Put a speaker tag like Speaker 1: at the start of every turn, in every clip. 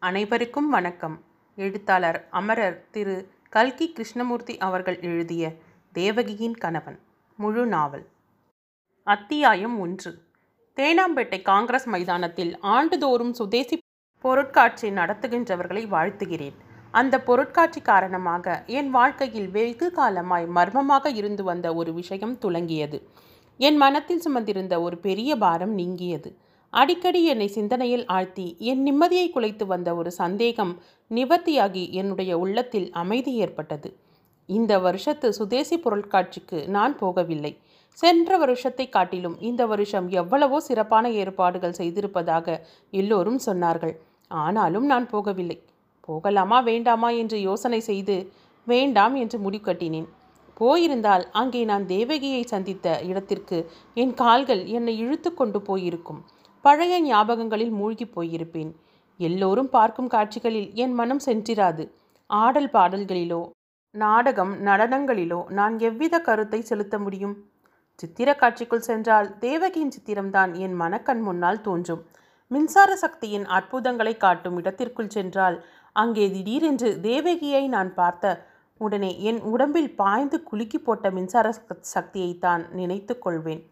Speaker 1: அனைவருக்கும் வணக்கம். எழுத்தாளர் அமரர் திரு. கல்கி கிருஷ்ணமூர்த்தி அவர்கள் எழுதிய தேவகியின் கணவன் முழு நாவல். அத்தியாயம் ஒன்று. தேனாம்பேட்டை காங்கிரஸ் மைதானத்தில் ஆண்டுதோறும் சுதேசி பொருட்காட்சி நடத்துகின்றவர்களை வாழ்த்துகிறேன். அந்த பொருட்காட்சி காரணமாக என் வாழ்க்கையில் வெகு காலமாய் மர்மமாக இருந்து வந்த ஒரு விஷயம் துலங்கியது. என் மனத்தில் சுமந்திருந்த ஒரு பெரிய பாரம் நீங்கியது. அடிக்கடி என்னை சிந்தனையில் ஆழ்த்தி என் நிம்மதியை குலைத்து வந்த ஒரு சந்தேகம் நிவர்த்தியாகி என்னுடைய உள்ளத்தில் அமைதி ஏற்பட்டது. இந்த வருஷத்து சுதேசி பொருட்காட்சிக்கு நான் போகவில்லை. சென்ற வருஷத்தை காட்டிலும் இந்த வருஷம் எவ்வளவோ சிறப்பான ஏற்பாடுகள் செய்திருப்பதாக எல்லோரும் சொன்னார்கள். ஆனாலும் நான் போகவில்லை. போகலாமா வேண்டாமா என்று யோசனை செய்து வேண்டாம் என்று முடிக்கட்டினேன் போயிருந்தால் அங்கே நான் தேவகியை சந்தித்த இடத்திற்கு என் கால்கள் என்னை இழுத்து கொண்டு போயிருக்கும். பழைய ஞாபகங்களில் மூழ்கி போயிருப்பேன். எல்லோரும் பார்க்கும் காட்சிகளில் என் மனம் சென்றிராது. ஆடல் பாடல்களிலோ நாடகம் நடனங்களிலோ நான் எவ்வித கருத்தை செலுத்த முடியும்? சித்திர காட்சிக்குள் சென்றால் தேவகியின் சித்திரம்தான் என் மனக்கண் முன்னால் தோன்றும். மின்சார சக்தியின் அற்புதங்களை காட்டும் இடத்திற்குள் சென்றால் அங்கே திடீரென்று தேவகியை நான் பார்த்த உடனே என் உடம்பில் பாய்ந்து குலுக்கி போட்ட மின்சார சக்தியைத்தான் நினைத்து கொள்வேன்.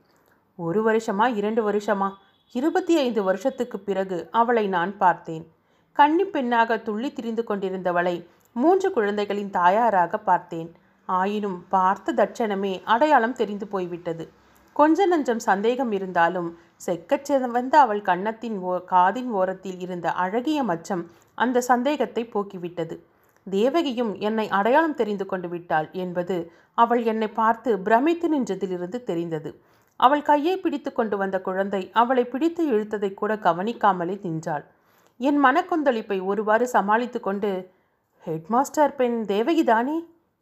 Speaker 1: ஒரு வருஷமா இரண்டு வருஷமா இருபத்தி ஐந்து வருஷத்துக்கு பிறகு அவளை நான் பார்த்தேன். கன்னி பெண்ணாக துள்ளி திரிந்து கொண்டிருந்தவளை மூன்று குழந்தைகளின் தாயாராக பார்த்தேன். ஆயினும் பார்த்த தட்சணமே அடையாளம் தெரிந்து போய்விட்டது. கொஞ்ச நஞ்சம் சந்தேகம் இருந்தாலும் செக்கச் சிவந்த அவள் கன்னத்தின் ஓ காதின் ஓரத்தில் இருந்த அழகிய மச்சம் அந்த சந்தேகத்தை போக்கிவிட்டது. தேவகியும் என்னை அடையாளம் தெரிந்து கொண்டு விட்டாள் என்பது அவள் என்னை பார்த்து பிரமித்து நின்றதிலிருந்து தெரிந்தது. அவள் கையை பிடித்து கொண்டு வந்த குழந்தை அவளை பிடித்து இழுத்ததை கூட கவனிக்காமலே நின்றாள். என் மனக்கொந்தளிப்பை ஒருவாறு சமாளித்து கொண்டு ஹெட்மாஸ்டர் பெண் தேவகிதானே?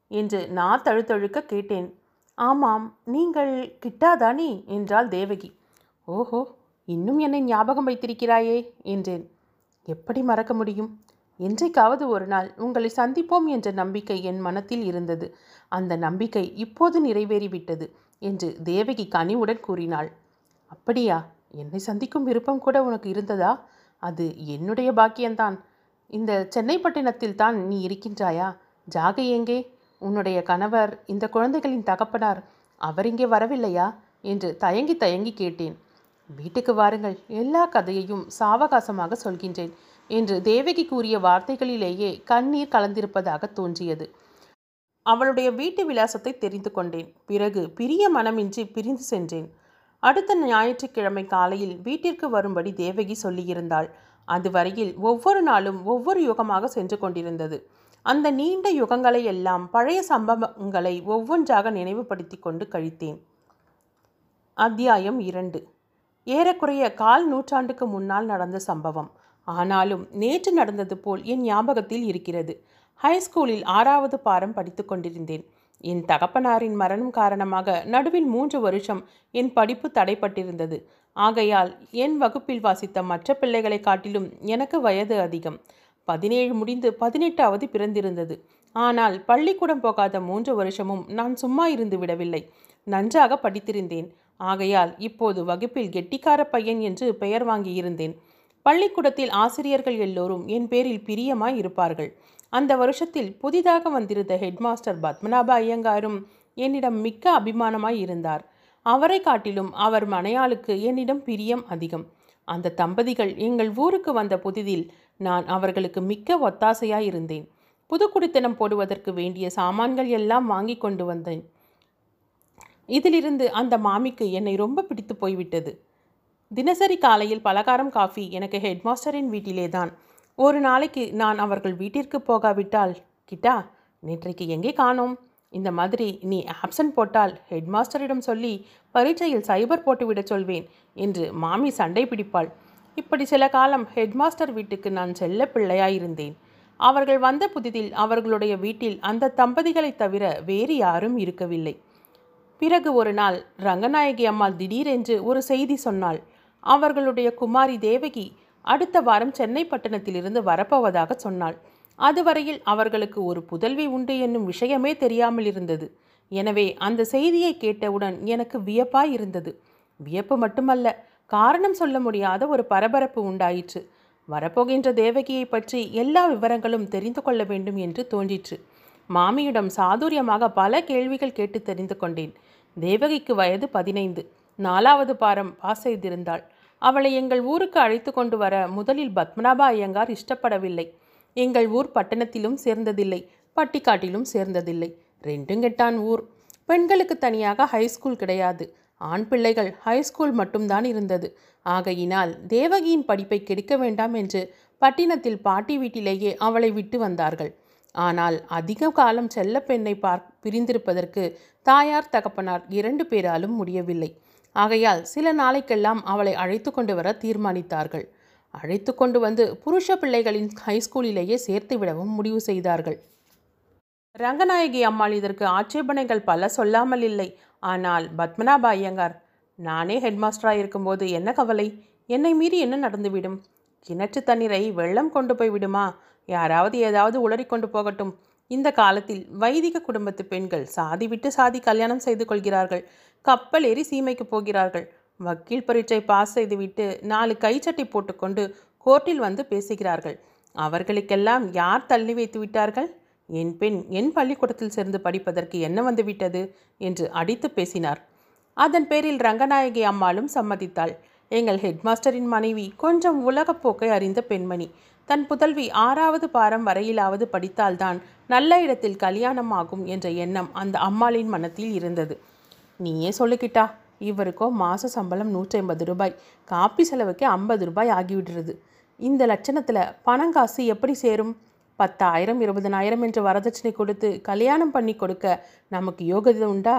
Speaker 1: என்று நான் தழுத்தழுக்க கேட்டேன். ஆமாம் நீங்கள் கிட்டாதானே? என்றாள் தேவகி. ஓஹோ இன்னும் என்னை ஞாபகம் வைத்திருக்கிறாயே? என்றேன். எப்படி மறக்க முடியும்? என்றைக்காவது ஒரு நாள் உங்களை சந்திப்போம் என்ற நம்பிக்கை என் மனத்தில் இருந்தது. அந்த நம்பிக்கை இப்போது நிறைவேறிவிட்டது. என்று தேவகி கனிவுடன் கூறினாள். அப்படியா? என்னை சந்திக்கும் விருப்பம் கூட உனக்கு இருந்ததா? அது என்னுடைய பாக்கியம்தான். இந்த சென்னைப்பட்டினத்தில் தான் நீ இருக்கின்றாயா? ஜாகை எங்கே? உன்னுடைய கணவர் இந்த குழந்தைகளின் தகப்பனார் அவர் இங்கே வரவில்லையா? என்று தயங்கி தயங்கி கேட்டேன். வீட்டுக்கு வாருங்கள். எல்லா கதையையும் சாவகாசமாக சொல்கின்றேன் என்று தேவகி கூறிய வார்த்தைகளிலேயே கண்ணீர் கலந்திருப்பதாக தோன்றியது. அவளுடைய வீட்டு விலாசத்தை தெரிந்து கொண்டேன். பிறகு பிரிய மனமின்றி பிரிந்து சென்றேன். அடுத்த ஞாயிற்றுக்கிழமை காலையில் வீட்டிற்கு வரும்படி தேவகி சொல்லியிருந்தாள். அதுவரையில் ஒவ்வொரு நாளும் ஒவ்வொரு யுகமாக சென்று கொண்டிருந்தது. அந்த நீண்ட யுகங்களை எல்லாம் பழைய சம்பவங்களை ஒவ்வொன்றாக நினைவுபடுத்தி கொண்டு கழித்தேன். அத்தியாயம் இரண்டு. ஏறக்குறைய கால் நூற்றாண்டுக்கு முன்னால் நடந்த சம்பவம். ஆனாலும் நேற்று நடந்தது போல் என் ஞாபகத்தில் இருக்கிறது. ஹைஸ்கூலில் ஆறாவது பாரம் படித்து கொண்டிருந்தேன். என் தகப்பனாரின் மரணம் காரணமாக நடுவில் மூன்று வருஷம் என் படிப்பு தடைப்பட்டிருந்தது. ஆகையால் என் வகுப்பில் வாசித்த மற்ற பிள்ளைகளை காட்டிலும் எனக்கு வயது அதிகம். பதினேழு முடிந்து பதினெட்டாவது பிறந்திருந்தது. ஆனால் பள்ளிக்கூடம் போகாத மூன்று வருஷமும் நான் சும்மா இருந்து விடவில்லை. நன்றாக படித்திருந்தேன். ஆகையால் இப்போது வகுப்பில் கெட்டிக்கார பையன் என்று பெயர் வாங்கியிருந்தேன். பள்ளிக்கூடத்தில் ஆசிரியர்கள் எல்லோரும் என் பேரில் பிரியமாய் இருப்பார்கள். அந்த வருஷத்தில் புதிதாக வந்திருந்த ஹெட்மாஸ்டர் பத்மநாப ஐயங்காரும் என்னிடம் மிக்க அபிமானமாய் இருந்தார். அவரை காட்டிலும் அவர் மனையாளுக்கு என்னிடம் பிரியம் அதிகம். அந்த தம்பதிகள் எங்கள் ஊருக்கு வந்த புதிதில் நான் அவர்களுக்கு மிக்க ஒத்தாசையாய் இருந்தேன். புதுக்குடித்தனம் போடுவதற்கு வேண்டிய சாமான்கள் எல்லாம் வாங்கி கொண்டு வந்தேன். இதிலிருந்து அந்த மாமிக்கு என்னை ரொம்ப பிடித்து போய்விட்டது. தினசரி காலையில் பலகாரம் காஃபி எனக்கு ஹெட்மாஸ்டரின் வீட்டிலே தான் ஒரு நாளைக்கு நான் அவர்கள் வீட்டிற்கு போகாவிட்டால் கிட்டா நேற்றைக்கு எங்கே காணோம்? இந்த மாதிரி நீ ஆப்சன்ட் போட்டால் ஹெட்மாஸ்டரிடம் சொல்லி பரீட்சையில் சைபர் போட்டுவிடச் சொல்வேன் என்று மாமி சண்டை பிடிப்பாள். இப்படி சில காலம் ஹெட்மாஸ்டர் வீட்டுக்கு நான் செல்ல பிள்ளையாயிருந்தேன். அவர்கள் வந்த புதிதில் அவர்களுடைய வீட்டில் அந்த தம்பதிகளை தவிர வேறு யாரும் இருக்கவில்லை. பிறகு ஒரு நாள் ரங்கநாயகி அம்மாள் திடீரென்று ஒரு செய்தி சொன்னாள். அவர்களுடைய குமாரி தேவகி அடுத்த வாரம் சென்னை பட்டணத்திலிருந்து வரப்போவதாக சொன்னாள். அதுவரையில் அவர்களுக்கு ஒரு புதல்வி உண்டு என்னும் விஷயமே தெரியாமல் இருந்தது. எனவே அந்த செய்தியை கேட்டவுடன் எனக்கு வியப்பாய் இருந்தது. வியப்பு மட்டுமல்ல காரணம் சொல்ல முடியாத ஒரு பரபரப்பு உண்டாயிற்று. வரப்போகின்ற தேவகியை பற்றி எல்லா விவரங்களும் தெரிந்து கொள்ள வேண்டும் என்று தோன்றிற்று. மாமியிடம் சாதுரியமாக பல கேள்விகள் கேட்டு தெரிந்து கொண்டேன். தேவகிக்கு வயது பதினைந்து. நாலாவது பாரம் பாஸ் செய்திருந்தாள். அவளை எங்கள் ஊருக்கு அழைத்து கொண்டு வர முதலில் பத்மநாபா ஐயங்கார் இஷ்டப்படவில்லை. எங்கள் ஊர் பட்டணத்திலும் சேர்ந்ததில்லை பட்டிக்காட்டிலும் சேர்ந்ததில்லை. ரெண்டும் கெட்டான் ஊர். பெண்களுக்கு தனியாக ஹைஸ்கூல் கிடையாது. ஆண் பிள்ளைகள் ஹைஸ்கூல் மட்டும்தான் இருந்தது. ஆகையினால் தேவகியின் படிப்பை கெடுக்க வேண்டாம் என்று பட்டினத்தில் பாட்டி வீட்டிலேயே அவளை விட்டு வந்தார்கள். ஆனால் அதிக காலம் செல்ல பெண்ணை பார் பிரிந்திருப்பதற்கு தாயார் தகப்பனார் இரண்டு பேராலும் முடியவில்லை. ஆகையால் சில நாளைக்கெல்லாம் அவளை அழைத்து கொண்டு வர தீர்மானித்தார்கள். அழைத்து கொண்டு வந்து புருஷ பிள்ளைகளின் ஹைஸ்கூலிலேயே சேர்த்து விடவும் முடிவு செய்தார்கள். ரங்கநாயகி அம்மாள் இதற்கு ஆட்சேபனைகள் பல சொல்லாமல் இல்லை. ஆனால் பத்மநாப ஐயங்கார் நானே ஹெட்மாஸ்டராக இருக்கும்போது என்ன கவலை? என்னை மீறி என்ன நடந்துவிடும்? கிணற்று தண்ணீரை வெள்ளம் கொண்டு போய் விடுமா? யாராவது ஏதாவது உளறி கொண்டு போகட்டும். இந்த காலத்தில் வைதிக குடும்பத்து பெண்கள் சாதி விட்டு சாதி கல்யாணம் செய்து கொள்கிறார்கள். கப்பல் ஏறி சீமைக்கு போகிறார்கள். வக்கீல் பரீட்சை பாஸ் செய்துவிட்டு நாலு கைச்சட்டை போட்டுக்கொண்டு கோர்ட்டில் வந்து பேசுகிறார்கள். அவர்களுக்கெல்லாம் யார் தள்ளி வைத்து விட்டார்கள்? என் பெண் என் பள்ளிக்கூடத்தில் சேர்ந்து படிப்பதற்கு என்ன வந்துவிட்டது? என்று அடித்து பேசினார். அதன் பேரில் ரங்கநாயகி அம்மாளும் சம்மதித்தாள். எங்கள் ஹெட்மாஸ்டரின் மனைவி கொஞ்சம் உலகப்போக்கை அறிந்த பெண்மணி. தன் புதல்வி ஆறாவது பாரம் வரையிலாவது படித்தால்தான் நல்ல இடத்தில் கல்யாணம் ஆகும் என்ற எண்ணம் அந்த அம்மாளின் மனத்தில் இருந்தது. நீயே சொல்லிக்கிட்டா இவருக்கோ மாத சம்பளம் நூற்றி ஐம்பது ரூபாய். காப்பி செலவுக்கு ஐம்பது ரூபாய் ஆகிவிடுறது இந்த லட்சணத்தில் பணம் காசு எப்படி சேரும்? பத்தாயிரம் இருபதனாயிரம் என்று வரதட்சணை கொடுத்து கல்யாணம் பண்ணி கொடுக்க நமக்கு யோகதை உண்டா?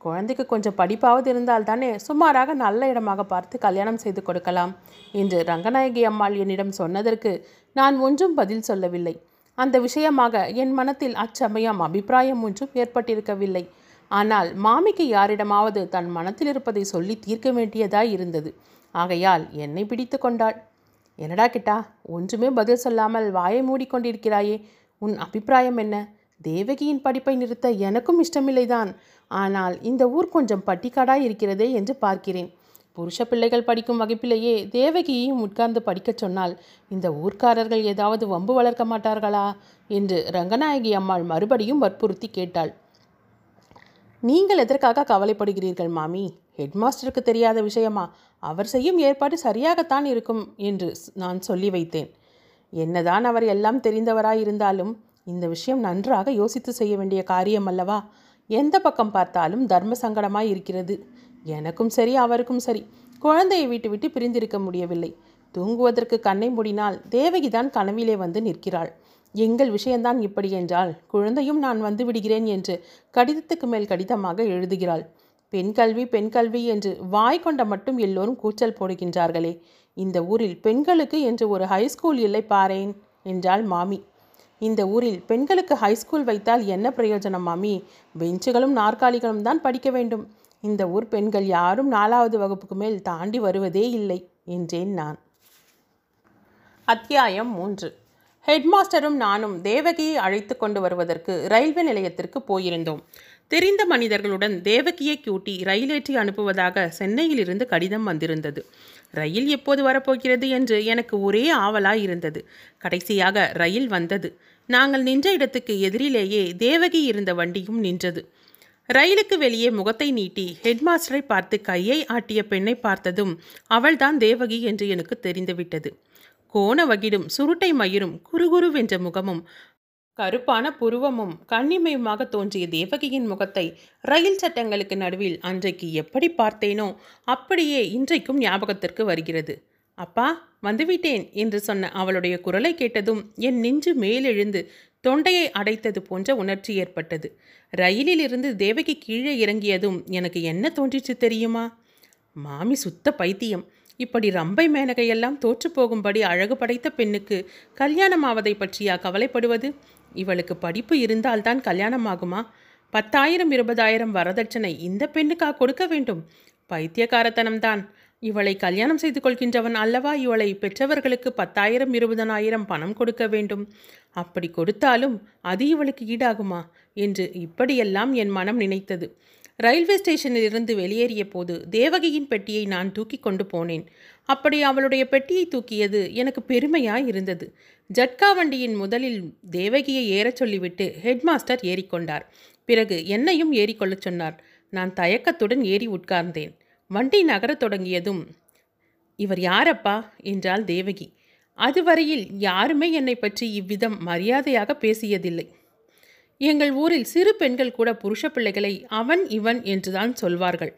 Speaker 1: குழந்தைக்கு கொஞ்சம் படிப்பாவது இருந்தால் தானே சுமாராக நல்ல இடமாக பார்த்து கல்யாணம் செய்து கொடுக்கலாம் என்று ரங்கநாயகி அம்மாள் என்னிடம் சொன்னதற்கு நான் ஒன்றும் பதில் சொல்லவில்லை. அந்த விஷயமாக என் மனத்தில் அச்சமயம் அபிப்பிராயம் ஒன்றும் ஏற்பட்டிருக்கவில்லை. ஆனால் மாமிக்கு யாரிடமாவது தன் மனத்தில் இருப்பதை சொல்லி தீர்க்க வேண்டியதாய் இருந்தது. ஆகையால் என்னை பிடித்து கொண்டாள். என்னடா கிட்டா ஒன்றுமே பதில் சொல்லாமல் வாயை மூடிக்கொண்டிருக்கிறாயே உன் அபிப்பிராயம் என்ன? தேவகியின் படிப்பை நிறுத்த எனக்கும் இஷ்டமில்லைதான். ஆனால் இந்த ஊர் கொஞ்சம் பட்டிக்காடாய் இருக்கிறதே என்று பார்க்கிறேன். புருஷ பிள்ளைகள் படிக்கும் வகுப்பிலேயே தேவகியையும் உட்கார்ந்து படிக்கச் சொன்னால் இந்த ஊர்க்காரர்கள் ஏதாவது வம்பு வளர்க்க மாட்டார்களா? என்று ரங்கநாயகி அம்மாள் மறுபடியும் வற்புறுத்தி கேட்டாள். நீங்கள் எதற்காக கவலைப்படுகிறீர்கள் மாமி? ஹெட்மாஸ்டருக்கு தெரியாத விஷயமா? அவர் செய்யும் ஏற்பாடு சரியாகத்தான் இருக்கும் என்று நான் சொல்லி வைத்தேன். என்னதான் அவர் எல்லாம் தெரிந்தவராயிருந்தாலும் இந்த விஷயம் நன்றாக யோசித்து செய்ய வேண்டிய காரியம் அல்லவா? எந்த பக்கம் பார்த்தாலும் தர்ம சங்கடமாய் இருக்கிறது. எனக்கும் சரி அவருக்கும் சரி. குழந்தையை விட்டு விட்டு பிரிந்திருக்க முடியவில்லை. தூங்குவதற்கு கண்ணை மூடினால் தேவகிதான் கனவிலே வந்து நிற்கிறாள். எங்கள் விஷயம்தான் இப்படி என்றால் குழந்தையும் நான் வந்து விடுகிறேன் என்று கடிதத்துக்கு மேல் கடிதமாக எழுதுகிறாள். பெண் கல்வி பெண் கல்வி என்று வாய் கொண்ட மட்டும் எல்லோரும் கூச்சல் போடுகின்றார்களே. இந்த ஊரில் பெண்களுக்கு என்று ஒரு ஹைஸ்கூல் இல்லை பாரேன் என்றாள் மாமி. இந்த ஊரில் பெண்களுக்கு ஹைஸ்கூல் வைத்தால் என்ன பிரயோஜனம் மாமி? பெஞ்சுகளும் நாற்காலிகளும் தான் படிக்க வேண்டும். இந்த ஊர் பெண்கள் யாரும் நாலாவது வகுப்புக்கு மேல் தாண்டி வருவதே இல்லை என்றேன் நான். அத்தியாயம் மூன்று. ஹெட்மாஸ்டரும் நானும் தேவகியை அழைத்து கொண்டு வருவதற்கு ரயில்வே நிலையத்திற்கு போயிருந்தோம். தெரிந்த மனிதர்களுடன் தேவகியை கூட்டி ரயிலேற்றி அனுப்புவதாக சென்னையிலிருந்து கடிதம் வந்திருந்தது. ரயில் எப்போது வரப்போகிறது என்று எனக்கு ஒரே ஆவலாய் இருந்தது. கடைசியாக ரயில் வந்தது. நாங்கள் நின்ற இடத்துக்கு எதிரிலேயே தேவகி இருந்த வண்டியும் நின்றது. ரயிலுக்கு வெளியே முகத்தை நீட்டி ஹெட்மாஸ்டரை பார்த்து கையை ஆட்டிய பெண்ணை பார்த்ததும் அவள்தான் தேவகி என்று எனக்கு தெரிந்துவிட்டது. கோண வகிடும் சுருட்டை மயிரும் குறுகுருவென்ற முகமும் கருப்பான புருவமும் கண்ணிமயமாக தோன்றிய தேவகியின் முகத்தை ரயில் சட்டங்களுக்கு நடுவில் அன்றைக்கு எப்படி பார்த்தேனோ அப்படியே இன்றைக்கும் ஞாபகத்திற்கு வருகிறது. அப்பா வந்துவிட்டேன் என்று சொன்ன அவளுடைய குரலை கேட்டதும் என் நெஞ்சு மேலெழுந்து தொண்டையை அடைத்தது போன்ற உணர்ச்சி ஏற்பட்டது. ரயிலில் இருந்து தேவகி கீழே இறங்கியதும் எனக்கு என்ன தோன்றிச்சு தெரியுமா? மாமி சுத்த பைத்தியம். இப்படி ரம்பை மேனகையெல்லாம் தோற்று போகும்படி அழகு படைத்த பெண்ணுக்கு கல்யாணம் ஆவதை பற்றியா கவலைப்படுவது? இவளுக்கு படிப்பு இருந்தால்தான் கல்யாணம் ஆகுமா பத்தாயிரம் இருபதாயிரம் வரதட்சணை இந்த பெண்ணுக்கா கொடுக்க வேண்டும்? பைத்தியக்காரத்தனம்தான். இவளை கல்யாணம் செய்து கொள்கின்றவன் அல்லவா? இவளை பெற்றவர்களுக்கு பத்தாயிரம் இருபதனாயிரம் பணம் கொடுக்க வேண்டும். அப்படி கொடுத்தாலும் அது இவளுக்கு ஈடாகுமா? என்று இப்படியெல்லாம் என் மனம் நினைத்தது. ரயில்வே ஸ்டேஷனிலிருந்து வெளியேறிய போது தேவகியின் பெட்டியை நான் தூக்கி கொண்டு போனேன். அப்படி அவளுடைய பெட்டியை தூக்கியது எனக்கு பெருமையாய் இருந்தது ஜட்கா வண்டியின் முதலில் தேவகியை ஏறச் சொல்லிவிட்டு ஹெட்மாஸ்டர் ஏறிக்கொண்டார். பிறகு என்னையும் ஏறிக்கொள்ளச் சொன்னார். நான் தயக்கத்துடன் ஏறி உட்கார்ந்தேன். வண்டி நகரத் தொடங்கியதும் இவர் யாரப்பா? என்றாள் தேவகி. அதுவரையில் யாருமே என்னை பற்றி இவ்விதம் மரியாதையாக பேசியதில்லை. எங்கள் ஊரில் சிறு பெண்கள் கூட புருஷ பிள்ளைகளை அவன் இவன் என்றுதான் சொல்வார்கள்.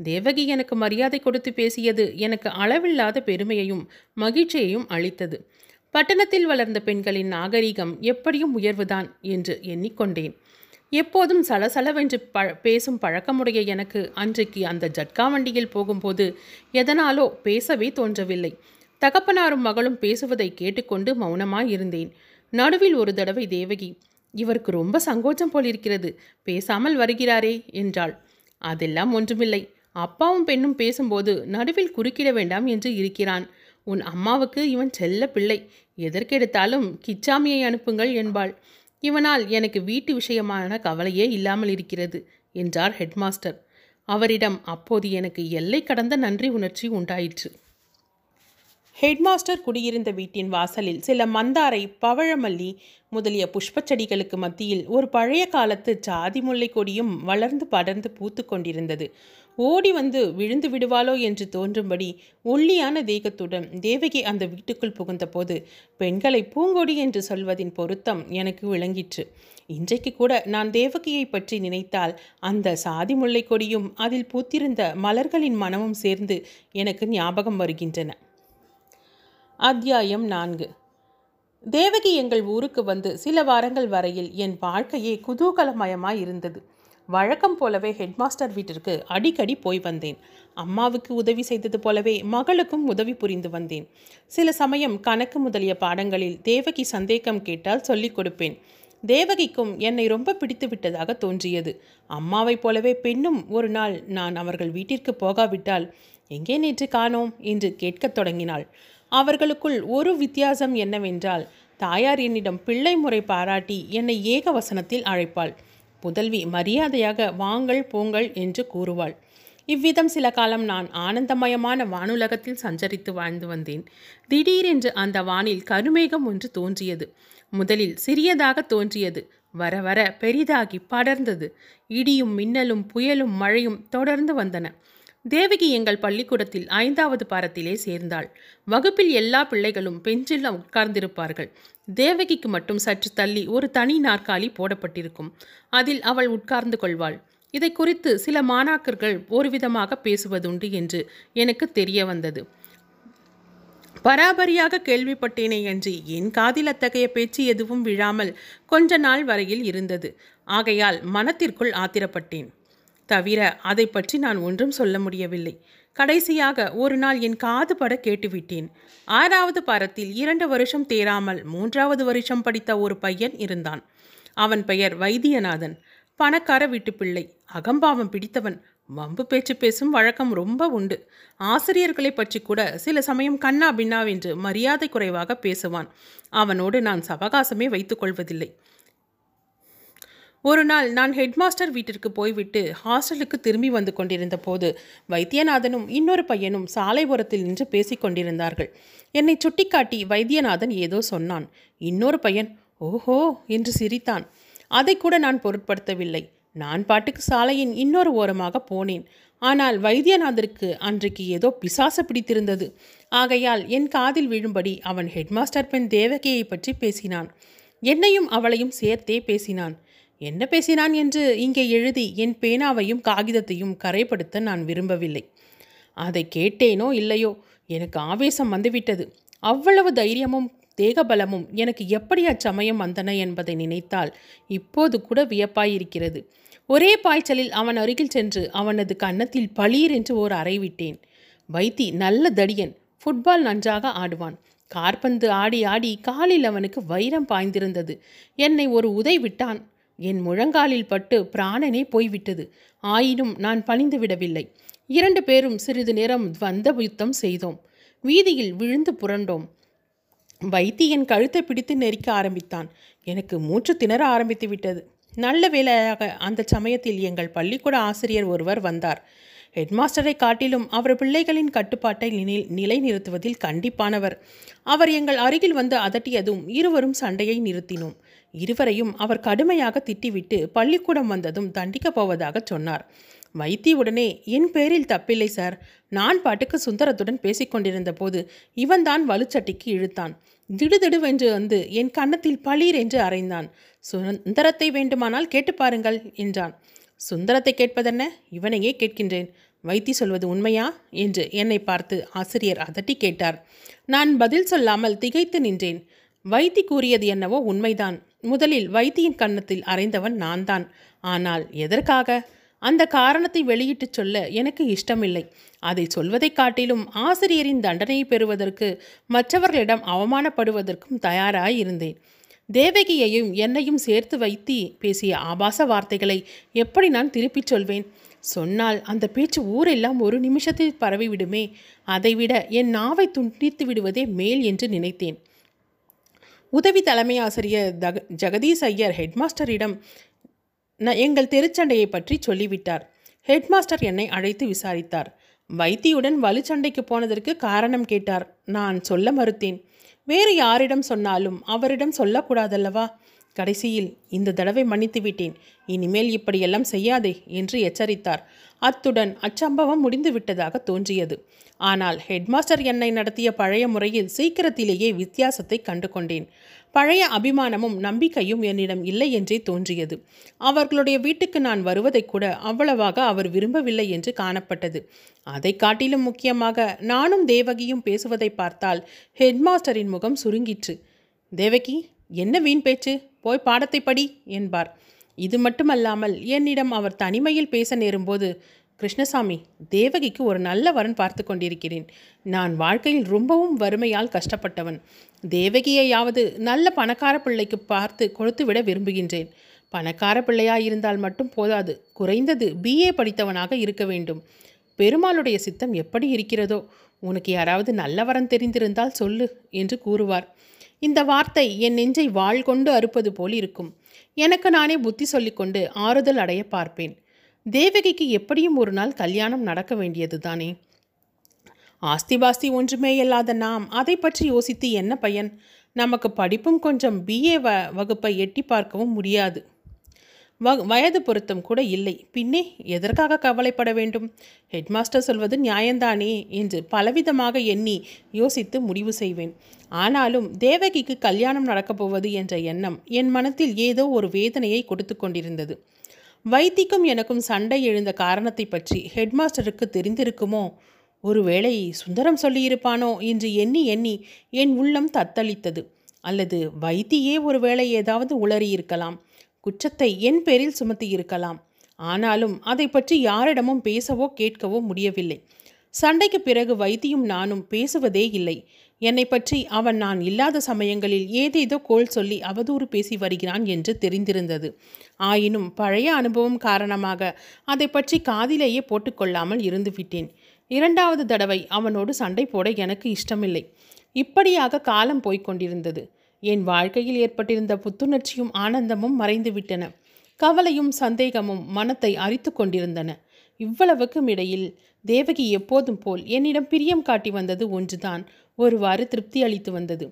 Speaker 1: தேவகி எனக்கு மரியாதை கொடுத்து பேசியது எனக்கு அளவில்லாத பெருமையையும் மகிழ்ச்சியையும் அளித்தது. பட்டணத்தில் வளர்ந்த பெண்களின் நாகரிகம் எப்படியும் உயர்வுதான் என்று எண்ணிக்கொண்டேன். எப்போதும் சலசலவென்று ப பேசும் பழக்கமுடைய எனக்கு அன்றைக்கு அந்த ஜட்கா வண்டியில் போகும்போது எதனாலோ பேசவே தோன்றவில்லை. தகப்பனாரும் மகளும் பேசுவதை கேட்டுக்கொண்டு மௌனமாயிருந்தேன். நடுவில் ஒரு தடவை தேவகி இவருக்கு ரொம்ப சங்கோச்சம் போலிருக்கிறது. பேசாமல் வருகிறாரே என்றாள். அதெல்லாம் ஒன்றுமில்லை. அப்பாவும் பெண்ணும் பேசும்போது நடுவில் குறுக்கிட வேண்டாம் என்று இருக்கிறான். உன் அம்மாவுக்கு இவன் செல்ல பிள்ளை. எதற்கெடுத்தாலும் கிச்சாமியை அனுப்புங்கள் என்பாள். இவனால் எனக்கு வீட்டு விஷயமான கவலையே இல்லாமல் இருக்கிறது என்றார் ஹெட்மாஸ்டர். அவரிடம் அப்போது எனக்கு எல்லை கடந்த நன்றி உணர்ச்சி உண்டாயிற்று. ஹெட்மாஸ்டர் குடியிருந்த வீட்டின் வாசலில் சில மந்தாரை பவழமல்லி முதலிய புஷ்பச் செடிகளுக்கு மத்தியில் ஒரு பழைய காலத்து ஜாதி முல்லை கொடியும் வளர்ந்து படர்ந்து பூத்து கொண்டிருந்தது. ஓடி வந்து விழுந்து விடுவாளோ என்று தோன்றும்படி ஒல்லியான தேகத்துடன் தேவகி அந்த வீட்டுக்குள் புகுந்தபோது பெண்களை பூங்கொடி என்று சொல்வதின் பொருத்தம் எனக்கு விளங்கிற்று. இன்றைக்கு கூட நான் தேவகியை பற்றி நினைத்தால் அந்த சாதி முல்லை கொடியும் அதில் பூத்திருந்த மலர்களின் மனமும் சேர்ந்து எனக்கு ஞாபகம் வருகின்றன. அத்தியாயம் நான்கு. தேவகி எங்கள் ஊருக்கு வந்து சில வாரங்கள் வரையில் என் வாழ்க்கையே குதூகலமயமாய் இருந்தது. வழக்கம் போலவே ஹெட்மாஸ்டர் வீட்டிற்கு அடிக்கடி போய் வந்தேன். அம்மாவுக்கு உதவி செய்தது போலவே மகளுக்கும் உதவி புரிந்து வந்தேன். சில சமயம் கணக்கு முதலிய பாடங்களில் தேவகி சந்தேகம் கேட்டால் சொல்லிக் கொடுப்பேன். தேவகிக்கும் என்னை ரொம்ப பிடித்து விட்டதாக தோன்றியது. அம்மாவைப் போலவே பெண்ணும் ஒரு நாள் நான் அவர்கள் வீட்டிற்கு போகாவிட்டால் எங்கே நேற்று காணோம் என்று கேட்கத் தொடங்கினாள். அவர்களுக்குள் ஒரு வித்தியாசம் என்னவென்றால் தாயார் என்னிடம் பிள்ளை முறை பாராட்டி என்னை ஏக வசனத்தில் அழைப்பாள். புதல்வி மரியாதையாக வாங்கள் போங்கள் என்று கூறுவாள். இவ்விதம் சில காலம் நான் ஆனந்தமயமான வானுலகத்தில் சஞ்சரித்து வாழ்ந்து வந்தேன். திடீரென்று அந்த வானில் கருமேகம் ஒன்று தோன்றியது. முதலில் சிறியதாக தோன்றியது. வர வர பெரிதாகி படர்ந்தது. இடியும் மின்னலும் புயலும் மழையும் தொடர்ந்து வந்தன. தேவகி எங்கள் பள்ளிக்கூடத்தில் ஐந்தாவது பாரத்திலே சேர்ந்தாள். வகுப்பில் எல்லா பிள்ளைகளும் பெஞ்சில் உட்கார்ந்திருப்பார்கள். தேவகிக்கு மட்டும் சற்று தள்ளி ஒரு தனி நாற்காலி போடப்பட்டிருக்கும். அதில் அவள் உட்கார்ந்து கொள்வாள். இதை குறித்து சில மாணாக்கர்கள் ஒருவிதமாக பேசுவதுண்டு என்று எனக்கு தெரிய வந்தது. பராபரியாக கேள்விப்பட்டேனே என்று என் காதில் அத்தகைய பேச்சு எதுவும் விழாமல் கொஞ்ச நாள் வரையில் இருந்தது. ஆகையால் மனத்திற்குள் ஆத்திரப்பட்டேன். தவிர அதை பற்றி நான் ஒன்றும் சொல்ல முடியவில்லை. கடைசியாக ஒரு நாள் என் காது பட கேட்டுவிட்டேன். ஆறாவது பாரத்தில் இரண்டு வருஷம் தேராமல் மூன்றாவது வருஷம் படித்த ஒரு பையன் இருந்தான். அவன் பெயர் வைத்தியநாதன். பணக்கார வீட்டு பிள்ளை அகம்பாவம் பிடித்தவன். வம்பு பேச்சு பேசும் வழக்கம் ரொம்ப உண்டு. ஆசிரியர்களை பற்றி கூட சில சமயம் கண்ணா பின்னாவென்று மரியாதை குறைவாக பேசுவான். அவனோடு நான் சவகாசமே வைத்துக்கொள்வதில்லை ஒரு நாள் நான் ஹெட்மாஸ்டர் வீட்டிற்கு போய்விட்டு ஹாஸ்டலுக்கு திரும்பி வந்து கொண்டிருந்த போது வைத்தியநாதனும் இன்னொரு பையனும் சாலை ஓரத்தில் நின்று பேசிக் கொண்டிருந்தார்கள். என்னை சுட்டிக்காட்டி வைத்தியநாதன் ஏதோ சொன்னான். இன்னொரு பையன் ஓஹோ என்று சிரித்தான். அதை கூட நான் பொருட்படுத்தவில்லை. நான் பாட்டுக்கு சாலையின் இன்னொரு ஓரமாக போனேன். ஆனால் வைத்தியநாதருக்கு அன்றைக்கு ஏதோ பிசாசு பிடித்திருந்தது. ஆகையால் என் காதில் விழும்படி அவன் ஹெட்மாஸ்டர் பெண் தேவகியை பற்றி பேசினான். என்னையும் அவளையும் சேர்த்தே பேசினான். என்ன பேசினான் என்று இங்கே எழுதி என் பேனாவையும் காகிதத்தையும் கரைப்படுத்த நான் விரும்பவில்லை. அதை கேட்டேனோ இல்லையோ? எனக்கு ஆவேசம் வந்துவிட்டது. அவ்வளவு தைரியமும் தேகபலமும் எனக்கு எப்படி அச்சமயம் வந்தன என்பதை நினைத்தால் இப்போது கூட வியப்பாயிருக்கிறது. ஒரே பாய்ச்சலில் அவன் அருகில் சென்று அவனது கன்னத்தில் பளீர் என்று ஓர் அறை விட்டேன். வைத்தி நல்ல தடியன் ஃபுட்பால் நன்றாக ஆடுவான். கார்பந்து ஆடி ஆடி காலில் அவனுக்கு வைரம் பாய்ந்திருந்தது. என்னை ஒரு உதை விட்டான். என் முழங்காலில் பட்டு பிராணனே போய்விட்டது. ஆயினும் நான் பணிந்து விடவில்லை. இரண்டு பேரும் சிறிது நேரம் வந்த யுத்தம் செய்தோம். வீதியில் விழுந்து புரண்டோம். வைத்தியன் கழுத்தை பிடித்து நெரிக்க ஆரம்பித்தான். எனக்கு மூச்சு திணற ஆரம்பித்து விட்டது. நல்ல வேளையாக அந்த சமயத்தில் எங்கள் பள்ளிக்கூட ஆசிரியர் ஒருவர் வந்தார். ஹெட்மாஸ்டரை காட்டிலும் அவர் பிள்ளைகளின் கட்டுப்பாட்டை நிலைநிறுத்துவதில் கண்டிப்பானவர். அவர் எங்கள் அருகில் வந்து அதட்டியதும் இருவரும் சண்டையை நிறுத்தினோம். இருவரையும் அவர் கடுமையாக திட்டிவிட்டு பள்ளிக்கூடம் வந்ததும் தண்டிக்கப் போவதாக சொன்னார். வைத்தி உடனே என் பேரில் தப்பில்லை சார். நான் பாட்டுக்கு சுந்தரத்துடன் பேசிக்கொண்டிருந்த போது இவன்தான் வலுச்சட்டிக்கு இழுத்தான். திடுதிடுவென்று வந்து என் கன்னத்தில் பளீர் என்று அறைந்தான் சுந்தரத்தை வேண்டுமானால் கேட்டு பாருங்கள் என்றான். சுந்தரத்தை கேட்பதென்ன? இவனையே கேட்கின்றேன். வைத்தி சொல்வது உண்மையா? என்று என்னை பார்த்து ஆசிரியர் அதட்டி கேட்டார். நான் பதில் சொல்லாமல் திகைத்து நின்றேன். வைத்தி கூறியது என்னவோ உண்மைதான். முதலில் வைத்தியின் கன்னத்தில் அறைந்தவன் நான் தான் ஆனால் எதற்காக? அந்த காரணத்தை வெளியிட்டுச் சொல்ல எனக்கு இஷ்டமில்லை. அதை சொல்வதைக் காட்டிலும் ஆசிரியரின் தண்டனையை பெறுவதற்கு மற்றவர்களிடம் அவமானப்படுவதற்கும் தயாராயிருந்தேன். தேவகியையும் என்னையும் சேர்த்து வைத்தி பேசிய ஆபாச வார்த்தைகளை எப்படி நான் திருப்பிச் சொல்வேன்? சொன்னால் அந்த பேச்சு ஊரெல்லாம் ஒரு நிமிஷத்தில் பரவிவிடுமே. அதைவிட என் நாவை துண்டித்து விடுவதே மேல் என்று நினைத்தேன். உதவி தலைமை ஆசிரியர் தக ஜெகதீஷ் ஐயர் ஹெட்மாஸ்டரிடம் ந எங்கள் தெருச்சண்டையை பற்றி சொல்லிவிட்டார். ஹெட்மாஸ்டர் என்னை அழைத்து விசாரித்தார். வைத்தியுடன் வலுச்சண்டைக்கு போனதற்கு காரணம் கேட்டார். நான் சொல்ல மறுத்தேன். வேறு யாரிடம் சொன்னாலும் அவரிடம் சொல்லக்கூடாதல்லவா? கடைசியில் இந்த தடவை மன்னித்து விட்டேன். இனிமேல் இப்படியெல்லாம் செய்யாதே என்று எச்சரித்தார். அத்துடன் அச்சம்பவம் முடிந்து விட்டதாக தோன்றியது. ஆனால் ஹெட்மாஸ்டர் என்னை நடத்திய பழைய முறையில் சீக்கிரத்திலேயே வித்தியாசத்தை கண்டு கொண்டேன் பழைய அபிமானமும் நம்பிக்கையும் என்னிடம் இல்லை என்றே தோன்றியது. அவர்களுடைய வீட்டுக்கு நான் வருவதை கூட அவ்வளவாக அவர் விரும்பவில்லை என்று காணப்பட்டது. அதை காட்டிலும் முக்கியமாக நானும் தேவகியும் பேசுவதை பார்த்தால் ஹெட்மாஸ்டரின் முகம் சுருங்கிற்று. தேவகி என்ன வீண் பேச்சு? போய் பாடத்தை படி என்பார். இது மட்டுமல்லாமல் என்னிடம் அவர் தனிமையில் பேச நேரும்போது கிருஷ்ணசாமி தேவகிக்கு ஒரு நல்ல வரன் பார்த்து கொண்டிருக்கிறேன். நான் வாழ்க்கையில் ரொம்பவும் வறுமையால் கஷ்டப்பட்டவன். தேவகியையாவது நல்ல பணக்கார பிள்ளைக்கு பார்த்து கொடுத்துவிட விரும்புகின்றேன். பணக்கார பிள்ளையாயிருந்தால் மட்டும் போதாது. குறைந்தது பிஏ படித்தவனாக இருக்க வேண்டும். பெருமாளுடைய சித்தம் எப்படி இருக்கிறதோ உனக்கு யாராவது நல்ல வரன் தெரிந்திருந்தால் சொல்லு என்று கூறுவார். இந்த வார்த்தை என் நெஞ்சை வாள் கொண்டு அறுப்பது போல் இருக்கும். எனக்கு நானே புத்தி சொல்லிக்கொண்டு ஆறுதல் அடைய பார்ப்பேன். தேவகிக்கு எப்படியும் ஒரு நாள் கல்யாணம் நடக்க வேண்டியது தானே? ஆஸ்தி ஒன்றுமே இல்லாத நாம் அதை பற்றி யோசித்து என்ன பயன்? நமக்கு படிப்பும் கொஞ்சம் பிஏ வ வகுப்பை எட்டி பார்க்கவும் முடியாது. வ வயது பொருத்தம் கூட இல்லை. பின்னே எதற்காக கவலைப்பட வேண்டும்? ஹெட்மாஸ்டர் சொல்வது நியாயந்தானே என்று பலவிதமாக எண்ணி யோசித்து முடிவு செய்வேன். ஆனாலும் தேவகிக்கு கல்யாணம் நடக்கப் போவது என்ற எண்ணம் என் மனத்தில் ஏதோ ஒரு வேதனையை கொடுத்து கொண்டிருந்தது. வைத்திக்கும் எனக்கும் சண்டை எழுந்த காரணத்தை பற்றி ஹெட்மாஸ்டருக்கு தெரிந்திருக்குமோ? ஒருவேளை சுந்தரம் சொல்லியிருப்பானோ என்று எண்ணி எண்ணி என் உள்ளம் தத்தளித்தது. அல்லது வைத்தியே ஒருவேளை ஏதாவது உளறியிருக்கலாம். குற்றத்தை என் பேரில் சுமத்தி இருக்கலாம். ஆனாலும் அதை பற்றி யாரிடமும் பேசவோ கேட்கவோ முடியவில்லை. சண்டைக்கு பிறகு வைத்தியும் நானும் பேசுவதே இல்லை. என்னை பற்றி அவன் நான் இல்லாத சமயங்களில் ஏதேதோ கோல் சொல்லி அவதூறு பேசி வருகிறான் என்று தெரிந்திருந்தது. ஆயினும் பழைய அனுபவம் காரணமாக அதை பற்றி காதிலேயே போட்டுக்கொள்ளாமல் இருந்துவிட்டேன். இரண்டாவது தடவை அவனோடு சண்டை போட எனக்கு இஷ்டமில்லை. இப்படியாக காலம் போய்க் கொண்டிருந்தது. என் வாழ்க்கையில் ஏற்பட்டிருந்த புத்துணர்ச்சியும் ஆனந்தமும் மறைந்துவிட்டன. கவலையும் சந்தேகமும் மனத்தை அரித்து கொண்டிருந்தன. இவ்வளவுக்கும் இடையில் தேவகி எப்போதும் போல் என்னிடம் பிரியம் காட்டி வந்தது ஒன்றுதான். ஒருவாறு திருப்தி அளித்து வந்தது.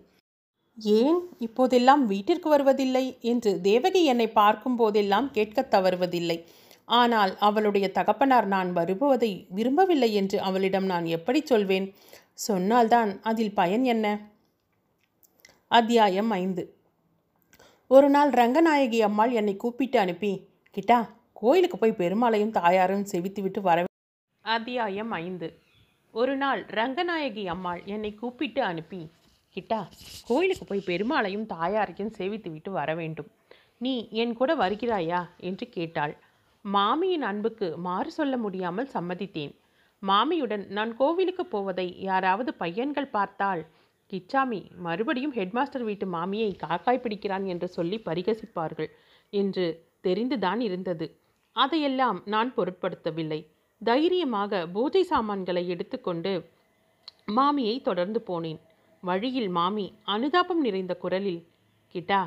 Speaker 1: ஏன் இப்போதெல்லாம் வீட்டிற்கு வருவதில்லை என்று தேவகி என்னை பார்க்கும் போதெல்லாம் கேட்கத் தவறுவதில்லை. ஆனால் அவளுடைய தகப்பனார் நான் வருபவதை விரும்பவில்லை என்று அவளிடம் நான் எப்படி சொல்வேன்? சொன்னால்தான் அதில் பயன் என்ன? அத்தியாயம் ஐந்து. ஒரு நாள் ரங்கநாயகி அம்மாள் என்னை கூப்பிட்டு அனுப்பி கிட்டா கோயிலுக்கு போய் பெருமாளையும் தாயாரும் செவித்துவிட்டு வர அத்தியாயம் ஐந்து. ஒரு நாள் ரங்கநாயகி அம்மாள் என்னை கூப்பிட்டு அனுப்பி கிட்டா கோயிலுக்கு போய் பெருமாளையும் தாயாரையும் சேவித்து விட்டு வர வேண்டும். நீ என் கூட வருகிறாயா? என்று கேட்டாள். மாமியின் அன்புக்கு மாறு சொல்ல முடியாமல் சம்மதித்தேன். மாமியுடன் நான் கோவிலுக்கு போவதை யாராவது பையன்கள் பார்த்தால் கிச்சாமி மறுபடியும் ஹெட்மாஸ்டர் வீட்டு மாமியை காக்காய் பிடிக்கிறான் என்று சொல்லி பரிகசிப்பார்கள் என்று தெரிந்துதான் இருந்தது. அதையெல்லாம் நான் பொருட்படுத்தவில்லை. தைரியமாக பூஜை சாமான்களை எடுத்துக்கொண்டு மாமியை தொடர்ந்து போனேன். வழியில் மாமி அனுதாபம் நிறைந்த குரலில் கிட்டா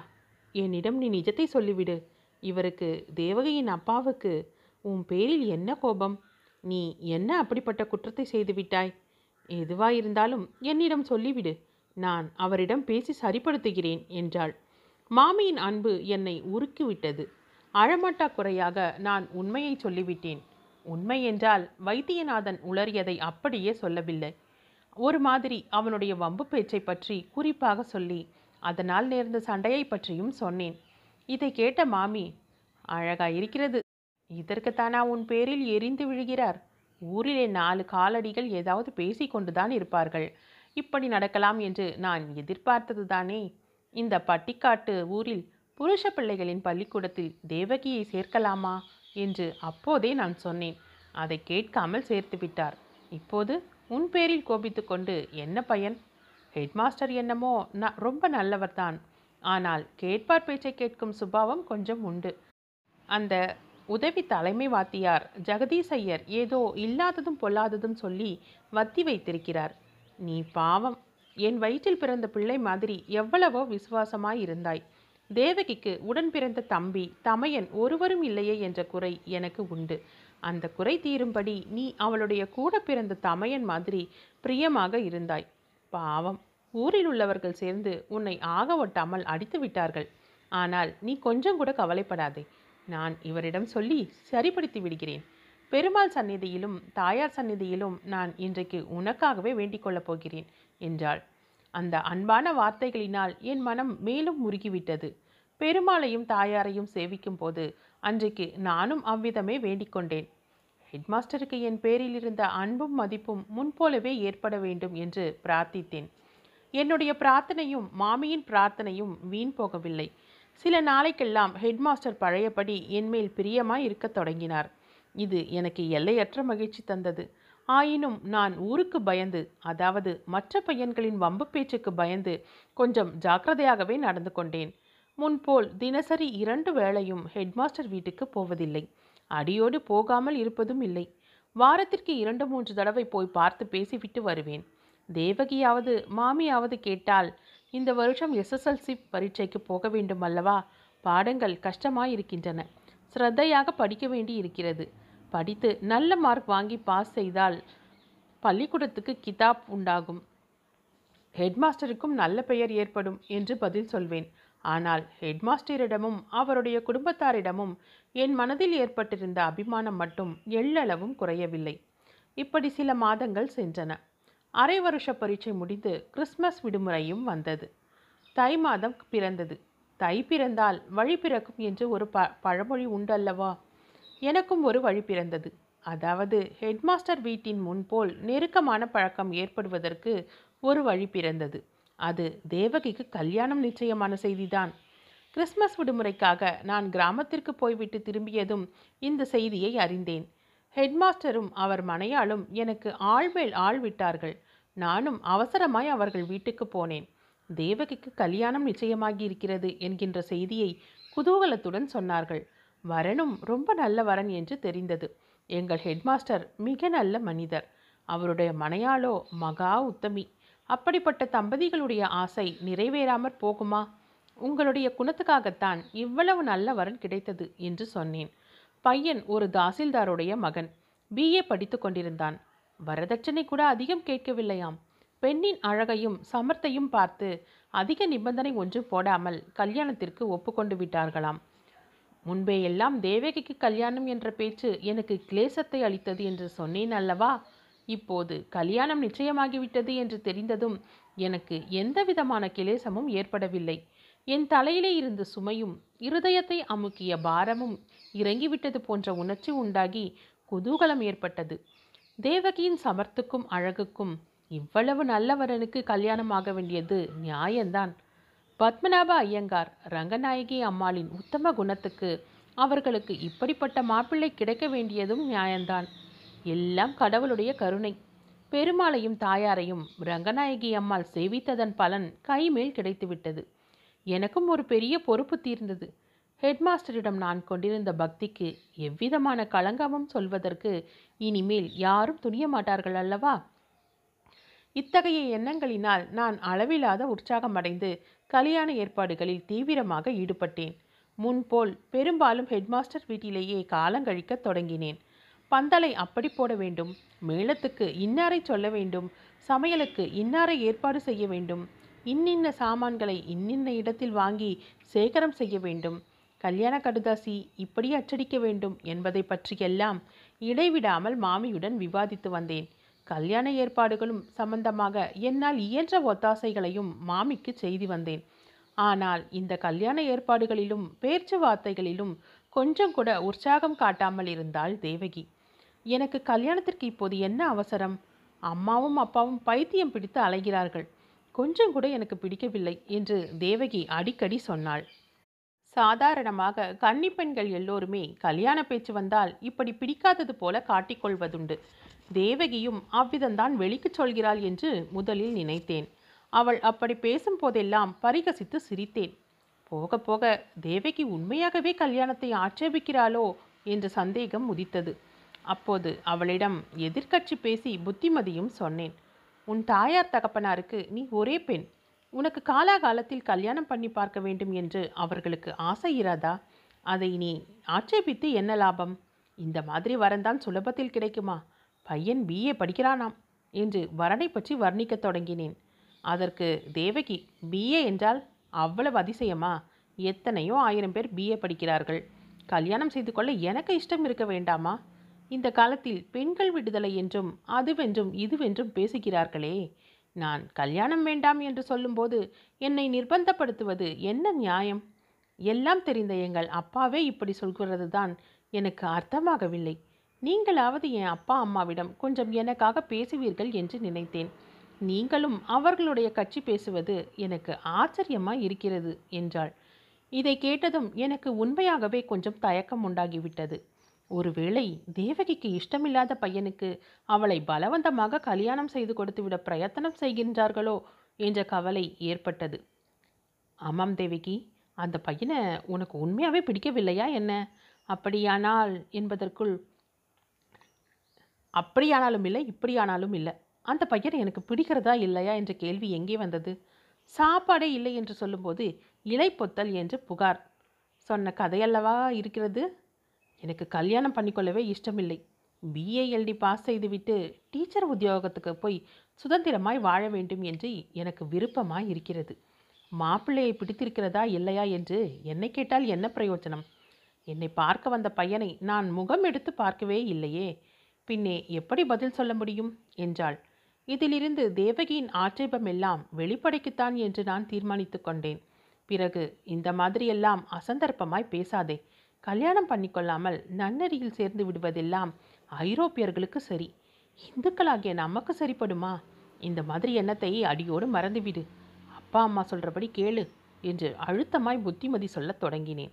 Speaker 1: என்னிடம் நீ நிஜத்தை சொல்லிவிடு. இவருக்கு தேவகையின் அப்பாவுக்கு உன் பேரில் என்ன கோபம்? நீ என்ன அப்படிப்பட்ட குற்றத்தை செய்துவிட்டாய் எதுவாயிருந்தாலும் என்னிடம் சொல்லிவிடு. நான் அவரிடம் பேசி சரிப்படுத்துகிறேன் என்றாள். மாமியின் அன்பு என்னை உருக்கிவிட்டது. அழமாட்டா குறையாக நான் உண்மையை சொல்லிவிட்டேன். உண்மை என்றால் வைத்தியநாதன் உளறியதை அப்படியே சொல்லவில்லை. ஒரு மாதிரி அவனுடைய வம்பு பேச்சை பற்றி குறிப்பாக சொல்லி அதனால் நேர்ந்த சண்டையை பற்றியும் சொன்னேன். இதை கேட்ட மாமி அழகா இருக்கிறது. இதற்குத்தானா உன் பேரில் எரிந்து விழுகிறார்? ஊரிலே நாலு காலடிகள் ஏதாவது பேசிக்கொண்டுதான் இருப்பார்கள். இப்படி நடக்கலாம் என்று நான் எதிர்பார்த்தது தானே இந்த பட்டிக்காட்டு ஊரில் புருஷ பிள்ளைகளின் பள்ளிக்கூடத்தில் தேவகியை சேர்க்கலாமா? என்று அப்போதே நான் சொன்னேன். அதை கேட்காமல் சேர்த்து விட்டார். இப்போது உன் பேரில் கோபித்து கொண்டு என்ன பயன்? ஹெட்மாஸ்டர் என்னமோ நான் ரொம்ப நல்லவர்தான். ஆனால் கேட்பார் பேச்சை கேட்கும் சுபாவம் கொஞ்சம் உண்டு. அந்த உதவி தலைமை வாத்தியார் ஜெகதீசையர் ஏதோ இல்லாததும் பொல்லாததும் சொல்லி வத்தி வைத்திருக்கிறார். நீ பாவம். என் வயிற்றில் பிறந்த பிள்ளை மாதிரி எவ்வளவோ விசுவாசமாய் இருந்தாய். தேவகிக்கு உடன் பிறந்த தம்பி தமையன் ஒருவரும் இல்லையே என்ற குறை எனக்கு உண்டு. அந்த குறை தீரும்படி நீ அவளுடைய கூட பிறந்த தமையன் மாதிரி பிரியமாக இருந்தாய். பாவம். ஊரில் உள்ளவர்கள் சேர்ந்து உன்னை ஆக ஒட்டாமல் அடித்து விட்டார்கள். ஆனால் நீ கொஞ்சம் கூட கவலைப்படாதே. நான் இவரிடம் சொல்லி சரிப்படுத்தி விடுகிறேன். பெருமாள் சந்நிதியிலும் தாயார் சந்நிதியிலும் நான் இன்றைக்கு உனக்காகவே வேண்டிக் கொள்ளப் போகிறேன் என்றாள். அந்த அன்பான வார்த்தைகளினால் என் மனம் மேலும் முருகிவிட்டது பெருமாளையும் தாயாரையும் சேவிக்கும் போது அன்றைக்கு நானும் அவ்விதமே வேண்டிக்கொண்டேன் ஹெட்மாஸ்டருக்கு என் பேரில் இருந்த அன்பும் மதிப்பும் முன்போலவே ஏற்பட வேண்டும் என்று பிரார்த்தித்தேன். என்னுடைய பிரார்த்தனையும் மாமியின் பிரார்த்தனையும் வீண் போகவில்லை. சில நாளைக்கெல்லாம் ஹெட்மாஸ்டர் பழையபடி என்மேல் பிரியமாய் இருக்கத் தொடங்கினார். இது எனக்கு எல்லையற்ற மகிழ்ச்சி தந்தது. ஆயினும் நான் ஊருக்கு பயந்து அதாவது மற்ற பையன்களின் வம்பு பேச்சுக்கு பயந்து கொஞ்சம் ஜாக்கிரதையாகவே நடந்து கொண்டேன். முன்போல் தினசரி இரண்டு வேளையும் ஹெட்மாஸ்டர் வீட்டுக்கு போவதில்லை. அடியோடு போகாமல் இருப்பதும் இல்லை. வாரத்திற்கு இரண்டு மூன்று தடவை போய் பார்த்து பேசிவிட்டு வருவேன். தேவகியாவது மாமியாவது கேட்டால் இந்த வருஷம் எஸ்எஸ்எல்சி பரீட்சைக்கு போக வேண்டும் அல்லவா பாடங்கள் கஷ்டமாயிருக்கின்றன. ஸ்ரத்தையாக படிக்க வேண்டி இருக்கிறது படித்து நல்ல மார்க் வாங்கி பாஸ் செய்தால் பள்ளிக்கூடத்துக்கு கிதாப் உண்டாகும். ஹெட்மாஸ்டருக்கும் நல்ல பெயர் ஏற்படும் என்று பதில் சொல்வேன். ஆனால் ஹெட்மாஸ்டரிடமும் அவருடைய குடும்பத்தாரிடமும் என் மனதில் ஏற்பட்டிருந்த அபிமானம் மட்டும் எள்ளளவும் குறையவில்லை. இப்படி சில மாதங்கள் சென்றன. அரை வருஷ பரீட்சை முடிந்து கிறிஸ்மஸ் விடுமுறையும் வந்தது. தை மாதம் பிறந்தது. தை பிறந்தால் வழி பிறக்கும் என்று ஒரு ப பழமொழி உண்டல்லவா? எனக்கும் ஒரு வழி பிறந்தது. அதாவது ஹெட்மாஸ்டர் வீட்டின் முன்போல் நெருக்கமான பழக்கம் ஏற்படுவதற்கு ஒரு வழி பிறந்தது. அது தேவகிக்கு கல்யாணம் நிச்சயமான செய்திதான். கிறிஸ்மஸ் விடுமுறைக்காக நான் கிராமத்திற்கு போய்விட்டு திரும்பியதும் இந்த செய்தியை அறிந்தேன். ஹெட்மாஸ்டரும் அவர் மனையாளும் எனக்கு ஆள்மேல் ஆள் விட்டார்கள். நானும் அவசரமாய் அவர்கள் வீட்டுக்கு போனேன். தேவகிக்கு கல்யாணம் நிச்சயமாகி இருக்கிறது என்கின்ற செய்தியை குதூகலத்துடன் சொன்னார்கள். வரனும் ரொம்ப நல்ல வரன் என்று தெரிந்தது. எங்கள் ஹெட்மாஸ்டர் மிக நல்ல மனிதர். அவருடைய மனையாளோ மகா உத்தமி. அப்படிப்பட்ட தம்பதிகளுடைய ஆசை நிறைவேறாமற் போகுமா? உங்களுடைய குணத்துக்காகத்தான் இவ்வளவு நல்ல வரன் கிடைத்தது என்று சொன்னேன். பையன் ஒரு தாசில்தாருடைய மகன். பிஏ படித்து கொண்டிருந்தான். வரதட்சணை கூட அதிகம் கேட்கவில்லையாம். பெண்ணின் அழகையும் சமர்த்தையும் பார்த்து அதிக நிபந்தனை ஒன்று போடாமல் கல்யாணத்திற்கு ஒப்புக்கொண்டு விட்டார்களாம். முன்பே எல்லாம் தேவகிக்கு கல்யாணம் என்ற பேச்சு எனக்கு கிளேசத்தை அளித்தது என்று சொன்னேன் அல்லவா? இப்போது கல்யாணம் நிச்சயமாகிவிட்டது என்று தெரிந்ததும் எனக்கு எந்த விதமான கிளேசமும் ஏற்படவில்லை. என் தலையிலே இருந்த சுமையும் இருதயத்தை அமுக்கிய பாரமும் இறங்கிவிட்டது போன்ற உணர்ச்சி உண்டாகி குதூகலம் ஏற்பட்டது. தேவகியின் சமர்த்துக்கும் அழகுக்கும் இவ்வளவு நல்லவரனுக்கு கல்யாணமாக வேண்டியது நியாயம்தான். பத்மநாப ஐயங்கார் ரங்கநாயகி அம்மாளின் உத்தம குணத்துக்கு அவர்களுக்கு இப்படிப்பட்ட மாப்பிள்ளை கிடைக்க வேண்டியதும் நியாயம்தான். எல்லாம் கடவுளுடைய கருணை. பெருமாளையும் தாயாரையும் ரங்கநாயகி அம்மாள் சேவித்ததன் பலன் கைமேல் கிடைத்துவிட்டது. எனக்கும் ஒரு பெரிய பொறுப்பு தீர்ந்தது. ஹெட்மாஸ்டரிடம் நான் கொண்டிருந்த பக்திக்கு எவ்விதமான களங்கமும் சொல்வதற்கு இனிமேல் யாரும் துணிய மாட்டார்கள் அல்லவா? இத்தகைய எண்ணங்களினால் நான் அளவில்லாத உற்சாகமடைந்து கல்யாண ஏற்பாடுகளில் தீவிரமாக ஈடுபட்டேன். முன்போல் பெரும்பாலும் ஹெட்மாஸ்டர் வீட்டிலேயே காலங்கழிக்கத் தொடங்கினேன். பந்தலை அப்படி போட வேண்டும் மேளத்துக்கு இன்னாரை சொல்ல வேண்டும் சமையலுக்கு இன்னாரை ஏற்பாடு செய்ய வேண்டும் இன்னின்ன சாமான்களை இன்னின்ன இடத்தில் வாங்கி சேகரம் செய்ய வேண்டும் கல்யாண கடுதாசி இப்படி அச்சடிக்க வேண்டும் என்பதை பற்றியெல்லாம் இடைவிடாமல் மாமியுடன் விவாதித்து வந்தேன். கல்யாண ஏற்பாடுகளும் சம்பந்தமாக என்னால் இயன்ற ஒத்தாசைகளையும் மாமிக்கு செய்து வந்தேன். ஆனால் இந்த கல்யாண ஏற்பாடுகளிலும் பேச்சுவார்த்தைகளிலும் கொஞ்சம் கூட உற்சாகம் காட்டாமல் இருந்தாள் தேவகி. எனக்கு கல்யாணத்திற்கு இப்போது என்ன அவசரம்? அம்மாவும் அப்பாவும் பைத்தியம் பிடித்து அலைகிறார்கள். கொஞ்சம் கூட எனக்கு பிடிக்கவில்லை என்று தேவகி அடிக்கடி சொன்னாள். சாதாரணமாக கன்னி பெண்கள் எல்லோருமே கல்யாண பேச்சு வந்தால் இப்படி பிடிக்காதது போல காட்டிக்கொள்வதுண்டு தேவகியும் அவ்விதம்தான் வெளிக்குச் சொல்கிறாள் என்று முதலில் நினைத்தேன். அவள் அப்படி பேசும் போதெல்லாம் பரிகசித்து சிரித்தேன். போக போக தேவகி உண்மையாகவே கல்யாணத்தை ஆட்சேபிக்கிறாளோ என்ற சந்தேகம் உதித்தது. அப்போது அவளிடம் எதிர்க்கட்சி பேசி புத்திமதியும் சொன்னேன். உன் தாயார் தகப்பனாருக்கு நீ ஒரே பெண். உனக்கு காலாகாலத்தில் கல்யாணம் பண்ணி பார்க்க வேண்டும் என்று அவர்களுக்கு ஆசை இராதா? அதை நீ ஆட்சேபித்து என்ன லாபம்? இந்த மாதிரி வரந்தான் சுலபத்தில் கிடைக்குமா? பையன் பிஏ படிக்கிறானாம் என்று வரனை பற்றி வர்ணிக்கத் தொடங்கினேன். அதற்கு தேவகி பிஏ என்றால் அவ்வளவு அதிசயமா? எத்தனையோ ஆயிரம் பேர் பிஏ படிக்கிறார்கள். கல்யாணம் செய்து கொள்ள எனக்கு இஷ்டம் இருக்க வேண்டாமா? இந்த காலத்தில் பெண்கள் விடுதலை என்றும் அதுவென்றும் இதுவென்றும் பேசுகிறார்களே. நான் கல்யாணம் வேண்டாம் என்று சொல்லும்போது என்னை நிர்பந்தப்படுத்துவது என்ன நியாயம்? எல்லாம் தெரிந்த எங்கள் அப்பாவே இப்படி சொல்கிறது தான் எனக்கு அர்த்தமாகவில்லை. நீங்களாவது என் அப்பா அம்மாவிடம் கொஞ்சம் எனக்காக பேசுவீர்கள் என்று நினைத்தேன். நீங்களும் அவர்களுடைய கட்சி பேசுவது எனக்கு ஆச்சரியமாக இருக்கிறது என்றாள். இதை கேட்டதும் எனக்கு உண்மையாகவே கொஞ்சம் தயக்கம் உண்டாகிவிட்டது. ஒருவேளை தேவகிக்கு இஷ்டமில்லாத பையனுக்கு அவளை பலவந்தமாக கல்யாணம் செய்து கொடுத்துவிட பிரயத்தனம் செய்கின்றார்களோ என்ற கவலை ஏற்பட்டது. ஆமாம் தேவகி அந்த பையனை உனக்கு உண்மையாகவே பிடிக்கவில்லையா என்ன? அப்படியானால் என்பதற்குள் அப்படியானாலும் இல்லை இப்படியானாலும் இல்லை. அந்த பையனை எனக்கு பிடிக்கிறதா இல்லையா என்ற கேள்வி எங்கே வந்தது? சாப்பாடே இல்லை என்று சொல்லும்போது இலைப்பொத்தல் என்று புகார். சொன்ன கதையல்லவா இருக்கிறது? எனக்கு கல்யாணம் பண்ணிக்கொள்ளவே இஷ்டமில்லை. பிஏஎல்டி பாஸ் செய்துவிட்டு டீச்சர் உத்தியோகத்துக்கு போய் சுதந்திரமாய் வாழ வேண்டும் என்று எனக்கு விருப்பமாய் இருக்கிறது. மாப்பிள்ளையை பிடித்திருக்கிறதா இல்லையா என்று என்னை கேட்டால் என்ன பிரயோஜனம்? என்னை பார்க்க வந்த பையனை நான் முகம் எடுத்து பார்க்கவே இல்லையே. பின்னே எப்படி பதில் சொல்ல முடியும்? என்றாள். இதிலிருந்து தேவகியின் ஆட்சேபம் எல்லாம் வெளிப்படைக்குத்தான் என்று நான் தீர்மானித்து கொண்டேன். பிறகு இந்த மாதிரியெல்லாம் அசந்தர்ப்பமாய் பேசாதே. கல்யாணம் பண்ணிக்கொள்ளாமல் நன்னறியில் சேர்ந்து விடுவதெல்லாம் ஐரோப்பியர்களுக்கு சரி. இந்துக்களாகிய நமக்கு சரிப்படுமா? இந்த மாதிரி எண்ணத்தை அடியோடு மறந்துவிடு. அப்பா அம்மா சொல்கிறபடி கேளு என்று அழுத்தமாய் புத்திமதி சொல்லத் தொடங்கினேன்.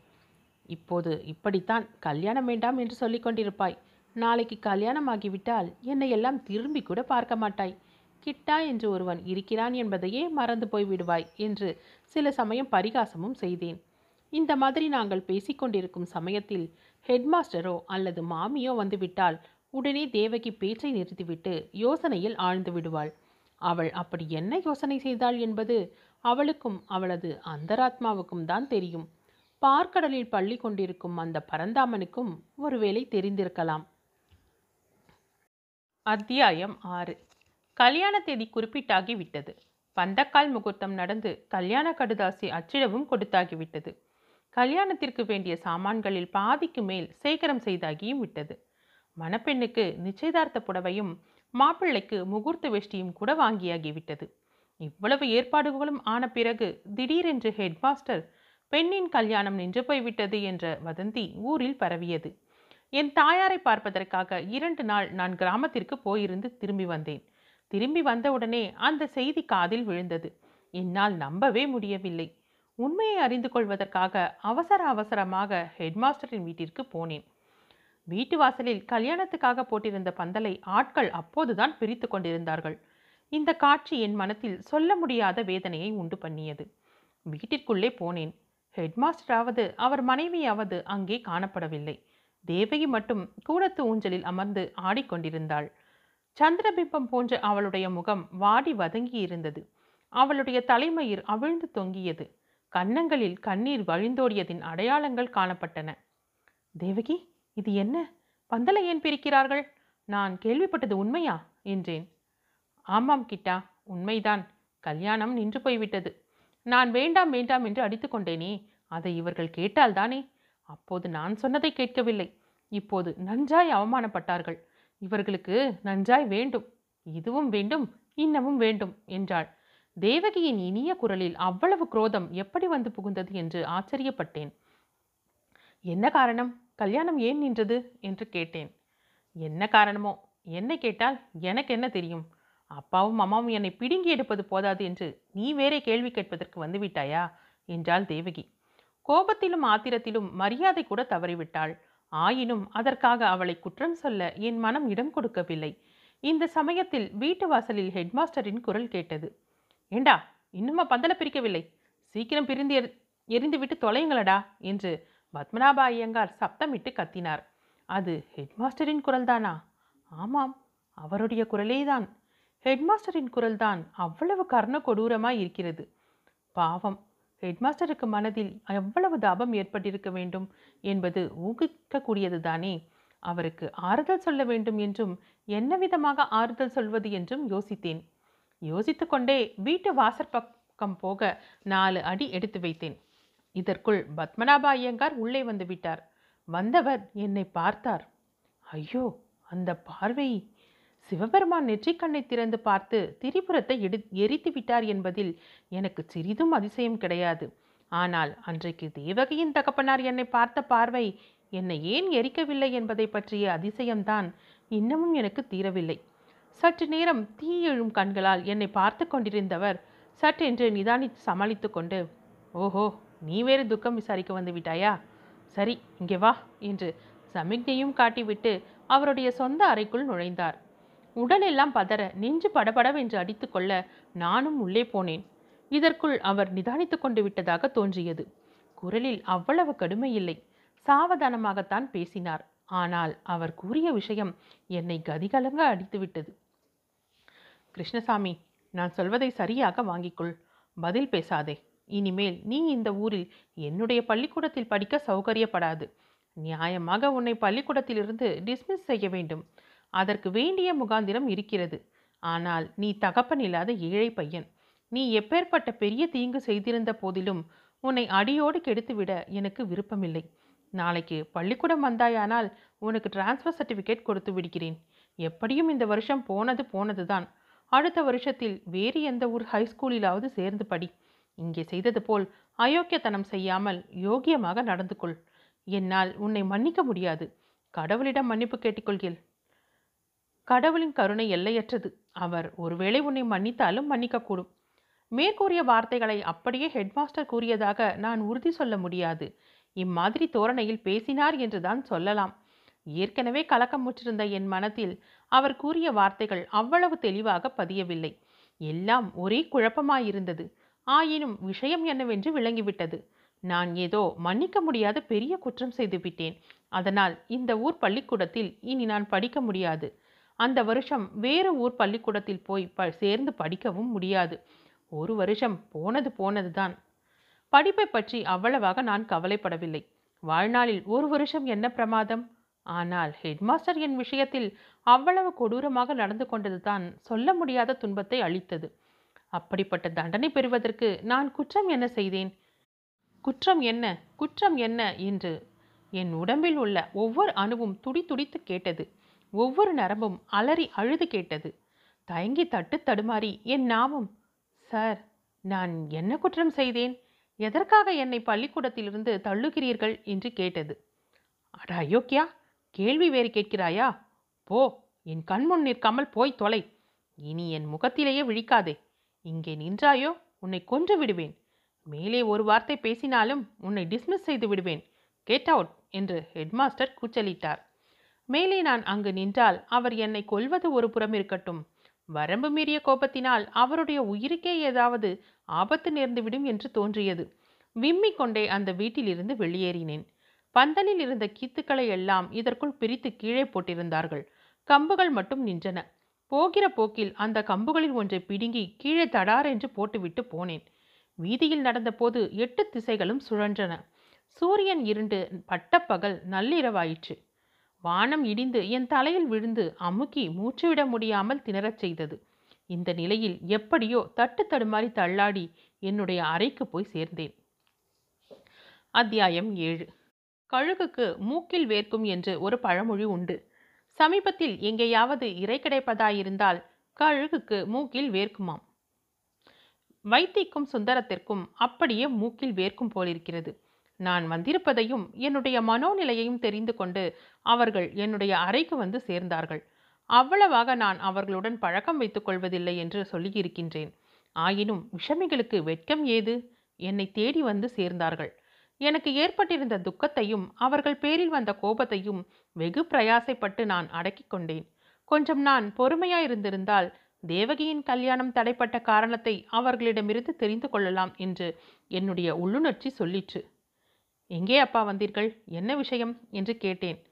Speaker 1: இப்போது இப்படித்தான் கல்யாணம் வேண்டாம் என்று சொல்லிக் கொண்டிருப்பாய். நாளைக்கு கல்யாணம் ஆகிவிட்டால் என்னை எல்லாம் திரும்பி கூட பார்க்க மாட்டாய். கிட்டா என்று ஒருவன் இருக்கிறான் என்பதையே மறந்து போய் விடுவாய் என்று சில சமயம் பரிகாசமும் செய்தேன். இந்த மாதிரி நாங்கள் பேசிக்கொண்டிருக்கும் சமயத்தில் ஹெட்மாஸ்டரோ அல்லது மாமியோ வந்துவிட்டால் உடனே தேவகி பேச்சை நிறுத்திவிட்டு யோசனையில் ஆழ்ந்து விடுவாள். அவள் அப்படி என்ன யோசனை செய்தாள் என்பது அவளுக்கும் அவளது அந்தராத்மாவுக்கும் தான் தெரியும். பார்க்கடலில் பள்ளி கொண்டிருக்கும் அந்த பரந்தாமனுக்கும் ஒருவேளை தெரிந்திருக்கலாம். அத்தியாயம் ஆறு. கல்யாண தேதி குறிப்பிட்டாகி விட்டது பந்தக்கால் முகூர்த்தம் நடந்து கல்யாண கடுதாசி அச்சிடவும் கொடுத்தாகிவிட்டது. கல்யாணத்திற்கு வேண்டிய சாமான்களில் பாதிக்கு மேல் சேகரம் செய்தாகியும் விட்டது. மணப்பெண்ணுக்கு நிச்சயதார்த்த புடவையும் மாப்பிள்ளைக்கு முகூர்த்த வேஷ்டியும் கூட வாங்கியாகிவிட்டது. இவ்வளவு ஏற்பாடுகளும் ஆன பிறகு திடீரென்று ஹெட்மாஸ்டர் பெண்ணின் கல்யாணம் நின்று போய்விட்டது என்ற வதந்தி ஊரில் பரவியது. என் தாயாரை பார்ப்பதற்காக இரண்டு நாள் நான் கிராமத்திற்கு போயிருந்து திரும்பி வந்தேன். திரும்பி வந்தவுடனே அந்த செய்தி காதில் விழுந்தது. என்னால் நம்பவே முடியவில்லை. உண்மையை அறிந்து கொள்வதற்காக அவசர அவசரமாக ஹெட்மாஸ்டரின் வீட்டிற்கு போனேன். வீட்டு வாசலில் கல்யாணத்துக்காக போட்டிருந்த பந்தலை ஆட்கள் அப்போதுதான் பிரித்து கொண்டிருந்தார்கள். இந்த காட்சி என் மனத்தில் சொல்ல முடியாத வேதனையை உண்டு பண்ணியது. வீட்டிற்குள்ளே போனேன். ஹெட்மாஸ்டராவது அவர் மனைவியாவது அங்கே காணப்படவில்லை. தேவகி மட்டும் கூடத்து ஊஞ்சலில் அமர்ந்து ஆடிக்கொண்டிருந்தாள். சந்திரபிம்பம் போன்ற அவளுடைய முகம் வாடி வதங்கி இருந்தது அவளுடைய தலைமயிர் அவிழ்ந்து தொங்கியது. கன்னங்களில் கண்ணீர் வழிந்தோடியதின் அடையாளங்கள் காணப்பட்டன. தேவகி இது என்ன? பந்தலை ஏன் பிரிக்கிறார்கள்? நான் கேள்விப்பட்டது உண்மையா? என்றேன். ஆமாம் கிட்டா உண்மைதான். கல்யாணம் நின்று போய்விட்டது. நான் வேண்டாம் வேண்டாம் என்று அடித்துக்கொண்டேனே. அதை இவர்கள் கேட்டால்தானே அப்போது நான் சொன்னதை கேட்கவில்லை. இப்போது நன்றாய் அவமானப்பட்டார்கள். இவர்களுக்கு நன்றாய் வேண்டும். இதுவும் வேண்டும் இன்னமும் வேண்டும் என்றாள். தேவகியின் இனிய குரலில் அவ்வளவு குரோதம் எப்படி வந்து புகுந்தது என்று ஆச்சரியப்பட்டேன். என்ன காரணம்? கல்யாணம் ஏன் நின்றது? என்று கேட்டேன். என்ன காரணமோ? என்னை கேட்டால் எனக்கு என்ன தெரியும்? அப்பாவும் அம்மாவும் என்னை பிடுங்கி எடுப்பது போதாது என்று நீ வேறே கேள்வி கேட்பதற்கு வந்துவிட்டாயா என்றாள் தேவகி. கோபத்திலும் ஆத்திரத்திலும் மரியாதை கூட தவறிவிட்டாள். ஆயினும் அதற்காக அவளை குற்றம் சொல்ல என் மனம் இடம் கொடுக்கவில்லை. இந்த சமயத்தில் வீட்டு வாசலில் ஹெட்மாஸ்டரின் குரல் கேட்டது. ஏண்டா இன்னுமா பந்தல பிரிக்கவில்லை? சீக்கிரம் பிரிந்து எரிந்துவிட்டு தொலையுங்களடா என்று பத்மநாப ஐயங்கார் சப்தமிட்டு கத்தினார். அது ஹெட்மாஸ்டரின் குரல்தானா? ஆமாம் அவருடைய குரலேதான். ஹெட்மாஸ்டரின் குரல்தான் அவ்வளவு கர்ண கொடூரமாய் இருக்கிறது. பாவம் ஹெட்மாஸ்டருக்கு மனதில் எவ்வளவு தாபம் ஏற்பட்டிருக்க வேண்டும் என்பது ஊகிக்கக்கூடியதுதானே. அவருக்கு ஆறுதல் சொல்ல வேண்டும் என்றும் என்ன விதமாக ஆறுதல் சொல்வது என்றும் யோசித்தேன். யோசித்து கொண்டே வீட்டு வாசற்பக்கம் போக நாலு அடி எடுத்து வைத்தேன். இதற்குள் பத்மநாப ஐயங்கார் உள்ளே வந்து விட்டார். வந்தவர் என்னை பார்த்தார். ஐயோ அந்த பார்வை சிவபெருமான் நெற்றிக்கண்ணை திறந்து பார்த்து திரிபுரத்தை எடு எரித்து விட்டார் என்பதில் எனக்கு சிறிதும் அதிசயம் கிடையாது. ஆனால் அன்றைக்கு தேவகையின் தகப்பனார் என்னை பார்த்த பார்வை என்னை ஏன் எரிக்கவில்லை என்பதை பற்றிய அதிசயம்தான் இன்னமும் எனக்கு தீரவில்லை. சற்று நேரம் தீ எழும் கண்களால் என்னை பார்த்து கொண்டிருந்தவர் சட்டென்று நிதானித்து சமாளித்து கொண்டு ஓஹோ நீ வேறு துக்கம் விசாரிக்க வந்து விட்டாயா? சரி இங்கே வா என்று சமிக்ஞையும் காட்டிவிட்டு அவருடைய சொந்த அறைக்குள் நுழைந்தார். உடலெல்லாம் பதற நெஞ்சு படபடவென்று அடித்துக்கொள்ள நானும் உள்ளே போனேன். இதற்குள் அவர் நிதானித்து கொண்டு விட்டதாக தோன்றியது. குரலில் அவ்வளவு கடுமை இல்லை சாவதானமாகத்தான் பேசினார். ஆனால் அவர் கூறிய விஷயம் என்னை கதிகலங்க அடித்துவிட்டது கிருஷ்ணசாமி நான் சொல்வதை சரியாக வாங்கிக்கொள். பதில் பேசாதே. இனிமேல் நீ இந்த ஊரில் என்னுடைய பள்ளிக்கூடத்தில் படிக்க சௌகரியப்படாது. நியாயமாக உன்னை பள்ளிக்கூடத்திலிருந்து டிஸ்மிஸ் செய்ய வேண்டும். அதற்கு வேண்டிய முகாந்திரம் இருக்கிறது. ஆனால் நீ தகப்பன் இல்லாத ஏழை பையன். நீ எப்பேற்பட்ட பெரிய தீங்கு செய்திருந்த போதிலும் உன்னை அடியோடு கெடுத்துவிட எனக்கு விருப்பமில்லை. நாளைக்கு பள்ளிக்கூடம் வந்தாயானால் உனக்கு டிரான்ஸ்ஃபர் சர்டிஃபிகேட் கொடுத்து விடுகிறேன். எப்படியும் இந்த வருஷம் போனது போனது தான் அடுத்த வருஷத்தில் வேறு எந்த ஊர் ஹைஸ்கூலிலாவது சேர்ந்து படி. இங்கே செய்தது போல் அயோக்கியத்தனம் செய்யாமல் யோகியமாக நடந்து கொள் என்னால் உன்னை மன்னிக்க முடியாது. கடவுளிடம் மன்னிப்பு கேட்டுக்கொள்கிறேன். கடவுளின் கருணை எல்லையற்றது. அவர் ஒருவேளை உன்னை மன்னித்தாலும் மன்னிக்கக்கூடும். மேற்கூறிய வார்த்தைகளை அப்படியே ஹெட்மாஸ்டர் கூறியதாக நான் உறுதி சொல்ல முடியாது. இம்மாதிரி தோரணையில் பேசினார் என்றுதான் சொல்லலாம். ஏற்கனவே கலக்கம் முற்றிருந்த என் மனத்தில் அவர் கூறிய வார்த்தைகள் அவ்வளவு தெளிவாக பதியவில்லை. எல்லாம் ஒரே குழப்பமாயிருந்தது. ஆயினும் விஷயம் என்னவென்று விளங்கிவிட்டது. நான் ஏதோ மன்னிக்க முடியாத பெரிய குற்றம் செய்துவிட்டேன். அதனால் இந்த ஊர் பள்ளிக்கூடத்தில் இனி நான் படிக்க முடியாது. அந்த வருஷம் வேறு ஊர் பள்ளிக்கூடத்தில் போய் ப சேர்ந்து படிக்கவும் முடியாது. ஒரு வருஷம் போனது போனது தான் படிப்பை பற்றி அவ்வளவாக நான் கவலைப்படவில்லை. வாழ்நாளில் ஒரு வருஷம் என்ன பிரமாதம்? ஆனால் ஹெட்மாஸ்டர் என் விஷயத்தில் அவ்வளவு கொடூரமாக நடந்து கொண்டதுதான் சொல்ல முடியாத துன்பத்தை அளித்தது. அப்படிப்பட்ட தண்டனை பெறுவதற்கு நான் குற்றம் என்ன செய்தேன்? குற்றம் என்ன? குற்றம் என்ன? என்று என் உடம்பில் உள்ள ஒவ்வொரு அணுவும் துடி துடித்து கேட்டது. ஒவ்வொரு நரம்பும் அலறி அழுது கேட்டது. தயங்கி தட்டு தடுமாறி என் நாமம் சார் நான் என்ன குற்றம் செய்தேன்? எதற்காக என்னை பள்ளிக்கூடத்திலிருந்து தள்ளுகிறீர்கள்? என்று கேட்டது. அட அயோக்கியா கேள்வி வேறு கேட்கிறாயா? போ என் கண்முன் நிற்காமல் போய் தொலை. இனி என் முகத்திலேயே விழிக்காதே. இங்கே நின்றாயோ? உன்னை கொன்று விடுவேன். மேலே ஒரு வார்த்தை பேசினாலும் உன்னை டிஸ்மிஸ் செய்து விடுவேன். கெட் அவுட் என்று ஹெட்மாஸ்டர் கூச்சலிட்டார். மேலே நான் அங்கு நின்றால் அவர் என்னை கொல்வது ஒரு புறம் இருக்கட்டும். வரம்பு மீறிய கோபத்தினால் அவருடைய உயிருக்கே ஏதாவது ஆபத்து நேர்ந்துவிடும் என்று தோன்றியது. விம்மிக் கொண்டே அந்த வீட்டிலிருந்து வெளியேறினேன். பந்தலில் இருந்த கீத்துக்களை எல்லாம் இதற்குள் பிரித்து கீழே போட்டிருந்தார்கள். கம்புகள் மட்டும் நின்றன. போகிற போக்கில் அந்த கம்புகளில் ஒன்றை பிடுங்கி கீழே தடார் என்று போட்டுவிட்டு போனேன். வீதியில் நடந்தபோது எட்டு திசைகளும் சுழன்றன. சூரியன் இருண்டு பட்டப்பகல் நள்ளிரவாயிற்று. வானம் இடிந்து என் தலையில் விழுந்து அமுக்கி மூச்சுவிட முடியாமல் திணறச் செய்தது. இந்த நிலையில் எப்படியோ தட்டு தடுமாறி தள்ளாடி என்னுடைய அறைக்கு போய் சேர்ந்தேன். அத்தியாயம் ஏழு. கழுகுக்கு மூக்கில் வேர்க்கும் என்று ஒரு பழமொழி உண்டு. சமீபத்தில் எங்கேயாவது இறை கிடைப்பதாயிருந்தால் கழுகுக்கு மூக்கில் வேர்க்குமாம். வைத்திக்கும் சுந்தரத்திற்கும் அப்படியே மூக்கில் வேர்க்கும் போலிருக்கிறது. நான் வந்திருப்பதையும் என்னுடைய மனோநிலையையும் தெரிந்து கொண்டு அவர்கள் என்னுடைய அறைக்கு வந்து சேர்ந்தார்கள். அவ்வளவாக நான் அவர்களுடன் பழக்கம் வைத்துக் கொள்வதில்லை என்று சொல்லியிருக்கின்றேன். ஆயினும் விஷமிகளுக்கு வெட்கம் ஏது? என்னை தேடி வந்து சேர்ந்தார்கள். எனக்கு ஏற்பட்டிருந்த துக்கத்தையும் அவர்கள் பேரில் வந்த கோபத்தையும் வெகு பிரயாசைப்பட்டு நான் அடக்கிக் கொண்டேன். கொஞ்சம் நான் பொறுமையாயிருந்திருந்தால் தேவகியின் கல்யாணம் தடைப்பட்ட காரணத்தை அவர்களிடமிருந்து தெரிந்து கொள்ளலாம் என்று என்னுடைய உள்ளுணர்ச்சி சொல்லிற்று. எங்கே அப்பா வந்தீர்கள்? என்ன விஷயம்? என்று கேட்டேன்.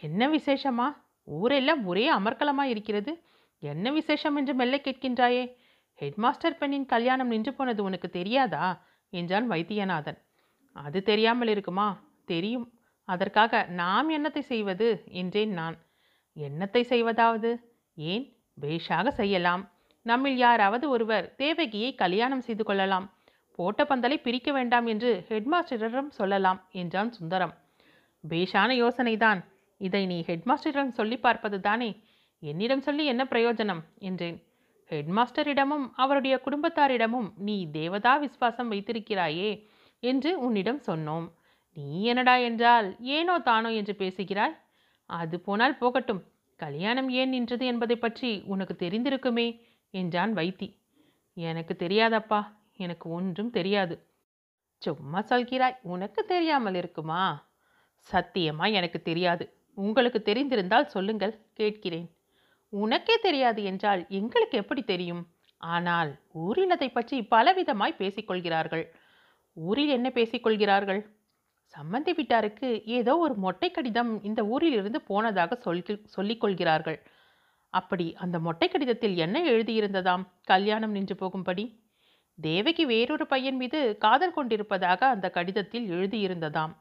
Speaker 1: என்ன விசேஷமா? ஊரெல்லாம் ஒரே அமர்க்கலமாக இருக்கிறது. என்ன விசேஷம் என்று மெல்ல கேட்கின்றாயே? ஹெட்மாஸ்டர் பெண்ணின் கல்யாணம் நின்று போனது உனக்கு தெரியாதா? என்றான் வைத்தியநாதன். அது தெரியாமல் இருக்குமா? தெரியும். அதற்காக நாம் என்னத்தை செய்வது? என்றேன் நான். என்னத்தை செய்வதாவது? ஏன்? பேஷாக செய்யலாம். நம்மில் யாராவது ஒருவர் தேவகியை கல்யாணம் செய்து கொள்ளலாம். போட்ட பந்தலை பிரிக்க வேண்டாம் என்று ஹெட்மாஸ்டரிடம் சொல்லலாம் என்றான் சுந்தரம். பேஷான யோசனைதான். இதை நீ ஹெட்மாஸ்டரிடம் சொல்லி பார்ப்பது தானே என்னிடம் சொல்லி என்ன பிரயோஜனம்? என்றேன். ஹெட்மாஸ்டரிடமும் அவருடைய குடும்பத்தாரிடமும் நீ தேவதா விஸ்வாசம் வைத்திருக்கிறாயே? என்று உன்னிடம் சொன்னோம். நீ என்னடா என்றால் ஏனோ தானோ என்று பேசுகிறாய்? அது போனால் போகட்டும். கல்யாணம் ஏன் நின்றது என்பதை பற்றி உனக்கு தெரிந்திருக்குமே? என்றான் வைத்தி. எனக்கு தெரியாதப்பா. எனக்கு ஒன்றும் தெரியாது. சும்மா சொல்கிறாய் உனக்கு தெரியாமல் இருக்குமா? சத்தியமா எனக்கு தெரியாது. உங்களுக்கு தெரிந்திருந்தால் சொல்லுங்கள் கேட்கிறேன். உனக்கே தெரியாது என்றால் எங்களுக்கு எப்படி தெரியும்? ஆனால் ஊரில் அதை பற்றி பலவிதமாய் பேசிக்கொள்கிறார்கள். ஊரில் என்ன பேசிக்கொள்கிறார்கள்? சம்மந்தி வீட்டாருக்கு ஏதோ ஒரு மொட்டை கடிதம் இந்த ஊரிலிருந்து போனதாக சொல்கி சொல்லிக்கொள்கிறார்கள். அப்படி அந்த மொட்டை கடிதத்தில் என்ன எழுதியிருந்ததாம்? கல்யாணம் நின்று போகும்படி? தேவகி வேறொரு பையன் மீது காதல் கொண்டிருப்பதாக அந்த கடிதத்தில் எழுதியிருந்ததாம்.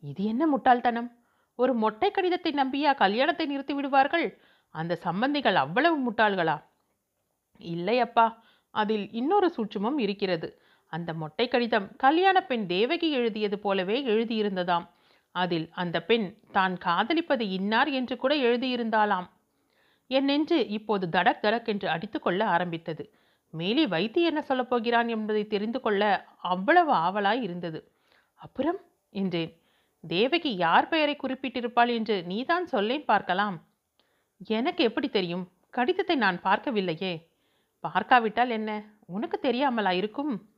Speaker 1: இது என்ன முட்டாள்தனம்? ஒரு மொட்டை கடிதத்தை நம்பியா கல்யாணத்தை நிறுத்தி விடுவார்கள்? அந்த சம்பந்திகள் அவ்வளவு முட்டாள்களா? இல்லை அப்பா அதில் இன்னொரு சூட்சமும் இருக்கிறது. அந்த மொட்டை கடிதம் கல்யாண பெண் தேவகி எழுதியது போலவே எழுதியிருந்ததாம். அதில் அந்த பெண் தான் காதலிப்பது இன்னார் என்று கூட எழுதியிருந்தாளாம். என் நெஞ்சு இப்போது தடக் தடக் என்று அடித்துக்கொள்ள ஆரம்பித்தது. மேலே வைத்து என்ன சொல்லப் போகிறான் என்பதை தெரிந்து கொள்ள அவ்வளவு ஆவலாய் இருந்தது. அப்புறம்? என்றேன். தேவகி யார் பெயரை குறிப்பிட்டிருப்பாள் என்று நீதான் சொல்லேன் பார்க்கலாம். எனக்கு எப்படி தெரியும்? கடிதத்தை நான் பார்க்கவில்லையே. பார்க்காவிட்டால் என்ன? உனக்கு தெரியாமலா இருக்கும்?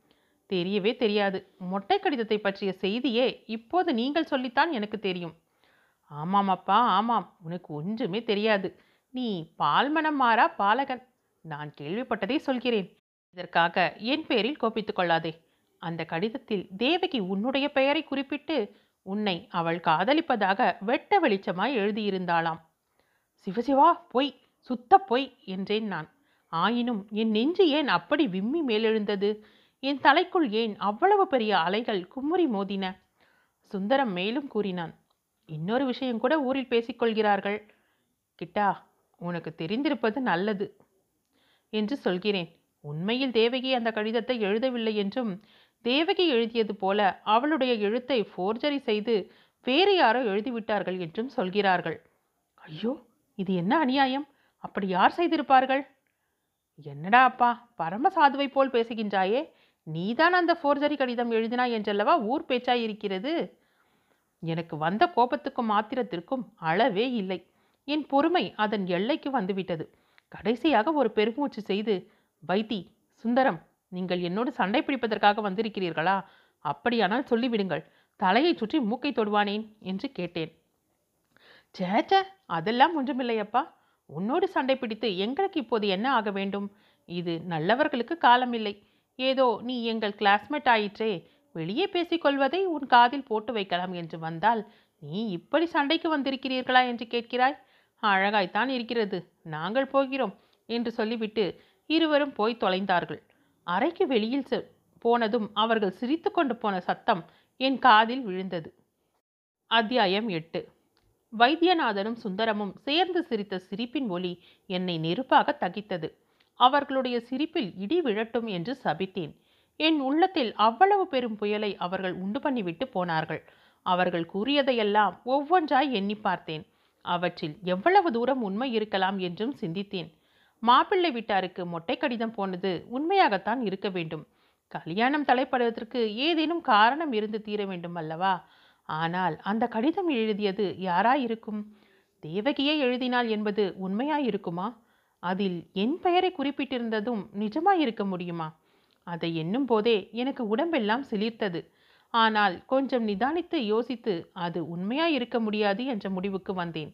Speaker 1: தெரியவே தெரியாது. மொட்டை கடிதத்தை பற்றிய செய்தியே இப்போது நீங்கள் சொல்லித்தான் எனக்கு தெரியும். ஆமாம் அப்பா ஆமாம். உனக்கு ஒன்றுமே தெரியாது. நீ பால்மனம் மாறா பாலகன். நான் கேள்விப்பட்டதை சொல்கிறேன். இதற்காக என் பெயரில் கோபித்துக் கொள்ளாதே. அந்த கடிதத்தில் தேவகி உன்னுடைய பெயரை குறிப்பிட்டு உன்னை அவள் காதலிப்பதாக வெட்ட வெளிச்சமாய் எழுதியிருந்தாளாம். சிவசிவா பொய் சுத்த பொய் என்றேன் நான். ஆயினும் என் நெஞ்சு ஏன் அப்படி விம்மி மேலெழுந்தது? என் தலைக்குள் ஏன் அவ்வளவு பெரிய அலைகள் கும்முறி மோதின? சுந்தரம் மேலும் கூறினான். இன்னொரு விஷயம் கூட ஊரில் பேசிக்கொள்கிறார்கள் கிட்டா உனக்கு தெரிந்திருப்பது நல்லது. என்று சொல்கிறேன். உண்மையில் தேவகி அந்த கடிதத்தை எழுதவில்லை என்றும் தேவகி எழுதியது போல அவளுடைய எழுத்தை ஃபோர்ஜரி செய்து வேறு யாரோ எழுதிவிட்டார்கள் என்றும் சொல்கிறார்கள். ஐயோ இது என்ன அநியாயம்? அப்படி யார் செய்திருப்பார்கள்? என்னடா அப்பா பரமசாதுவை போல் பேசுகின்றாயே. நீதான் அந்த ஃபோர்ஜரி கடிதம் எழுதினாய் என்றல்லவா ஊர் பேச்சாய் இருக்கிறது? எனக்கு வந்த கோபத்துக்கும் ஆத்திரத்திற்கும் அளவே இல்லை. என் பொறுமை அதன் எல்லைக்கு வந்துவிட்டது. கடைசியாக ஒரு பெருமூச்சு செய்து வைத்தி சுந்தரம் நீங்கள் என்னோடு சண்டை பிடிப்பதற்காக வந்திருக்கிறீர்களா? அப்படியானால் சொல்லிவிடுங்கள். தலையை சுற்றி மூக்கை தொடுவானேன்? என்று கேட்டேன். சேச்ச அதெல்லாம் ஒன்றுமில்லையப்பா. உன்னோடு சண்டை பிடித்து எங்களுக்கு இப்போது என்ன ஆக வேண்டும்? இது நல்லவர்களுக்கு காலமில்லை. ஏதோ நீ எங்கள் கிளாஸ்மேட் ஆயிற்றே வெளியே பேசிக்கொள்வதை உன் காதில் போட்டு வைக்கலாம் என்று வந்தால் நீ இப்படி சண்டைக்கு வந்திருக்கிறீர்களா? என்று கேட்கிறாய். அழகாய்த்தான் இருக்கிறது. நாங்கள் போகிறோம் என்று சொல்லிவிட்டு இருவரும் போய் தொலைந்தார்கள். அறைக்கு வெளியில் செ- போனதும் அவர்கள் சிரித்து கொண்டு போன சத்தம் என் காதில் விழுந்தது. அத்தியாயம் எட்டு. வைத்தியநாதனும் சுந்தரமும் சேர்ந்து சிரித்த சிரிப்பின் ஒலி என்னை நெருப்பாக தகித்தது. அவர்களுடைய சிரிப்பில் இடி விழட்டும் என்று சபித்தேன். என் உள்ளத்தில் அவ்வளவு பெரும் புயலை அவர்கள் உண்டு பண்ணிவிட்டு போனார்கள். அவர்கள் கூறியதையெல்லாம் ஒவ்வொன்றாய் எண்ணி பார்த்தேன். அவற்றில் எவ்வளவு தூரம் உண்மை இருக்கலாம் என்றும் சிந்தித்தேன். மாப்பிள்ளை வீட்டாருக்கு மொட்டை கடிதம் போனது உண்மையாகத்தான் இருக்க வேண்டும். கல்யாணம் தலைப்படுவதற்கு ஏதேனும் காரணம் இருந்து தீர வேண்டும் அல்லவா? ஆனால் அந்த கடிதம் எழுதியது யாராயிருக்கும்? தேவகியே எழுதினாள் என்பது உண்மையாயிருக்குமா? அதில் என் பெயரை குறிப்பிட்டிருந்ததும் நிஜமாயிருக்க முடியுமா? அதை எண்ணும் போதே எனக்கு உடம்பெல்லாம் சிலிர்த்தது. ஆனால் கொஞ்சம் நிதானித்து யோசித்து அது உண்மையாயிருக்க முடியாது என்ற முடிவுக்கு வந்தேன்.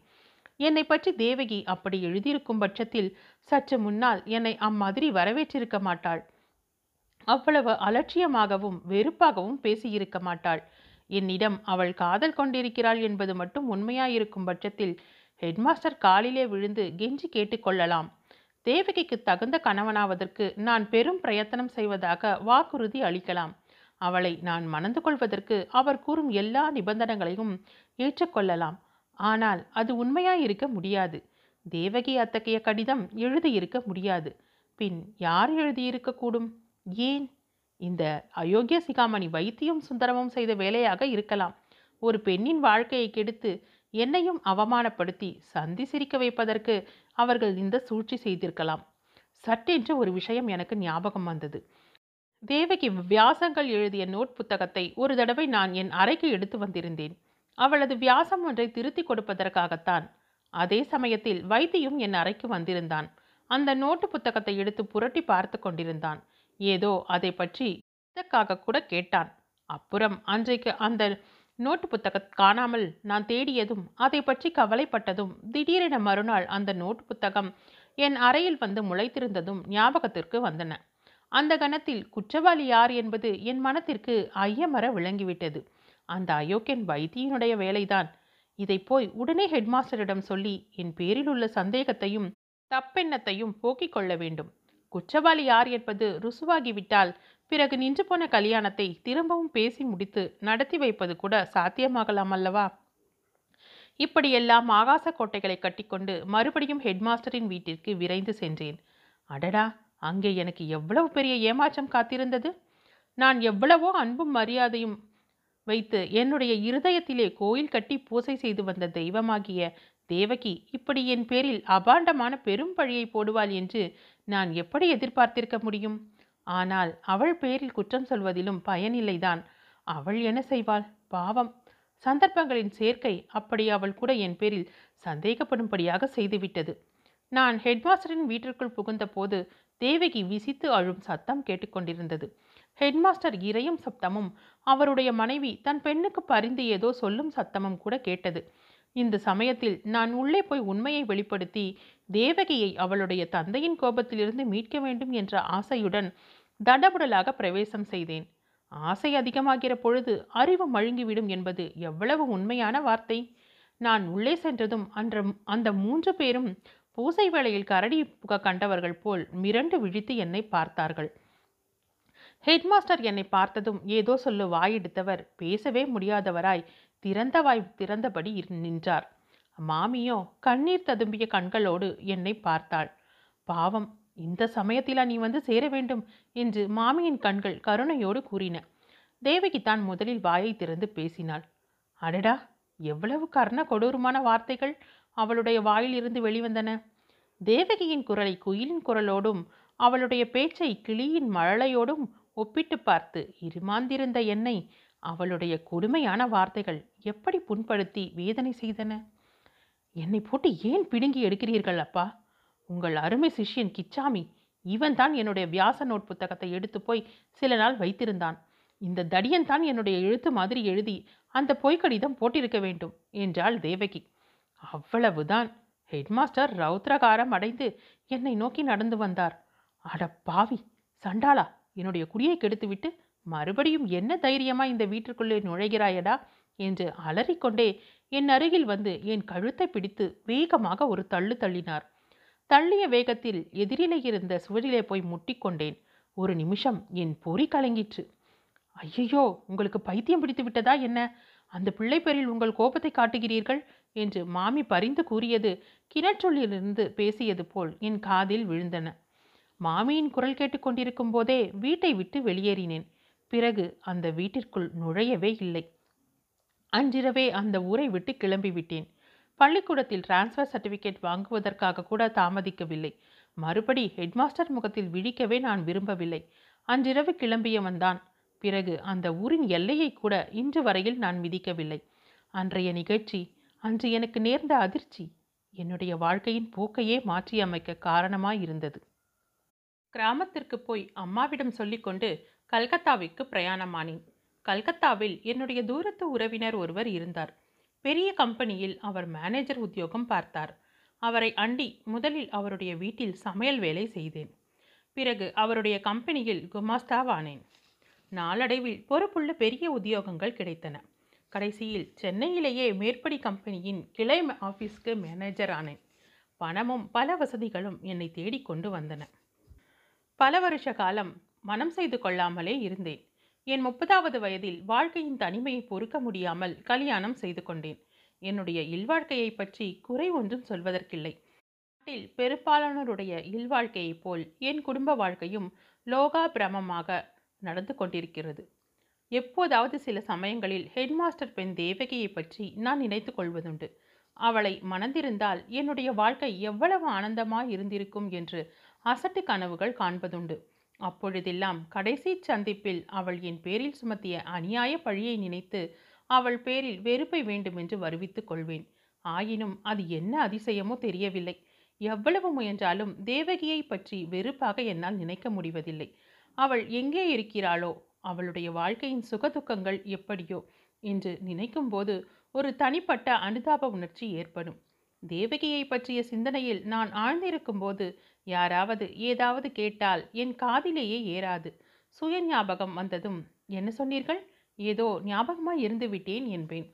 Speaker 1: என்னை பற்றி தேவகி அப்படி எழுதியிருக்கும் பட்சத்தில் சற்று முன்னால் என்னை அம்மாதிரி வரவேற்றிருக்க மாட்டாள். அவ்வளவு அலட்சியமாகவும் வெறுப்பாகவும் பேசியிருக்க மாட்டாள். என்னிடம் அவள் காதல் கொண்டிருக்கிறாள் என்பது மட்டும் உண்மையாயிருக்கும் பட்சத்தில் ஹெட்மாஸ்டர் காலிலே விழுந்து கெஞ்சி கேட்டுக்கொள்ளலாம் தேவகிக்கு தகுந்த கணவனாவதற்கு நான் பெரும் பிரயத்தனம் செய்வதாக வாக்குறுதி அளிக்கலாம். அவளை நான் மணந்து கொள்வதற்கு அவர் கூறும் எல்லா நிபந்தனைகளையும் ஏற்றுக்கொள்ளலாம். ஆனால் அது உண்மையாயிருக்க முடியாது. தேவகி அத்தகைய கடிதம் எழுதியிருக்க முடியாது. பின் யார் எழுதியிருக்கக்கூடும்? ஏன்? இந்த அயோக்கிய சிகாமணி வைத்தியம் சுந்தரமும் செய்த வேலையாக இருக்கலாம். ஒரு பெண்ணின் வாழ்க்கையை கெடுத்து என்னையும் அவமானப்படுத்தி சந்தி சிரிக்க வைப்பதற்கு அவர்கள் இந்த சூழ்ச்சி செய்திருக்கலாம். சட்டென்று ஒரு விஷயம் எனக்கு ஞாபகம் வந்தது. தேவகி வியாசங்கள் எழுதிய நோட் புத்தகத்தை ஒரு தடவை நான் என் அறைக்கு எடுத்து வந்திருந்தேன். அவளது வியாசம் ஒன்றை திருத்தி கொடுப்பதற்காகத்தான். அதே சமயத்தில் வைத்தியும் என் அறைக்கு வந்திருந்தான். அந்த நோட்டு புத்தகத்தை எடுத்து புரட்டி பார்த்து கொண்டிருந்தான். ஏதோ அதை பற்றி இதற்காக கூட கேட்டான். அப்புறம் அன்றைக்கு அந்த நோட்டு புத்தகம் காணாமல் நான் தேடியதும் அதை பற்றி கவலைப்பட்டதும் திடீரென மறுநாள் அந்த நோட்டு புத்தகம் என் அறையில் வந்து முளைத்திருந்ததும் ஞாபகத்திற்கு வந்தன. அந்த கணத்தில் குற்றவாளி யார் என்பது என் மனத்திற்கு ஐயமர விளங்கிவிட்டது. அந்த அயோக்கியன் வைத்தியனுடைய வேலைதான். இதை போய் உடனே ஹெட்மாஸ்டரிடம் சொல்லி என் பேரில் உள்ள சந்தேகத்தையும் தப்பெண்ணத்தையும் போக்கிக் கொள்ள வேண்டும். குற்றவாளி யார் என்பது ருசுவாகிவிட்டால் பிறகு நின்று போன கல்யாணத்தை திரும்பவும் பேசி முடித்து நடத்தி வைப்பது கூட சாத்தியமாகலாம் அல்லவா? இப்படியெல்லாம் ஆகாச கோட்டைகளை கட்டிக்கொண்டு மறுபடியும் ஹெட்மாஸ்டரின் வீட்டிற்கு விரைந்து சென்றேன். அடடா! அங்கே எனக்கு எவ்வளவு பெரிய ஏமாற்றம் காத்திருந்தது? நான் எவ்வளவோ அன்பும் மரியாதையும் வைத்து என்னுடைய இருதயத்திலே கோயில் கட்டி பூசை செய்து வந்த தெய்வமாகிய தேவகி இப்படி என் பேரில் அபாண்டமான பெரும் பழியை போடுவாள் என்று நான் எப்படி எதிர்பார்த்திருக்க முடியும்? ஆனால் அவள் பேரில் குற்றம் சொல்வதிலும் பயனில்லைதான். அவள் என்ன செய்வாள்? பாவம். சந்தர்ப்பங்களின் சேர்க்கை அப்படி அவள் கூட என் பேரில் சந்தேகப்படும்படியாக செய்துவிட்டது. நான் ஹெட்மாஸ்டரின் வீட்டிற்குள் புகுந்த போது தேவகி விசித்து அழும் சத்தம் கேட்டுக்கொண்டிருந்தது. ஹெட்மாஸ்டர் இறையும் சத்தமும் அவருடைய மனைவி தன் பெண்ணுக்கு பரிந்து ஏதோ சொல்லும் சத்தமும் கூட கேட்டது. இந்த சமயத்தில் நான் உள்ளே போய் உண்மையை வெளிப்படுத்தி தேவகியை அவளுடைய தந்தையின் கோபத்திலிருந்து மீட்க வேண்டும் என்ற ஆசையுடன் தடபுடலாக பிரவேசம் செய்தேன். ஆசை அதிகமாகிற பொழுது அறிவு மழுங்கிவிடும் என்பது எவ்வளவு உண்மையான வார்த்தை! நான் உள்ளே சென்றதும் அன்ற அந்த மூன்று பேரும் பூசை வேளையில் கரடி புக கண்டவர்கள் போல் மிரண்டு விழித்து என்னை பார்த்தார்கள். ஹெட்மாஸ்டர் என்னை பார்த்ததும் ஏதோ சொல்ல வாயெடுத்தவர் பேசவே முடியாதவராய் திறந்த வாய் திறந்தபடி நின்றார். மாமியோ கண்ணீர் ததும்பிய கண்களோடு என்னை பார்த்தாள். பாவம் இந்த சமயத்திலா நீ வந்து சேர வேண்டும் என்று மாமியின் கண்கள் கருணையோடு கூறின. தேவகி தான் முதலில் வாயை திறந்து பேசினாள். அடடா எவ்வளவு கர்ண கொடூரமான வார்த்தைகள்! அவளுடைய வாயிலிருந்து வெளிவந்தன. தேவகியின் குரலை குயிலின் குரலோடும் அவளுடைய பேச்சை கிளியின் மழலையோடும் ஒப்பிட்டு பார்த்து இருமாந்திருந்த என்னை அவளுடைய கொடுமையான வார்த்தைகள் எப்படி புண்படுத்தி வேதனை செய்தன? என்னை போட்டு ஏன் பிடுங்கி எடுக்கிறீர்கள் அப்பா? உங்கள் அருமை சிஷ்யன் கிச்சாமி இவன் தான் என்னுடைய வியாச நோட் புத்தகத்தை எடுத்து போய் சில நாள் வைத்திருந்தான். இந்த தடியன் தான் என்னுடைய எழுத்து மாதிரி எழுதி அந்த பொய்க்கடிதம் போட்டிருக்க வேண்டும் என்றாள் தேவகி. அவ்வளவுதான். ஹெட்மாஸ்டர் ரௌத்ரகாரம் அடைந்து என்னை நோக்கி நடந்து வந்தார். அட பாவி சண்டாளா என்னுடைய குடியை கெடுத்துவிட்டு மறுபடியும் என்ன தைரியமா இந்த வீட்டிற்குள்ளே நுழைகிறாயடா என்று அலறிக்கொண்டே என் அருகில் வந்து என் கழுத்தை பிடித்து வேகமாக ஒரு தள்ளு தள்ளினார். தள்ளிய வேகத்தில் எதிரிலே இருந்த சுவரிலே போய் முட்டிக்கொண்டேன். ஒரு நிமிஷம் என் பொறி கலங்கிற்று. ஐயையோ உங்களுக்கு பைத்தியம் பிடித்து விட்டதா என்ன? அந்த பிள்ளை பேரில் உங்கள் கோபத்தை காட்டுகிறீர்கள்? என்று மாமி பரிந்து கூறியது கிணற்றுள்ளிலிருந்து பேசியது போல் என் காதில் விழுந்தன. மாமியின் குரல் கேட்டுக்கொண்டிருக்கும் போதே வீட்டை விட்டு வெளியேறினேன். பிறகு அந்த வீட்டிற்குள் நுழையவே இல்லை. அன்றிரவே அந்த ஊரை விட்டு கிளம்பிவிட்டேன். பள்ளிக்கூடத்தில் டிரான்ஸ்ஃபர் சர்டிஃபிகேட் வாங்குவதற்காக கூட தாமதிக்கவில்லை. மறுபடி ஹெட்மாஸ்டர் முகத்தில் விழிக்கவே நான் விரும்பவில்லை. அன்றிரவு கிளம்பியவன்தான் பிறகு அந்த ஊரின் எல்லையை கூட இன்று வரையில் நான் விதிக்கவில்லை அன்றைய நிகழ்ச்சி அன்று எனக்கு நேர்ந்த அதிர்ச்சி என்னுடைய வாழ்க்கையின் போக்கையே மாற்றியமைக்க காரணமாயிருந்தது. கிராமத்திற்கு போய் அம்மாவிடம் சொல்லிக்கொண்டு கல்கத்தாவிற்கு பிரயாணமானேன். கல்கத்தாவில் என்னுடைய தூரத்து உறவினர் ஒருவர் இருந்தார். பெரிய கம்பெனியில் அவர் மேனேஜர் உத்தியோகம் பார்த்தார். அவரை அண்டி முதலில் அவருடைய வீட்டில் சமையல் வேலை செய்தேன். பிறகு அவருடைய கம்பெனியில் குமாஸ்தாவானேன். நாளடைவில் பொறுப்புள்ள பெரிய உத்தியோகங்கள் கிடைத்தன. கடைசியில் சென்னையிலேயே மேற்படி கம்பெனியின் கிளை ஆஃபீஸ்க்கு மேனேஜர் ஆனேன். பணமும் பல வசதிகளும் என்னை தேடிக்கொண்டு வந்தன. பல வருஷ காலம் மனம் செய்து கொள்ளாமலே இருந்தேன். என் முப்பதாவது வயதில் வாழ்க்கையின் தனிமையை பொறுக்க முடியாமல் கல்யாணம் செய்து கொண்டேன். என்னுடைய இல்வாழ்க்கையை பற்றி குறை ஒன்றும் சொல்வதற்கில்லை. நாட்டில் பெரும்பாலானோருடைய இல்வாழ்க்கையைப் போல் என் குடும்ப வாழ்க்கையும் லோகா பிரமமாக நடந்து கொண்டிருக்கிறது. எப்போதாவது சில சமயங்களில் ஹெட்மாஸ்டர் பெண் தேவகியை பற்றி நான் நினைத்து கொள்வதுண்டு. அவளை மணந்திருந்தால் என்னுடைய வாழ்க்கை எவ்வளவு ஆனந்தமாய் இருந்திருக்கும் என்று அசட்டு கனவுகள் காண்பதுண்டு. அப்பொழுதெல்லாம் கடைசி சந்திப்பில் அவள் என் பேரில் சுமத்திய அநியாய பழியை நினைத்து அவள் பேரில் வெறுப்பை வேண்டுமென்று வருவித்துக் கொள்வேன். ஆயினும் அது என்ன அதிசயமோ தெரியவில்லை. எவ்வளவு முயன்றாலும் தேவகியை பற்றி வெறுப்பாக என்னால் நினைக்க முடிவதில்லை. அவள் எங்கே இருக்கிறாளோ அவளுடைய வாழ்க்கையின் சுகதுக்கங்கள் எப்படியோ என்று நினைக்கும்போது ஒரு தனிப்பட்ட அனுதாப உணர்ச்சி ஏற்படும். தேவகியை பற்றிய சிந்தனையில் நான் ஆழ்ந்திருக்கும்போது யாராவது ஏதாவது கேட்டால் என் காதிலேயே ஏறாது. சுய ஞாபகம் வந்ததும் என்ன சொன்னீர்கள்? ஏதோ ஞாபகமாய் இருந்து விட்டேன் என்பேன்.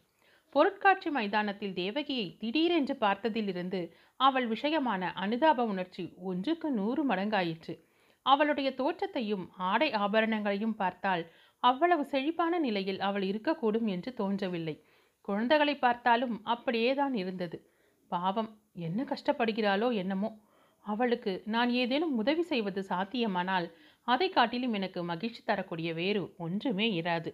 Speaker 1: பொருட்காட்சி மைதானத்தில் தேவகியை திடீரென்று பார்த்ததிலிருந்து அவள் விஷயமான அனுதாப உணர்ச்சி ஒன்றுக்கு நூறு மடங்காயிற்று. அவளுடைய தோற்றத்தையும் ஆடை ஆபரணங்களையும் பார்த்தால் அவ்வளவு செழிப்பான நிலையில் அவள் இருக்கக்கூடும் என்று தோன்றவில்லை. குழந்தைகளை பார்த்தாலும் அப்படியே தான் இருந்தது. பாவம் என்ன கஷ்டப்படுகிறாளோ என்னமோ. அவளுக்கு நான் ஏதேனும் உதவி செய்வது சாத்தியமானால் அதை காட்டிலும் எனக்கு மகிழ்ச்சி தரக்கூடிய வேறு ஒன்றுமே இராது.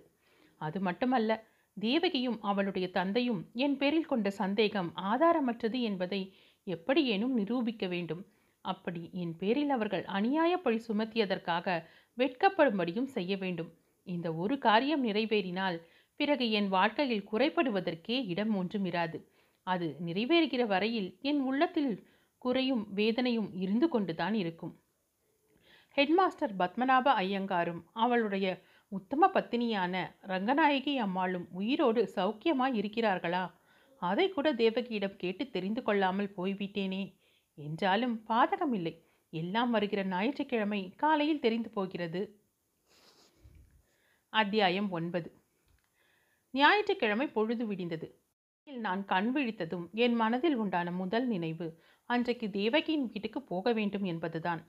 Speaker 1: அது மட்டுமல்ல தேவகியும் அவளுடைய தந்தையும் என் பேரில் கொண்ட சந்தேகம் ஆதாரமற்றது என்பதை எப்படியேனும் நிரூபிக்க வேண்டும். அப்படி என் பேரில் அவர்கள் அநியாய பழி சுமத்தியதற்காக வெட்கப்படும்படியும் செய்ய வேண்டும். இந்த ஒரு காரியம் நிறைவேறினால் பிறகு என் வாழ்க்கையில் குறைபடுவதற்கே இடம் ஒன்றும் இராது. அது நிறைவேறுகிற வரையில் என் உள்ளத்தில் குறையும் வேதனையும் இருந்து கொண்டுதான் இருக்கும். ஹெட்மாஸ்டர் பத்மநாப ஐயங்காரும் அவளுடைய உத்தம பத்தினியான ரங்கநாயகி அம்மாளும் உயிரோடு சௌக்கியமாய் இருக்கிறார்களா? அதை கூட தேவகியிடம் கேட்டு தெரிந்து கொள்ளாமல் போய்விட்டேனே. என்றாலும் பாதகமில்லை. எல்லாம் வருகிற ஞாயிற்றுக்கிழமை காலையில் தெரிந்து போகிறது. அத்தியாயம் ஒன்பது. ஞாயிற்றுக்கிழமை பொழுது விடிந்தது. நான் கண் விழித்ததும் என் மனதில் உண்டான முதல் நினைவு அன்றைக்கு தேவகியின் வீட்டுக்கு போக வேண்டும் என்பதுதான்.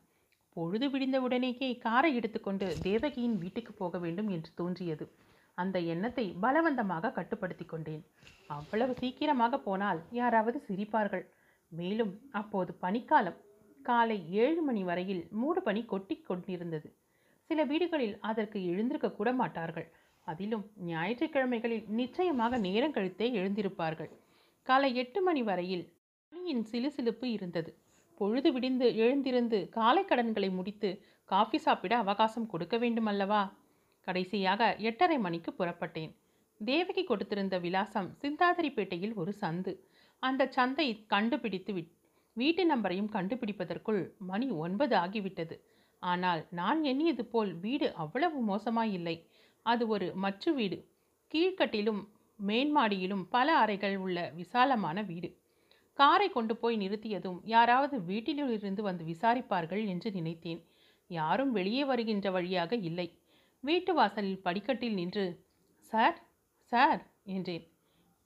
Speaker 1: பொழுது விடிந்தவுடனேயே காரை எடுத்துக்கொண்டு தேவகியின் வீட்டுக்கு போக வேண்டும் என்று தோன்றியது. அந்த எண்ணத்தை பலவந்தமாக கட்டுப்படுத்தி கொண்டேன். அவ்வளவு சீக்கிரமாக போனால் யாராவது சிரிப்பார்கள். மேலும் அப்போது பனிக்காலம் காலை ஏழு மணி வரையில் மூடு பனி கொட்டி கொண்டிருந்தது. சில வீடுகளில் அதற்கு எழுந்திருக்க கூட மாட்டார்கள். அதிலும் ஞாயிற்றுக்கிழமைகளில் நிச்சயமாக நேரம் கழித்தே எழுந்திருப்பார்கள். காலை எட்டு மணி வரையில் பனியின் சிலுசிலுப்பு இருந்தது. பொழுது விடிந்து எழுந்திருந்து காலை கடன்களை முடித்து காஃபி சாப்பிட அவகாசம் கொடுக்க வேண்டுமல்லவா? கடைசியாக எட்டரை மணிக்கு புறப்பட்டேன். தேவகி கொடுத்திருந்த விலாசம் சிந்தாதிரிப்பேட்டையில் ஒரு சந்து. அந்த சந்தை கண்டுபிடித்து விட் வீட்டு நம்பரையும் கண்டுபிடிப்பதற்குள் மணி ஒன்பது ஆகிவிட்டது. ஆனால் நான் எண்ணியது போல் வீடு அவ்வளவு மோசமாயில்லை. அது ஒரு மச்சு வீடு. கீழ்க்கட்டிலும் மேன்மாடியிலும் பல அறைகள் உள்ள விசாலமான வீடு. காரை கொண்டு போய் நிறுத்தியதும் யாராவது வீட்டிலிருந்து வந்து விசாரிப்பார்கள் என்று நினைத்தேன். யாரும் வெளியே வருகின்ற வழியாக இல்லை. வீட்டு வாசலில் படிக்கட்டில் நின்று சார் சார் என்றேன்.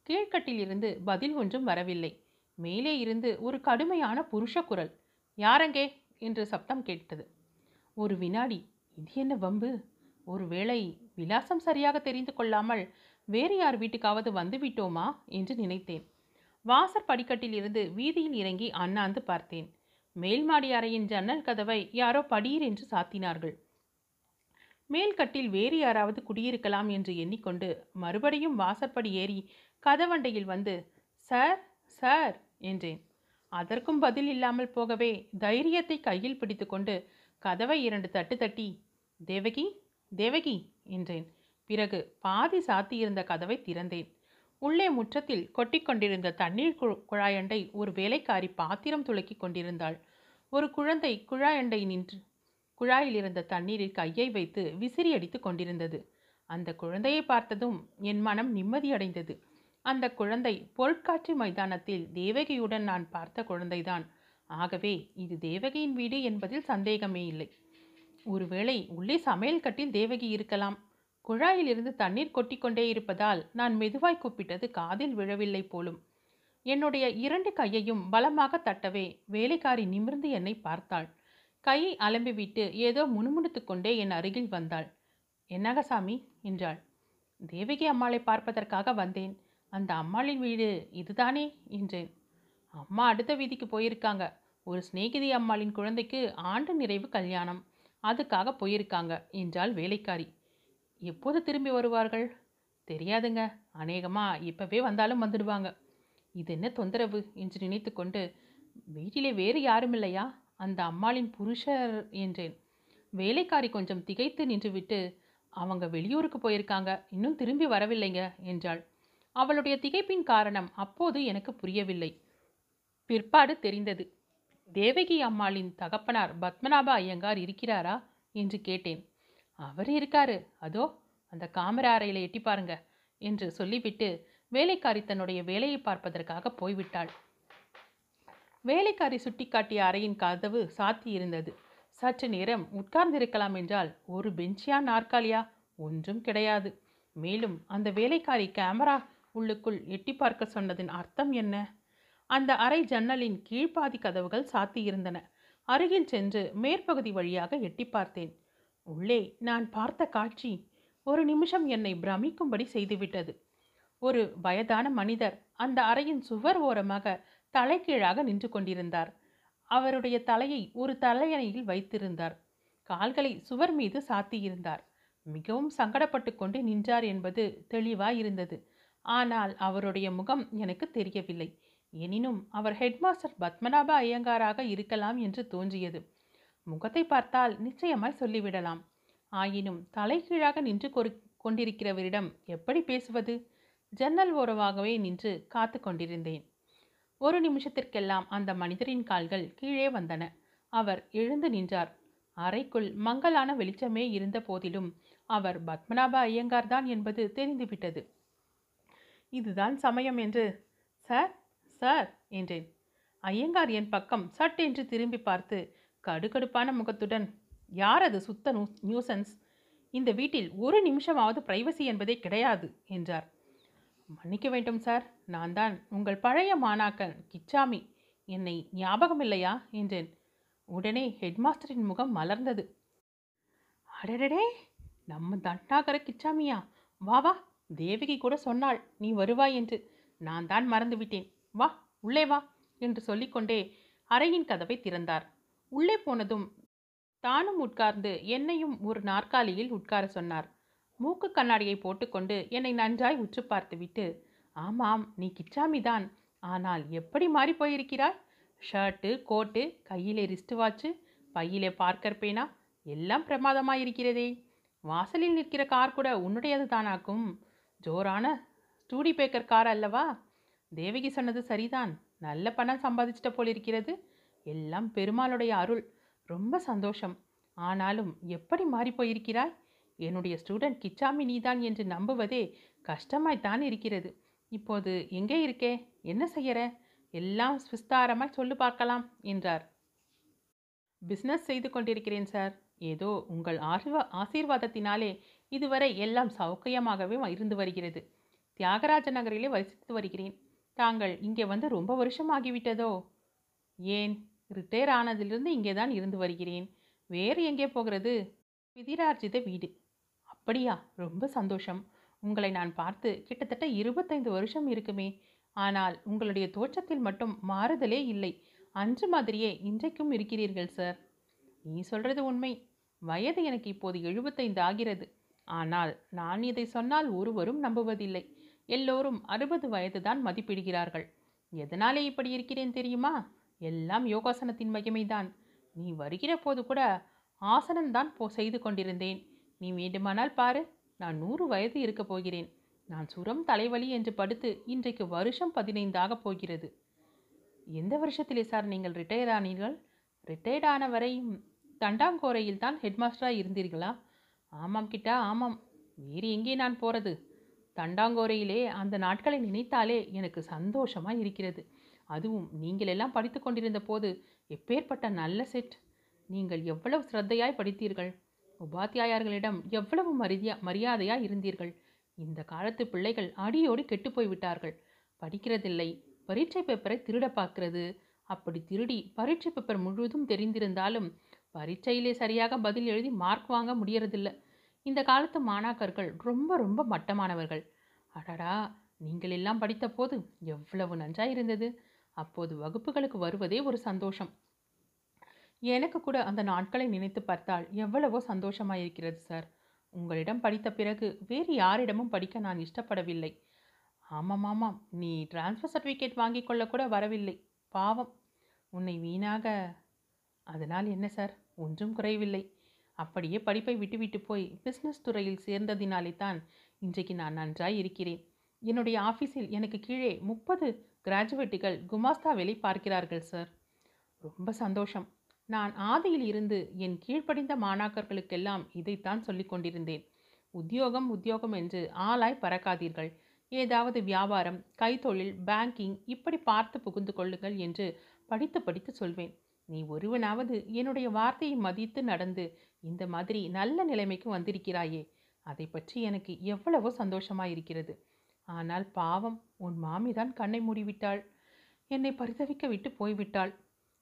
Speaker 1: கீழ்க்கட்டில் இருந்து பதில் ஒன்றும் வரவில்லை. மேலே இருந்து ஒரு கடுமையான புருஷ குரல். யாரங்கே? என்று சப்தம் கேட்டது. ஒரு வினாடி. இது என்ன வம்பு? ஒருவேளை விலாசம் சரியாக தெரிந்து கொள்ளாமல் வேறு யார் வீட்டுக்காவது வந்துவிட்டோமா என்று நினைத்தேன். வாசற் படிக்கட்டில் இருந்து வீதியில் இறங்கி அண்ணாந்து பார்த்தேன். மேல்மாடி அறையின் ஜன்னல் கதவை யாரோ படீர் என்று சாத்தினார்கள். மேல்கட்டில் வேறு யாராவது குடியிருக்கலாம் என்று எண்ணிக்கொண்டு மறுபடியும் வாசற்படி ஏறி கதவண்டையில் வந்து சார் சார் என்றேன். அதற்கும் பதில் இல்லாமல் போகவே தைரியத்தை கையில் பிடித்துக்கொண்டு கதவை இரண்டு தட்டு தட்டி தேவகி தேவகி என்றேன். பிறகு பாதி சாத்தியிருந்த கதவை திறந்தேன். உள்ளே முற்றத்தில் கொட்டிக்கொண்டிருந்த தண்ணீர் கு குழாயண்டை ஒரு வேலைக்காரி பாத்திரம் துளக்கி கொண்டிருந்தாள். ஒரு குழந்தை குழாயண்டை நின்று குழாயில் இருந்த தண்ணீரில் கையை வைத்து விசிறி அடித்து கொண்டிருந்தது. அந்த குழந்தையை பார்த்ததும் என் மனம் நிம்மதியடைந்தது அந்த குழந்தை பொருட்காட்சி மைதானத்தில் தேவகியுடன் நான் பார்த்த குழந்தைதான். ஆகவே இது தேவகியின் வீடு என்பதில் சந்தேகமே இல்லை. ஒருவேளை உள்ளே சமையல் கட்டில் தேவகி இருக்கலாம். குழாயிலிருந்து தண்ணீர் கொட்டிக்கொண்டே இருப்பதால் நான் மெதுவாய் கூப்பிட்டது காதில் விழவில்லை போலும். என்னுடைய இரண்டு கையையும் பலமாக தட்டவே வேலைக்காரி நிமிர்ந்து என்னை பார்த்தாள். கையை அலம்பிவிட்டு ஏதோ முணுமுணுத்து கொண்டே என் அருகில் வந்தாள். என்னாக சாமி என்றாள். தேவகி அம்மாளை பார்ப்பதற்காக வந்தேன். அந்த அம்மாளின் வீடு இதுதானே? என்றேன். அம்மா அடுத்த வீதிக்கு போயிருக்காங்க. ஒரு சிநேகிதி அம்மாளின் குழந்தைக்கு ஆண்டு நிறைவு கல்யாணம். அதுக்காக போயிருக்காங்க என்றாள் வேலைக்காரி. எப்போது திரும்பி வருவார்கள்? தெரியாதுங்க. அநேகமாக இப்போவே வந்தாலும் வந்துடுவாங்க. இது என்ன தொந்தரவு? என்று நினைத்து கொண்டு வீட்டிலே வேறு யாரும் இல்லையா? அந்த அம்மாளின் புருஷர் என்றேன். வேலைக்காரி கொஞ்சம் திகைத்து நின்றுவிட்டு அவங்க வெளியூருக்கு போயிருக்காங்க இன்னும் திரும்பி வரவில்லைங்க என்றாள். அவளுடைய திகைப்பின் காரணம் அப்போது எனக்கு புரியவில்லை. பிற்பாடு தெரிந்தது. தேவகி அம்மாளின் தகப்பனார் பத்மநாப ஐயங்கார் இருக்கிறாரா? என்று கேட்டேன். அவர் இருக்காரு. அதோ அந்த காமர அறையில் எட்டி பாருங்க என்று சொல்லிவிட்டு வேலைக்காரி தன்னுடைய வேலையை பார்ப்பதற்காக போய்விட்டாள். வேலைக்காரி சுட்டிக்காட்டிய அறையின் கதவு சாத்தியிருந்தது. சற்று நேரம் உட்கார்ந்திருக்கலாம் என்றால் ஒரு பெஞ்சியா நாற்காலியா? ஒன்றும் கிடையாது. மேலும் அந்த வேலைக்காரி கேமரா உள்ளுக்குள் எட்டி பார்க்க சொன்னதின் அர்த்தம் என்ன? அந்த அறை ஜன்னலின் கீழ்ப்பாதி கதவுகள் சாத்தியிருந்தன. அருகில் சென்று மேற்பகுதி வழியாக எட்டி பார்த்தேன். உள்ளே நான் பார்த்த காட்சி ஒரு நிமிஷம் என்னை பிரமிக்கும்படி செய்துவிட்டது. ஒரு வயதான மனிதர் அந்த அறையின் சுவர் ஓரமாக தலைகீழாக நின்று கொண்டிருந்தார். அவருடைய தலையை ஒரு தலையணையில் வைத்திருந்தார். கால்களை சுவர் மீது சாத்தியிருந்தார். மிகவும் சங்கடப்பட்டு கொண்டு நின்றார் என்பது தெளிவாயிருந்தது. ஆனால் அவருடைய முகம் எனக்கு தெரியவில்லை. எனினும் அவர் ஹெட்மாஸ்டர் பத்மநாப ஐயங்காராக இருக்கலாம் என்று தோன்றியது. முகத்தை பார்த்தால் நிச்சயமாய் சொல்லிவிடலாம். ஆயினும் தலைகீழாக நின்று கொரு கொண்டிருக்கிறவரிடம் எப்படி பேசுவது? ஜன்னல் ஓரமாகவே நின்று காத்து கொண்டிருந்தேன். ஒரு நிமிஷத்திற்கெல்லாம் அந்த மனிதரின் கால்கள் கீழே வந்தன. அவர் எழுந்து நின்றார். அறைக்குள் மங்கலான வெளிச்சமே இருந்த போதிலும் அவர் பத்மநாப ஐயங்கார்தான் என்பது தெரிந்துவிட்டது. இதுதான் சமயம் என்று சார் சார் என்றேன். ஐயங்கார் என் பக்கம் சட் என்று திரும்பி பார்த்து கடுகடுப்பான முகத்துடன் யார் அது சுத்த நூ நியூசன்ஸ்? இந்த வீட்டில் ஒரு நிமிஷமாவது பிரைவசி என்பதே கிடையாது என்றார். மன்னிக்க வேண்டும் சார். நான் தான் உங்கள் பழைய மாணாக்கன் கிச்சாமி. என்னை ஞாபகம் இல்லையா என்றேன். உடனே ஹெட்மாஸ்டரின் முகம் மலர்ந்தது. அடடடே! நம்ம தண்டாகர கிச்சாமியா. வா வா. தேவகி கூட சொன்னாள் நீ வருவாய் என்று. நான் தான் மறந்துவிட்டேன். வா உள்ளே வா என்று சொல்லிக்கொண்டே அறையின் கதவை திறந்தார். உள்ளே போனதும் தானும் உட்கார்ந்து என்னையும் ஒரு நாற்காலியில் உட்கார சொன்னார். மூக்கு கண்ணாடியை போட்டுக்கொண்டு என்னை நன்றாய் உற்று பார்த்துவிட்டு ஆமாம் நீ கிச்சாமி தான் ஆனால் எப்படி மாறி போயிருக்கிறாய்? ஷர்ட்டு கோட்டு கையிலே ரிஸ்ட் வாட்சு பையிலே பார்க்கர் பேனா எல்லாம் பிரமாதமாயிருக்கிறதே. வாசலில் நிற்கிற கார் கூட உன்னுடையது தானாக்கும் ஜோரான ஸ்டூடி பேக்கர் கார் அல்லவா? தேவகி சொன்னது சரிதான். நல்ல பணம் சம்பாதிச்சிட்ட போல் இருக்கிறது எல்லாம் பெருமாளுடைய அருள். ரொம்ப சந்தோஷம். ஆனாலும் எப்படி மாறி போயிருக்கிறாய்? என்னுடைய ஸ்டூடெண்ட் கிச்சாமி நீதான் என்று நம்புவதே கஷ்டமாய்த்தான் இருக்கிறது. இப்போது எங்கே இருக்கே? என்ன செய்கிற எல்லாம் விஸ்தாரமாய் சொல்லு பார்க்கலாம் என்றார். பிஸ்னஸ் செய்து கொண்டிருக்கிறேன் சார். ஏதோ உங்கள் ஆசிர்வா ஆசீர்வாதத்தினாலே இதுவரை எல்லாம் சௌக்கியமாகவே இருந்து வருகிறது. தியாகராஜ நகரிலே வசித்து வருகிறேன். தாங்கள் இங்கே வந்து ரொம்ப வருஷம் ஆகிவிட்டதோ ஏன்? ரிட்டையர் ஆனதிலிருந்து இங்கே தான் இருந்து வருகிறேன். வேறு எங்கே போகிறது? பிதிரார்ஜித வீடு. அப்படியா? ரொம்ப சந்தோஷம். உங்களை நான் பார்த்து கிட்டத்தட்ட இருபத்தைந்து வருஷம் இருக்குமே. ஆனால் உங்களுடைய தோற்றத்தில் மட்டும் மாறுதலே இல்லை. அன்று மாதிரியே இன்றைக்கும் இருக்கிறீர்கள் சார். நீ சொல்றது உண்மை. வயது எனக்கு இப்போது எழுபத்தைந்து ஆகிறது. ஆனால் நான் இதை சொன்னால் ஒருவரும் நம்புவதில்லை. எல்லோரும் அறுபது வயதுதான் மதிப்பிடுகிறார்கள். எதனாலே இப்படி இருக்கிறேன் தெரியுமா? எல்லாம் யோகாசனத்தின் மகிமைதான். நீ வருகிற போது கூட ஆசனம்தான் போ செய்து கொண்டிருந்தேன். நீ வேண்டுமானால் பாரு. நான் நூறு வயது இருக்கப் போகிறேன். நான் சுரம் தலைவலி என்று படுத்து இன்றைக்கு வருஷம் பதினைந்தாக போகிறது. எந்த வருஷத்திலே சார் நீங்கள் ரிட்டையர் ஆனீர்கள்? ரிட்டையர்ட் ஆன வரையும் தண்டாங்கோரையில் தான் ஹெட்மாஸ்டராக இருந்தீர்களா? ஆமாம் கிட்டா ஆமாம். வேறு எங்கே நான் போகிறது தண்டாங்கோரையிலே அந்த நாட்களை நினைத்தாலே எனக்கு சந்தோஷமாக இருக்கிறது. அதுவும் நீங்கள் எல்லாம் படித்து கொண்டிருந்த போது எப்பேற்பட்ட நல்ல செட் நீங்கள் எவ்வளவு சிரத்தையாய் படித்தீர்கள்? உபாத்தியாயர்களிடம் எவ்வளவு மரியா மரியாதையாக இருந்தீர்கள்? இந்த காலத்து பிள்ளைகள் அடியோடு கெட்டுப்போய் விட்டார்கள் படிக்கிறதில்லை. பரீட்சை பேப்பரை திருட பார்க்கிறது. அப்படி திருடி பரீட்சை பேப்பர் முழுவதும் தெரிந்திருந்தாலும் பரீட்சையிலே சரியாக பதில் எழுதி மார்க் வாங்க முடியறதில்ல. இந்த காலத்து மாணாக்கர்கள் ரொம்ப ரொம்ப மட்டமானவர்கள். அடடா! நீங்கள் எல்லாம் படித்த போது எவ்வளவு நன்றாய் இருந்தது அப்போது வகுப்புகளுக்கு வருவதே ஒரு சந்தோஷம். எனக்கு கூட அந்த நாட்களை நினைத்து பார்த்தால் எவ்வளவோ சந்தோஷமாக இருக்கிறது சார். உங்களிடம் படித்த பிறகு வேறு யாரிடமும் படிக்க நான் இஷ்டப்படவில்லை. ஆமாம் ஆமாம். நீ டிரான்ஸ்ஃபர் சர்டிஃபிகேட் வாங்கி கொள்ளக்கூட கூட வரவில்லை. பாவம். உன்னை வீணாக. அதனால் என்ன சார்? ஒன்றும் குறைவில்லை அப்படியே படிப்பை விட்டுவிட்டு போய் பிஸ்னஸ் துறையில் சேர்ந்ததினாலே தான் இன்றைக்கு நான் நன்றாய் இருக்கிறேன். என்னுடைய ஆஃபீஸில் எனக்கு கீழே முப்பது கிராஜுவேட்டுகள் குமாஸ்தா வேலை பார்க்கிறார்கள் சார். ரொம்ப சந்தோஷம். நான் ஆதியில் இருந்து என் கீழ்ப்படிந்த மாணாக்கர்களுக்கெல்லாம் இதைத்தான் சொல்லிக் கொண்டிருந்தேன். உத்தியோகம் உத்தியோகம் என்று ஆளாய் பறக்காதீர்கள். ஏதாவது வியாபாரம் கைத்தொழில் பேங்கிங் இப்படி பார்த்து புகுந்து கொள்ளுங்கள் என்று படித்து படித்து சொல்வேன். நீ ஒருவனாவது என்னுடைய வார்த்தையை மதித்து நடந்து இந்த மாதிரி நல்ல நிலைமைக்கு வந்திருக்கிறாயே. அதை பற்றி எனக்கு எவ்வளவோ சந்தோஷமாயிருக்கிறது. ஆனால் பாவம் உன் மாமிதான் கண்ணை மூடிவிட்டாள். என்னை பரிதவிக்க விட்டு போய்விட்டாள்.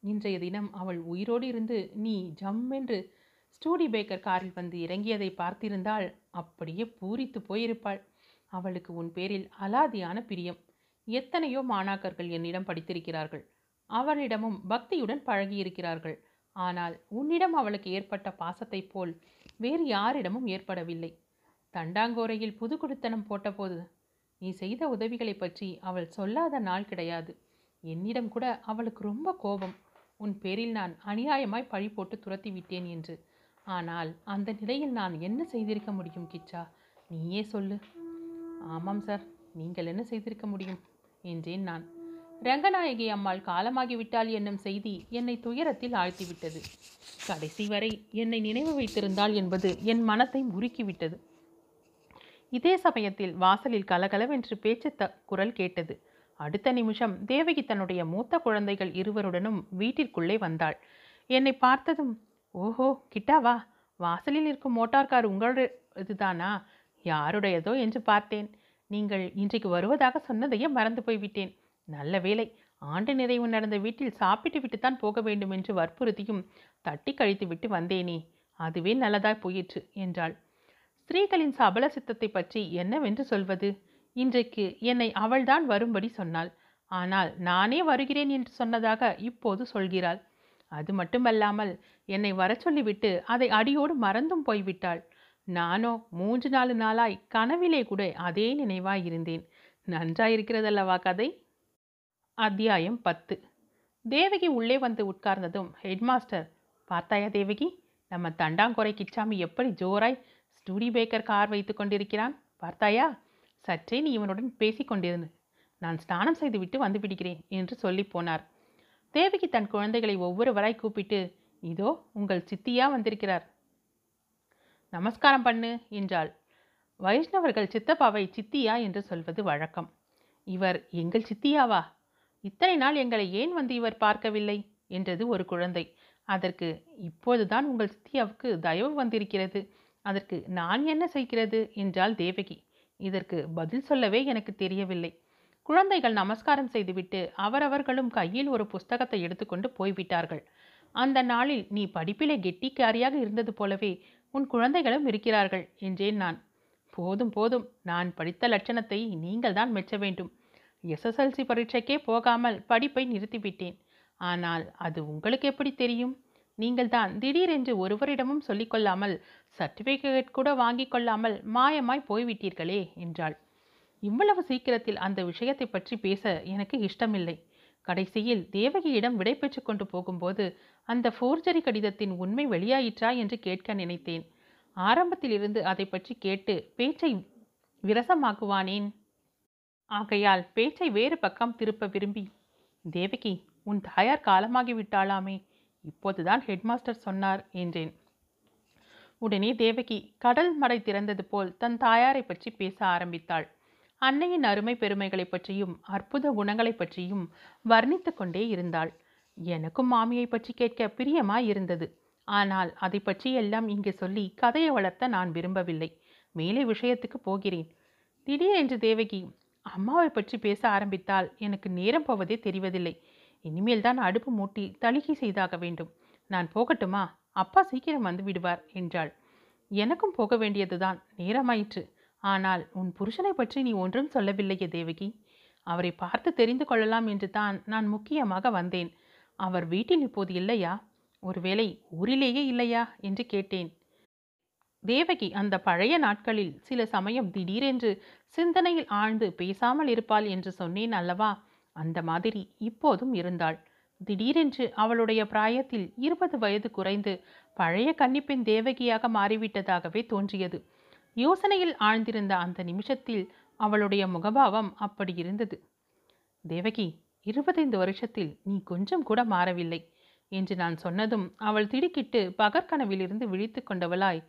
Speaker 1: இன்றைய தினம் அவள் உயிரோடு இருந்து நீ ஜம்மென்று ஸ்டூடி பேக்கர் காரில் வந்து இறங்கியதை பார்த்திருந்தால் அப்படியே பூரித்து போயிருப்பாள். அவளுக்கு உன் பேரில் அலாதியான பிரியம். எத்தனையோ மாணாக்கர்கள் என்னிடம் படித்திருக்கிறார்கள். அவளிடமும் பக்தியுடன் பழகியிருக்கிறார்கள். ஆனால் உன்னிடம் அவளுக்கு ஏற்பட்ட பாசத்தைப் போல் வேறு யாரிடமும் ஏற்படவில்லை. தண்டாங்கோரையில் புது குடித்தனம் போட்டபோது நீ செய்த உதவிகளைப் பற்றி அவள் சொல்லாத நாள் கிடையாது. என்னிடம் கூட அவளுக்கு ரொம்ப கோபம். உன் பேரில் நான் அநியாயமாய் பழி போட்டு துரத்தி விட்டேன் என்று. ஆனால் அந்த நிலையில் நான் என்ன செய்திருக்க முடியும் கிச்சா? நீயே சொல்லு. ஆமாம் சார் நீங்கள் என்ன செய்திருக்க முடியும்? என்றேன் நான். ரங்கநாயகி அம்மாள் காலமாகிவிட்டாள் என்னும் செய்தி என்னை துயரத்தில் ஆழ்த்திவிட்டது. கடைசி வரை என்னை நினைவு வைத்திருந்தாள் என்பது என் மனத்தை முறுக்கிவிட்டது இதே சமயத்தில் வாசலில் கலகலவென்று பேச்சு த குரல் கேட்டது. அடுத்த நிமிஷம் தேவகி தன்னுடைய மூத்த குழந்தைகள் இருவருடனும் வீட்டிற்குள்ளே வந்தாள். என்னை பார்த்ததும் ஓஹோ கிட்டாவா வாசலில் இருக்கும் மோட்டார் கார் உங்களோட இதுதானா யாருடையதோ என்று பார்த்தேன். நீங்கள் இன்றைக்கு வருவதாக சொன்னதையே மறந்து போய்விட்டேன். நல்ல வேலை ஆண்டு நிறைவு நடந்த வீட்டில் சாப்பிட்டு விட்டுத்தான் போக வேண்டும் என்று வற்புறுத்தியும் தட்டி கழித்து விட்டு வந்தேனே. அதுவே நல்லதாய் போயிற்று என்றாள். ஸ்திரீகளின் சபல சித்தத்தை பற்றி என்னவென்று சொல்வது? இன்றைக்கு என்னை அவள்தான் வரும்படி சொன்னாள். ஆனால் நானே வருகிறேன் என்று சொன்னதாக இப்போது சொல்கிறாள். அது மட்டுமல்லாமல் என்னை வர சொல்லிவிட்டு அதை அடியோடு மறந்தும் போய்விட்டாள். நானோ மூன்று நாலு நாளாய் கனவிலே கூட அதே நினைவாய் இருந்தேன் நன்றாயிருக்கிறதல்லவா கதை? அத்தியாயம் பத்து. தேவகி உள்ளே வந்து உட்கார்ந்ததும் ஹெட்மாஸ்டர் பார்த்தாயா தேவகி நம்ம தண்டாங்குறை கிச்சாமி எப்படி ஜோராய் ஸ்டூடி பேக்கர் கார் வைத்து கொண்டிருக்கிறான்? பார்த்தாயா? சற்றே நீ இவனுடன் பேசிக்கொண்டிருந்து நான் ஸ்நானம் செய்துவிட்டு வந்து விடுகிறேன் என்று சொல்லி போனார். தேவகி தன் குழந்தைகளை ஒவ்வொருவராய் கூப்பிட்டு இதோ உங்கள் சித்தியா வந்திருக்கிறார். நமஸ்காரம் பண்ணு என்றாள். வைஷ்ணவர்கள் சித்தப்பாவை சித்தியா என்று சொல்வது வழக்கம். இவர் எங்கள் சித்தியாவா? இத்தனை நாள் எங்களை ஏன் வந்து இவர் பார்க்கவில்லை? என்றது ஒரு குழந்தை. அதற்கு இப்போதுதான் உங்கள் சித்தியாவுக்கு தயவு வந்திருக்கிறது. அதற்கு நான் என்ன செய்கிறது? என்றாள் தேவகி. இதற்கு பதில் சொல்லவே எனக்கு தெரியவில்லை. குழந்தைகள் நமஸ்காரம் செய்துவிட்டு அவரவர்களும் கையில் ஒரு புஸ்தகத்தை எடுத்துக்கொண்டு போய்விட்டார்கள். அந்த நாளில் நீ படிப்பிலே கெட்டிக்காரியாக இருந்தது போலவே உன் குழந்தைகளும் இருக்கிறார்கள் என்றேன் நான். போதும் போதும். நான் படித்த லட்சணத்தை நீங்கள் தான் மெச்ச வேண்டும். எஸ்எஸ்எல்சி பரீட்சைக்கே போகாமல் படிப்பை நிறுத்திவிட்டேன். ஆனால் அது உங்களுக்கு எப்படி தெரியும்? நீங்கள் தான் திடீரென்று ஒருவரிடமும் சொல்லிக்கொள்ளாமல் சர்டிஃபிகேட் கூட வாங்கிக் கொள்ளாமல் மாயமாய் போய்விட்டீர்களே என்றாள். இவ்வளவு சீக்கிரத்தில் அந்த விஷயத்தை பற்றி பேச எனக்கு இஷ்டமில்லை. கடைசியில் தேவகியிடம் விடை பெற்று கொண்டு போகும்போது அந்த ஃபோர்ஜரி கடிதத்தின் உண்மை வெளியாயிற்றா என்று கேட்க நினைத்தேன். ஆரம்பத்திலிருந்து அதை பற்றி கேட்டு பேச்சை விரசமாக்குவானேன்? ஆகையால் பேச்சை வேறு பக்கம் திருப்ப விரும்பி தேவகி உன் தாயார் காலமாகிவிட்டாளாமே இப்போதுதான் ஹெட்மாஸ்டர் சொன்னார் என்றேன். உடனே தேவகி கடல் மடை திறந்தது போல் தன் தாயாரை பற்றி பேச ஆரம்பித்தாள். அன்னையின் அருமை பெருமைகளை பற்றியும் அற்புத குணங்களை பற்றியும் வர்ணித்து கொண்டே இருந்தாள். எனக்கும் மாமியை பற்றி கேட்க பிரியமாய் இருந்தது. ஆனால் அதை பற்றி எல்லாம் இங்கே சொல்லி கதையை வளர்த்த நான் விரும்பவில்லை. மேலே விஷயத்துக்கு போகிறேன். திடீரென்று தேவகி அம்மாவை பற்றி பேச ஆரம்பித்தால் எனக்கு நேரம் போவதே தெரிவதில்லை. இனிமேல் தான் அடுப்பு மூட்டி தளிகை செய்தாக வேண்டும். நான் போகட்டுமா? அப்பா சீக்கிரம் வந்து விடுவார் என்றாள். எனக்கும் போக வேண்டியதுதான். நேரமாயிற்று. ஆனால் உன் புருஷனை பற்றி நீ ஒன்றும் சொல்லவில்லையே தேவகி. அவரை பார்த்து தெரிந்து கொள்ளலாம் என்று தான் நான் முக்கியமாக வந்தேன். அவர் வீட்டில் இப்போது இல்லையா? ஒருவேளை ஊரிலேயே இல்லையா? என்று கேட்டேன். தேவகி அந்த பழைய நாட்களில் சில சமயம் திடீரென்று சிந்தனையில் ஆழ்ந்து பேசாமல் இருப்பாள் என்று சொன்னேன் அல்லவா? அந்த மாதிரி இப்போதும் இருந்தாள். திடீரென்று அவளுடைய பிராயத்தில் இருபது வயது குறைந்து பழைய கன்னிப்பெண் தேவகியாக மாறிவிட்டதாகவே தோன்றியது. யோசனையில் ஆழ்ந்திருந்த அந்த நிமிஷத்தில் அவளுடைய முகபாவம் அப்படி இருந்தது. தேவகி இருபத்தைந்து வருஷத்தில் நீ கொஞ்சம் கூட மாறவில்லை என்று நான் சொன்னதும் அவள் திடுக்கிட்டு பகற்கனவிலிருந்து விழித்து கொண்டவளாய்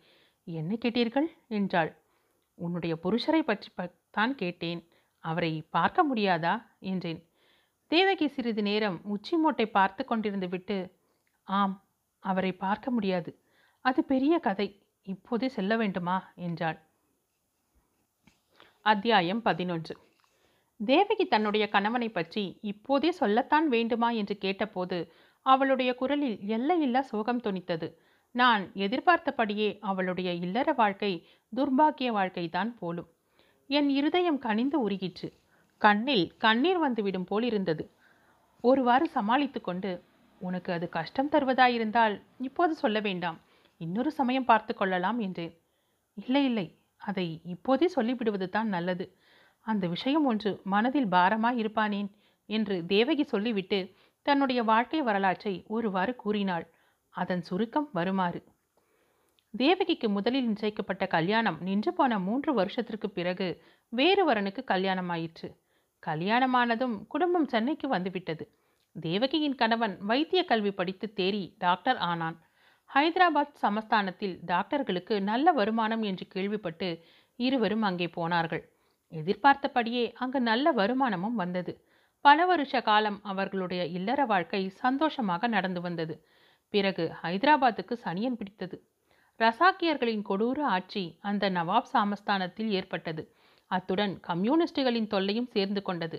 Speaker 1: என்ன கேட்டீர்கள்? என்றாள். உன்னுடைய புருஷரை பற்றி தான் கேட்டேன். அவரை பார்க்க முடியாதா? என்றேன். தேவகி சிறிது நேரம் உச்சி மூட்டை பார்த்து கொண்டிருந்து விட்டு ஆம் அவரை பார்க்க முடியாது. அது பெரிய கதை. இப்போதே செல்ல வேண்டுமா? என்றாள். அத்தியாயம் பதினொன்று. தேவகி தன்னுடைய கணவனை பற்றி இப்போதே சொல்லத்தான் வேண்டுமா என்று கேட்டபோது அவளுடைய குரலில் எல்லையில்லா சோகம் துணித்தது நான் எதிர்பார்த்தபடியே அவளுடைய இல்லற வாழ்க்கை துர்பாக்கிய வாழ்க்கைதான் போலும். என் இருதயம் கனிந்து உருகிற்று. கண்ணில் கண்ணீர் வந்துவிடும் போல் இருந்தது. ஒருவாறு சமாளித்து கொண்டு உனக்கு அது கஷ்டம் தருவதாயிருந்தால் இப்போது சொல்ல வேண்டாம். இன்னொரு சமயம் பார்த்து கொள்ளலாம் என்றேன். இல்லை இல்லை. அதை இப்போதே சொல்லிவிடுவது தான் நல்லது. அந்த விஷயம் ஒன்று மனதில் பாரமாய் இருப்பானேன் என்று தேவகி சொல்லிவிட்டு தன்னுடைய வாழ்க்கை வரலாற்றை ஒருவாறு கூறினாள். அதன் சுருக்கம் வருமாறு. தேவகிக்கு முதலில் நிச்சயிக்கப்பட்ட கல்யாணம் நின்று போன மூன்று வருஷத்திற்கு பிறகு வேறு வரனுக்கு கல்யாணமாயிற்று. கல்யாணமானதும் குடும்பம் சென்னைக்கு வந்துவிட்டது. தேவகியின் கணவன் வைத்திய கல்வி படித்து தேறி டாக்டர் ஆனான். ஹைதராபாத் சமஸ்தானத்தில் டாக்டர்களுக்கு நல்ல வருமானம் என்று கேள்விப்பட்டு இருவரும் அங்கே போனார்கள். எதிர்பார்த்தபடியே அங்கு நல்ல வருமானமும் வந்தது. பல வருஷ காலம் அவர்களுடைய இல்லற வாழ்க்கை சந்தோஷமாக நடந்து வந்தது. பிறகு ஹைதராபாத்துக்கு சனியன் பிடித்தது. ரசாக்கியர்களின் கொடூர ஆட்சி அந்த நவாப் சாமஸ்தானத்தில் ஏற்பட்டது. அத்துடன் கம்யூனிஸ்டுகளின் தொல்லையும் சேர்ந்து கொண்டது.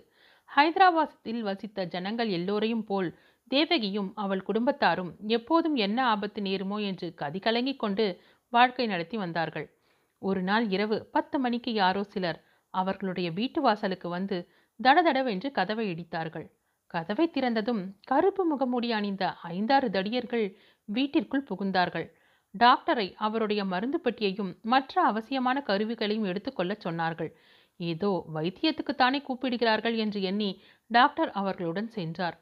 Speaker 1: ஹைதராபாத்தில் வசித்த ஜனங்கள் எல்லோரையும் போல் தேவகியும் அவள் குடும்பத்தாரும் எப்போதும் என்ன ஆபத்து நேருமோ என்று கதிகலங்கிக் கொண்டு வாழ்க்கை நடத்தி வந்தார்கள். ஒரு நாள் இரவு பத்து மணிக்கு யாரோ சிலர் அவர்களுடைய வீட்டு வாசலுக்கு வந்து தடதடவென்று கதவை இடித்தார்கள். கதவை திறந்ததும் கருப்பு முகமூடி அணிந்த ஐந்தாறு தடியர்கள் வீட்டிற்குள் புகுந்தார்கள். டாக்டரை அவருடைய மருந்து பெட்டியையும் மற்ற அவசியமான கருவிகளையும் எடுத்துக்கொள்ளச் சொன்னார்கள். ஏதோ வைத்தியத்துக்குத்தானே கூப்பிடுகிறார்கள் என்று எண்ணி டாக்டர் அவர்களுடன் சென்றார்.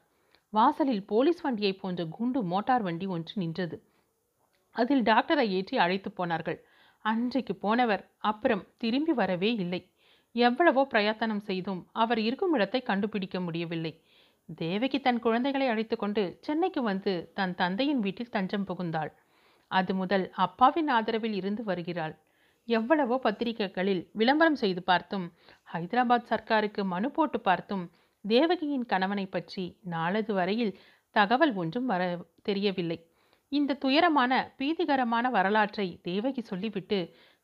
Speaker 1: வாசலில் போலீஸ் வண்டியைப் போன்ற குண்டு மோட்டார் வண்டி ஒன்று நின்றது. அதில் டாக்டரை ஏற்றி அழைத்து போனார்கள். அன்றைக்கு போனவர் அப்புறம் திரும்பி வரவே இல்லை. எவ்வளவோ பிரயத்தனம் செய்தும் அவர் இருக்கும் இடத்தை கண்டுபிடிக்க முடியவில்லை. தேவகி தன் குழந்தைகளை அழைத்துக்கொண்டு சென்னைக்கு வந்து தன் தந்தையின் வீட்டில் தஞ்சம் புகுந்தாள். அது முதல் அப்பாவின் ஆதரவில் இருந்து வருகிறாள். எவ்வளவோ பத்திரிகைகளில் விளம்பரம் செய்து பார்த்தும் ஹைதராபாத் சர்க்காருக்கு மனு போட்டு பார்த்தும் தேவகியின் கணவனை பற்றி நாளது வரையில் தகவல் ஒன்றும் வர தெரியவில்லை. இந்த துயரமான பீதிகரமான வரலாற்றை தேவகி சொல்லிவிட்டு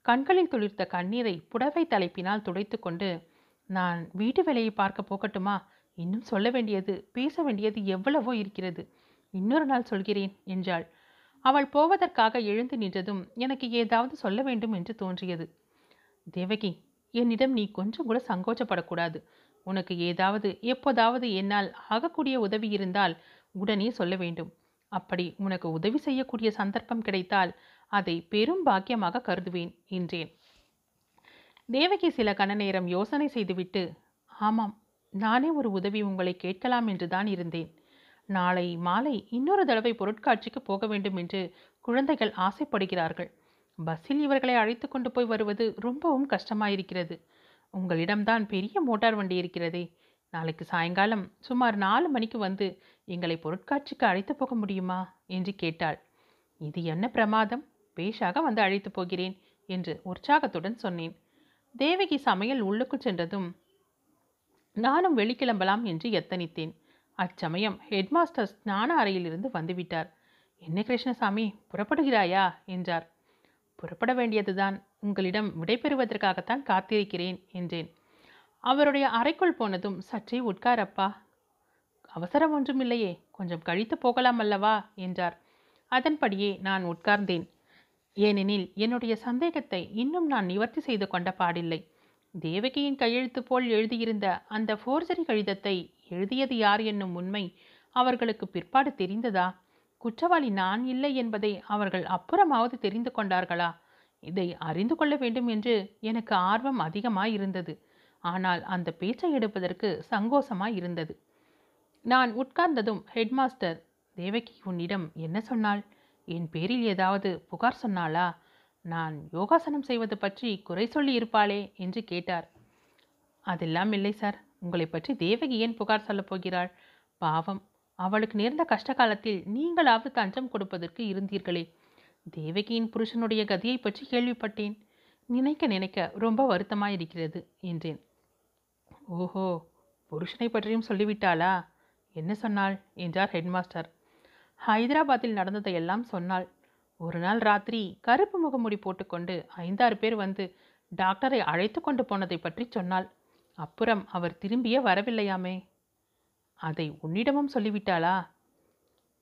Speaker 1: கண்களில் துளிர்த்த கண்ணீரை புடவை தலைப்பினால் துடைத்து கொண்டு நான் வீட்டு வேலையை பார்க்க போகட்டுமா? இன்னும் சொல்ல வேண்டியது பேச வேண்டியது எவ்வளவோ இருக்கிறது. இன்னொரு நாள் சொல்கிறேன் என்றாள். அவள் போவதற்காக எழுந்து நின்றதும் எனக்கு ஏதாவது சொல்ல வேண்டும் என்று தோன்றியது. தேவகி என்னிடம் நீ கொஞ்சம் கூட சங்கோச்சப்படக்கூடாது உனக்கு ஏதாவது எப்போதாவது என்னால் ஆகக்கூடிய உதவி இருந்தால் உடனே சொல்ல வேண்டும். அப்படி உனக்கு உதவி செய்யக்கூடிய சந்தர்ப்பம் கிடைத்தால் அதை பெரும் பாக்கியமாக கருதுவேன் என்றேன். தேவகி சில கண நேரம் யோசனை செய்துவிட்டு ஆமாம் நானே ஒரு உதவி உங்களை கேட்கலாம் என்று தான் இருந்தேன். நாளை மாலை இன்னொரு தடவை பொருட்காட்சிக்கு போக வேண்டும் என்று குழந்தைகள் ஆசைப்படுகிறார்கள். பஸ்ஸில் இவர்களை அழைத்து கொண்டு போய் வருவது ரொம்பவும் கஷ்டமாயிருக்கிறது. உங்களிடம்தான் பெரிய மோட்டார் வண்டி இருக்கிறதே. நாளைக்கு சாயங்காலம் சுமார் நாலு மணிக்கு வந்து எங்களை பொருட்காட்சிக்கு அழைத்து போக முடியுமா? என்று கேட்டாள். இது என்ன பிரமாதம்? பேஷாக வந்து அழைத்து போகிறேன் என்று உற்சாகத்துடன் சொன்னேன். தேவகி சமையல் உள்ளுக்கு சென்றதும் நானும் வெளிக்கிளம்பலாம் என்று எத்தனித்தேன். அச்சமயம் ஹெட்மாஸ்டர் ஸ்நான அறையிலிருந்து வந்துவிட்டார். என்ன கிருஷ்ணசாமி புறப்படுகிறாயா? என்றார். புறப்பட வேண்டியதுதான். உங்களிடம் விடைபெறுவதற்காகத்தான் காத்திருக்கிறேன் என்றேன். அவருடைய அறைக்குள் போனதும் சற்றே உட்காரப்பா. அவசரம் ஒன்றுமில்லையே. கொஞ்சம் கழித்து போகலாம் அல்லவா? என்றார். அதன்படியே நான் உட்கார்ந்தேன். ஏனெனில் என்னுடைய சந்தேகத்தை இன்னும் நான் நிவர்த்தி செய்து கொண்ட பாடில்லை. தேவகியின் கையெழுத்து போல் எழுதியிருந்த அந்த ஃபோர்ஜரி கடிதத்தை எழுதியது யார் என்னும் உண்மை அவர்களுக்கு பிற்பாடு தெரிந்ததா? குற்றவாளி நான் இல்லை என்பதை அவர்கள் அப்புறமாவது தெரிந்து கொண்டார்களா? இதை அறிந்து கொள்ள வேண்டும் என்று எனக்கு ஆர்வம் அதிகமாயிருந்தது. ஆனால் அந்த பேச்சை எடுப்பதற்கு சங்கோசமாய் இருந்தது. நான் உட்கார்ந்ததும் ஹெட்மாஸ்டர் தேவகி உன்னிடம் என்ன சொன்னாள்? என் பேரில் ஏதாவது புகார் சொன்னாளா? நான் யோகாசனம் செய்வது பற்றி குறை சொல்லி இருப்பாளே என்று கேட்டார். அதெல்லாம் இல்லை சார். உங்களை பற்றி தேவகி ஏன் புகார் சொல்லப் போகிறாள்? பாவம் அவளுக்கு நேர்ந்த கஷ்ட காலத்தில் நீங்களாவது தஞ்சம் கொடுப்பதற்கு இருந்தீர்களே. தேவகியின் புருஷனுடைய கதியை பற்றி கேள்விப்பட்டேன். நினைக்க நினைக்க ரொம்ப வருத்தமாயிருக்கிறது என்றேன். ஓஹோ புருஷனை பற்றியும் சொல்லிவிட்டாளா? என்ன சொன்னாள்? என்றார் ஹெட்மாஸ்டர். ஹைதராபாத்தில் நடந்ததையெல்லாம் சொன்னாள். ஒரு நாள் ராத்திரி கருப்பு முகமுடி போட்டுக்கொண்டு ஐந்தாறு பேர் வந்து டாக்டரை அழைத்து கொண்டு போனதை பற்றி சொன்னாள். அப்புறம் அவர் திரும்பியே வரவில்லையாமே? அதை உன்னிடமும் சொல்லிவிட்டாளா?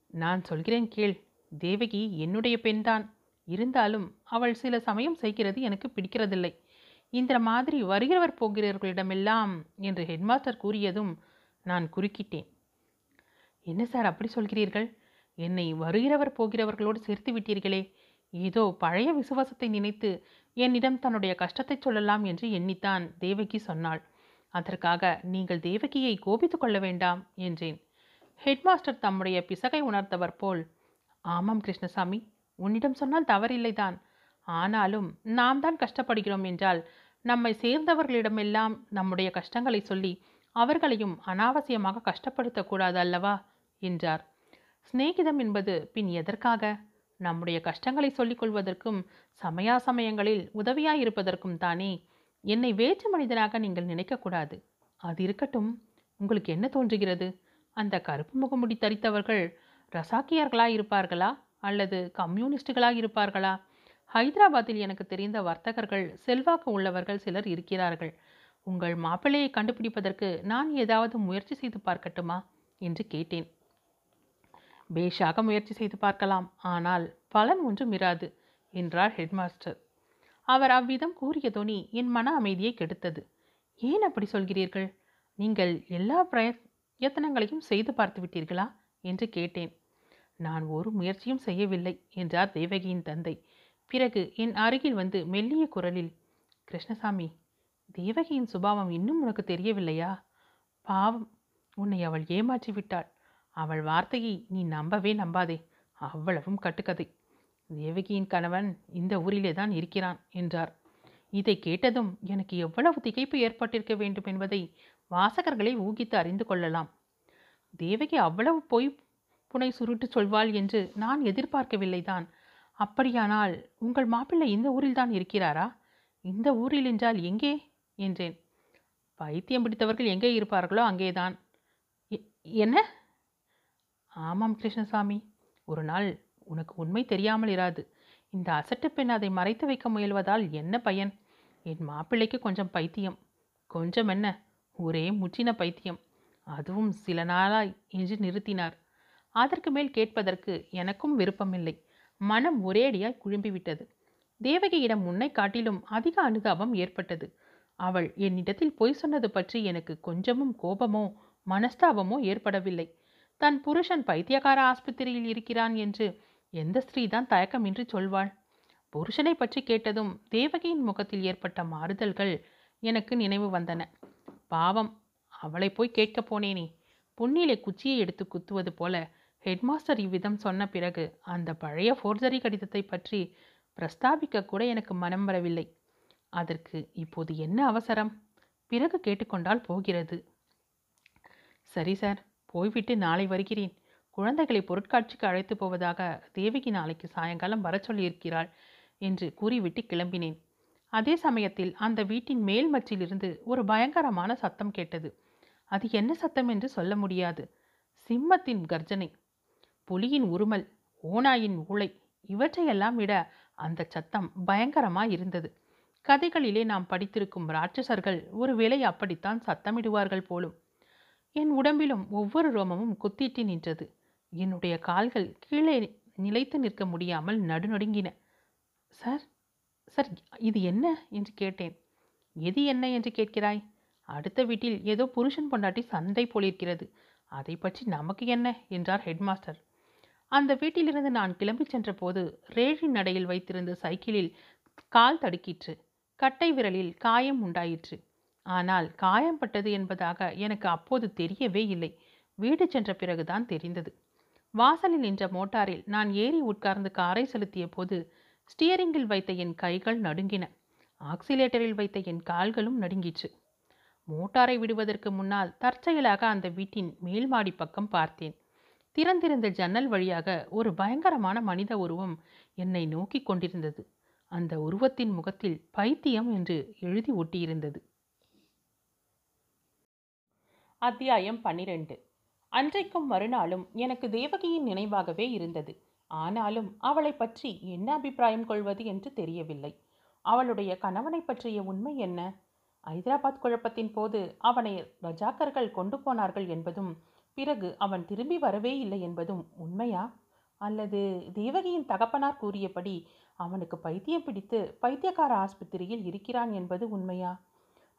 Speaker 1: நான் சொல்கிறேன் கேள் தேவகி என்னுடைய பெண்தான். இருந்தாலும் அவள் சில சமயம் செய்கிறது எனக்கு பிடிக்கிறதில்லை. இந்த மாதிரி வருகிறவர் போகிறவர்களிடமெல்லாம் என்று ஹெட்மாஸ்டர் கூறியதும் நான் குறுக்கிட்டேன். என்ன சார் அப்படி சொல்கிறீர்கள்? என்னை வருகிறவர் போகிறவர்களோடு சேர்த்து விட்டீர்களே. ஏதோ பழைய விசுவாசத்தை நினைத்து என்னிடம் தன்னுடைய கஷ்டத்தை சொல்லலாம் என்று எண்ணித்தான் தேவகி சொன்னாள். அதற்காக நீங்கள் தேவகியை கோபித்துக் கொள்ள வேண்டாம் என்றேன். ஹெட்மாஸ்டர் தம்முடைய பிசகை உணர்ந்தவர் போல் ஆமாம் கிருஷ்ணசாமி உன்னிடம் சொன்னால் தவறில்லைதான். ஆனாலும் நாம் தான் கஷ்டப்படுகிறோம் என்றால் நம்மை சேர்ந்தவர்களிடமெல்லாம் நம்முடைய கஷ்டங்களை சொல்லி அவர்களையும் அனாவசியமாக கஷ்டப்படுத்தக்கூடாது அல்லவா? என்றார். சிநேகிதம் என்பது பின் எதற்காக? நம்முடைய கஷ்டங்களை சொல்லிக் கொள்வதற்கும் சமயாசமயங்களில் உதவியாயிருப்பதற்கும் தானே. என்னை வேற்று மனிதனாக நீங்கள் நினைக்கக்கூடாது. அது இருக்கட்டும் உங்களுக்கு என்ன தோன்றுகிறது? அந்த கருப்பு முகமுடி தரித்தவர்கள் ரசாக்கியார்களாக இருப்பார்களா? அல்லது கம்யூனிஸ்டுகளாக இருப்பார்களா? ஹைதராபாத்தில் எனக்கு தெரிந்த வர்த்தகர்கள் செல்வாக்கு உள்ளவர்கள் சிலர் இருக்கிறார்கள். உங்கள் மாப்பிள்ளையை கண்டுபிடிப்பதற்கு நான் ஏதாவது முயற்சி செய்து பார்க்கட்டுமா? என்று கேட்டேன். பேஷாக முயற்சி செய்து பார்க்கலாம். ஆனால் பலன் ஒன்றும் இராது என்றார் ஹெட்மாஸ்டர். அவர் அவ்விதம் கூறிய துணி என் மன அமைதியை கெடுத்தது. ஏன் அப்படி சொல்கிறீர்கள்? நீங்கள் எல்லா பிரயத்தனங்களையும் செய்து பார்த்து விட்டீர்களா? என்று கேட்டேன். நான் ஒரு முயற்சியும் செய்யவில்லை என்றார் தேவகியின் தந்தை. பிறகு என் அருகில் வந்து மெல்லிய குரலில் கிருஷ்ணசாமி தேவகியின் சுபாவம் இன்னும் உனக்கு தெரியவில்லையா? பாவம் உன்னை அவள் ஏமாற்றி விட்டாள் அவள் வார்த்தையை நீ நம்பவே நம்பாதே. அவ்வளவும் கட்டுக்கதை. தேவகியின் கணவன் இந்த ஊரிலே தான் இருக்கிறான் என்றார். இதை கேட்டதும் எனக்கு எவ்வளவு திகைப்பு ஏற்பட்டிருக்க வேண்டும் என்பதை வாசகர்களை ஊகித்து அறிந்து கொள்ளலாம். தேவகி அவ்வளவு பொய் புனை சுருட்டு சொல்வாள் என்று நான் எதிர்பார்க்கவில்லைதான் அப்படியானால் உங்கள் மாப்பிள்ளை இந்த ஊரில்தான் இருக்கிறாரா? இந்த ஊரில் என்றால் எங்கே? என்றேன். பைத்தியம் பிடித்தவர்கள் எங்கே இருப்பார்களோ அங்கேதான் எ- என்ன? ஆமாம் கிருஷ்ணசாமி. ஒரு நாள் உனக்கு உண்மை தெரியாமல் இராது. இந்த அசட்டு பெண் அதை மறைத்து வைக்க முயல்வதால் என்ன பயன்? என் மாப்பிள்ளைக்கு கொஞ்சம் பைத்தியம். கொஞ்சம் என்ன? ஒரே முற்றின பைத்தியம். அதுவும் சில நாளாய் என்று நிறுத்தினார். அதற்கு மேல் கேட்பதற்கு எனக்கும் விருப்பமில்லை. மனம் ஒரேடியாய் குழும்பிவிட்டது. தேவகியிடம் முன்னை காட்டிலும் அதிக அனுதாபம் ஏற்பட்டது. அவள் என்னிடத்தில் பொய் சொன்னது பற்றி எனக்கு கொஞ்சமும் கோபமோ மனஸ்தாபமோ ஏற்படவில்லை. தன் புருஷன் பைத்தியக்கார ஆஸ்பத்திரியில் இருக்கிறான் என்று எந்த ஸ்திரீதான் தயக்கமின்றி சொல்வாள்? புருஷனை பற்றி கேட்டதும் தேவகியின் முகத்தில் ஏற்பட்ட மாறுதல்கள் எனக்கு நினைவு வந்தன. பாவம் அவளை போய் கேட்கப் போனேனே. புண்ணிலே குச்சியை எடுத்து குத்துவது போல ஹெட்மாஸ்டர் இவ்விதம் சொன்ன பிறகு அந்த பழைய ஃபோர்ஜரி கடிதத்தை பற்றி பிரஸ்தாபிக்க கூட எனக்கு மனம் வரவில்லை. அதற்கு இப்போது என்ன அவசரம்? பிறகு கேட்டுக்கொண்டால் போகிறது. சரி சார் போய்விட்டு நாளை வருகிறேன். குழந்தைகளை பொருட்காட்சிக்கு அழைத்து போவதாக தேவகி நாளைக்கு சாயங்காலம் வர சொல்லியிருக்கிறாள் என்று கூறிவிட்டு கிளம்பினேன். அதே சமயத்தில் அந்த வீட்டின் மேல் மச்சிலிருந்து ஒரு பயங்கரமான சத்தம் கேட்டது. அது என்ன சத்தம் என்று சொல்ல முடியாது. சிம்மத்தின் கர்ஜனை. புலியின் உருமல் ஓனாயின் ஊளை இவற்றையெல்லாம் விட அந்த சத்தம் பயங்கரமாக இருந்தது. கதைகளிலே நாம் படித்திருக்கும் ராட்சசர்கள் ஒருவேளை அப்படித்தான் சத்தமிடுவார்கள் போலும். என் உடம்பிலும் ஒவ்வொரு ரோமமும் குத்திட்டு நின்றது. என்னுடைய கால்கள் கீழே நிலைத்து நிற்க முடியாமல் நடுநடுங்கின. சார் சார் இது என்ன? என்று கேட்டேன். எது என்ன? என்று கேட்கிறாய். அடுத்த வீட்டில் ஏதோ புருஷன் பொண்டாட்டி சண்டை போலிருக்கிறது. அதை பற்றி நமக்கு என்ன? என்றார் ஹெட்மாஸ்டர். அந்த வீட்டிலிருந்து நான் கிளம்பிச் சென்றபோது ரேழி நடையில் வைத்திருந்த சைக்கிளில் கால் தடுக்கிற்று. கட்டை விரலில் காயம் உண்டாயிற்று. ஆனால் காயம் பட்டது என்பதாக எனக்கு அப்போது தெரியவே இல்லை. வீடு சென்ற பிறகுதான் தெரிந்தது. வாசலில் நின்ற மோட்டாரில் நான் ஏறி உட்கார்ந்து காரை செலுத்திய போது ஸ்டியரிங்கில் வைத்த என் கைகள் நடுங்கின. ஆக்சிலேட்டரில் வைத்த என் கால்களும் நடுங்கிற்று. மோட்டாரை விடுவதற்கு முன்னால் தற்செயலாக அந்த வீட்டின் மேல்மாடி பக்கம் பார்த்தேன். திறந்திருந்த ஜன்னல் வழியாக ஒரு பயங்கரமான மனித உருவம் என்னை நோக்கி கொண்டிருந்தது. அந்த உருவத்தின் முகத்தில் பைத்தியம் என்று எழுதி ஒட்டியிருந்தது. அத்தியாயம் பன்னிரண்டு. அன்றைக்கும் மறுநாளும் எனக்கு தேவகியின் நினைவாகவே இருந்தது. ஆனாலும் அவளை பற்றி என்ன அபிப்பிராயம் கொள்வது என்று தெரியவில்லை. அவளுடைய கணவனை பற்றிய உண்மை என்ன? ஐதராபாத் குழப்பத்தின் போது அவனை ரஜாக்கர்கள் கொண்டு போனார்கள் என்பதும் பிறகு அவன் திரும்பி வரவே இல்லை என்பதும் உண்மையா? அல்லது தேவகியின் தகப்பனார் கூறியபடி அவனுக்கு பைத்தியம் பிடித்து பைத்தியக்கார ஆஸ்பத்திரியில் இருக்கிறான் என்பது உண்மையா?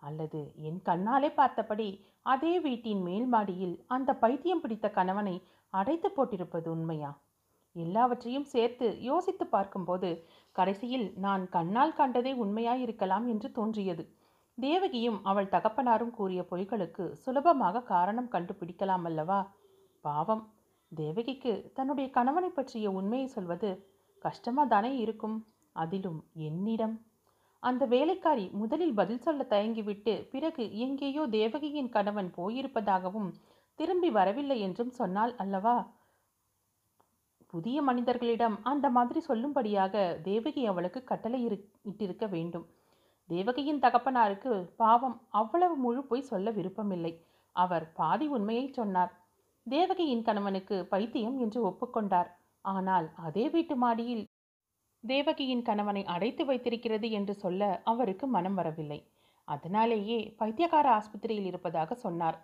Speaker 1: அல்லது என் கண்ணாலே பார்த்தபடி அதே வீட்டின் மேல் மாடியில் அந்த பைத்தியம் பிடித்த கணவனை அடைத்து போட்டிருப்பது உண்மையா? எல்லாவற்றையும் சேர்த்து யோசித்து பார்க்கும்போது கடைசியில் நான் கண்ணால் கண்டதே உண்மையாயிருக்கலாம் என்று தோன்றியது. தேவகியும் அவள் தகப்பனாரும் கூறிய பொய்களுக்கு சுலபமாக காரணம் கண்டுபிடிக்கலாம் அல்லவா? பாவம். தேவகிக்கு தன்னுடைய கணவனை பற்றிய உண்மையை சொல்வது கஷ்டமாக தானே இருக்கும். அதிலும் என்னிடம் அந்த வேலைக்காரி முதலில் பதில் சொல்ல தயங்கிவிட்டு பிறகு எங்கேயோ தேவகியின் கணவன் போயிருப்பதாகவும் திரும்பி வரவில்லை என்றும் சொன்னாள் அல்லவா? புதிய மனிதர்களிடம் அந்த மாதிரி சொல்லும்படியாக தேவகி அவளுக்கு கட்டளை இரு இட்டிருக்க வேண்டும். தேவகியின் தகப்பனாருக்கு பாவம் அவ்வளவு முழு போய் சொல்ல விருப்பமில்லை. அவர் பாதி உண்மையை சொன்னார். தேவகியின் கணவனுக்கு பைத்தியம் என்று ஒப்புக்கொண்டார். ஆனால் அதே வீட்டு மாடியில் தேவகியின் கணவனை அடைத்து வைத்திருக்கிறது என்று சொல்ல அவருக்கு மனம் வரவில்லை. அதனாலேயே பைத்தியக்கார ஆஸ்பத்திரியில் இருப்பதாக சொன்னார்.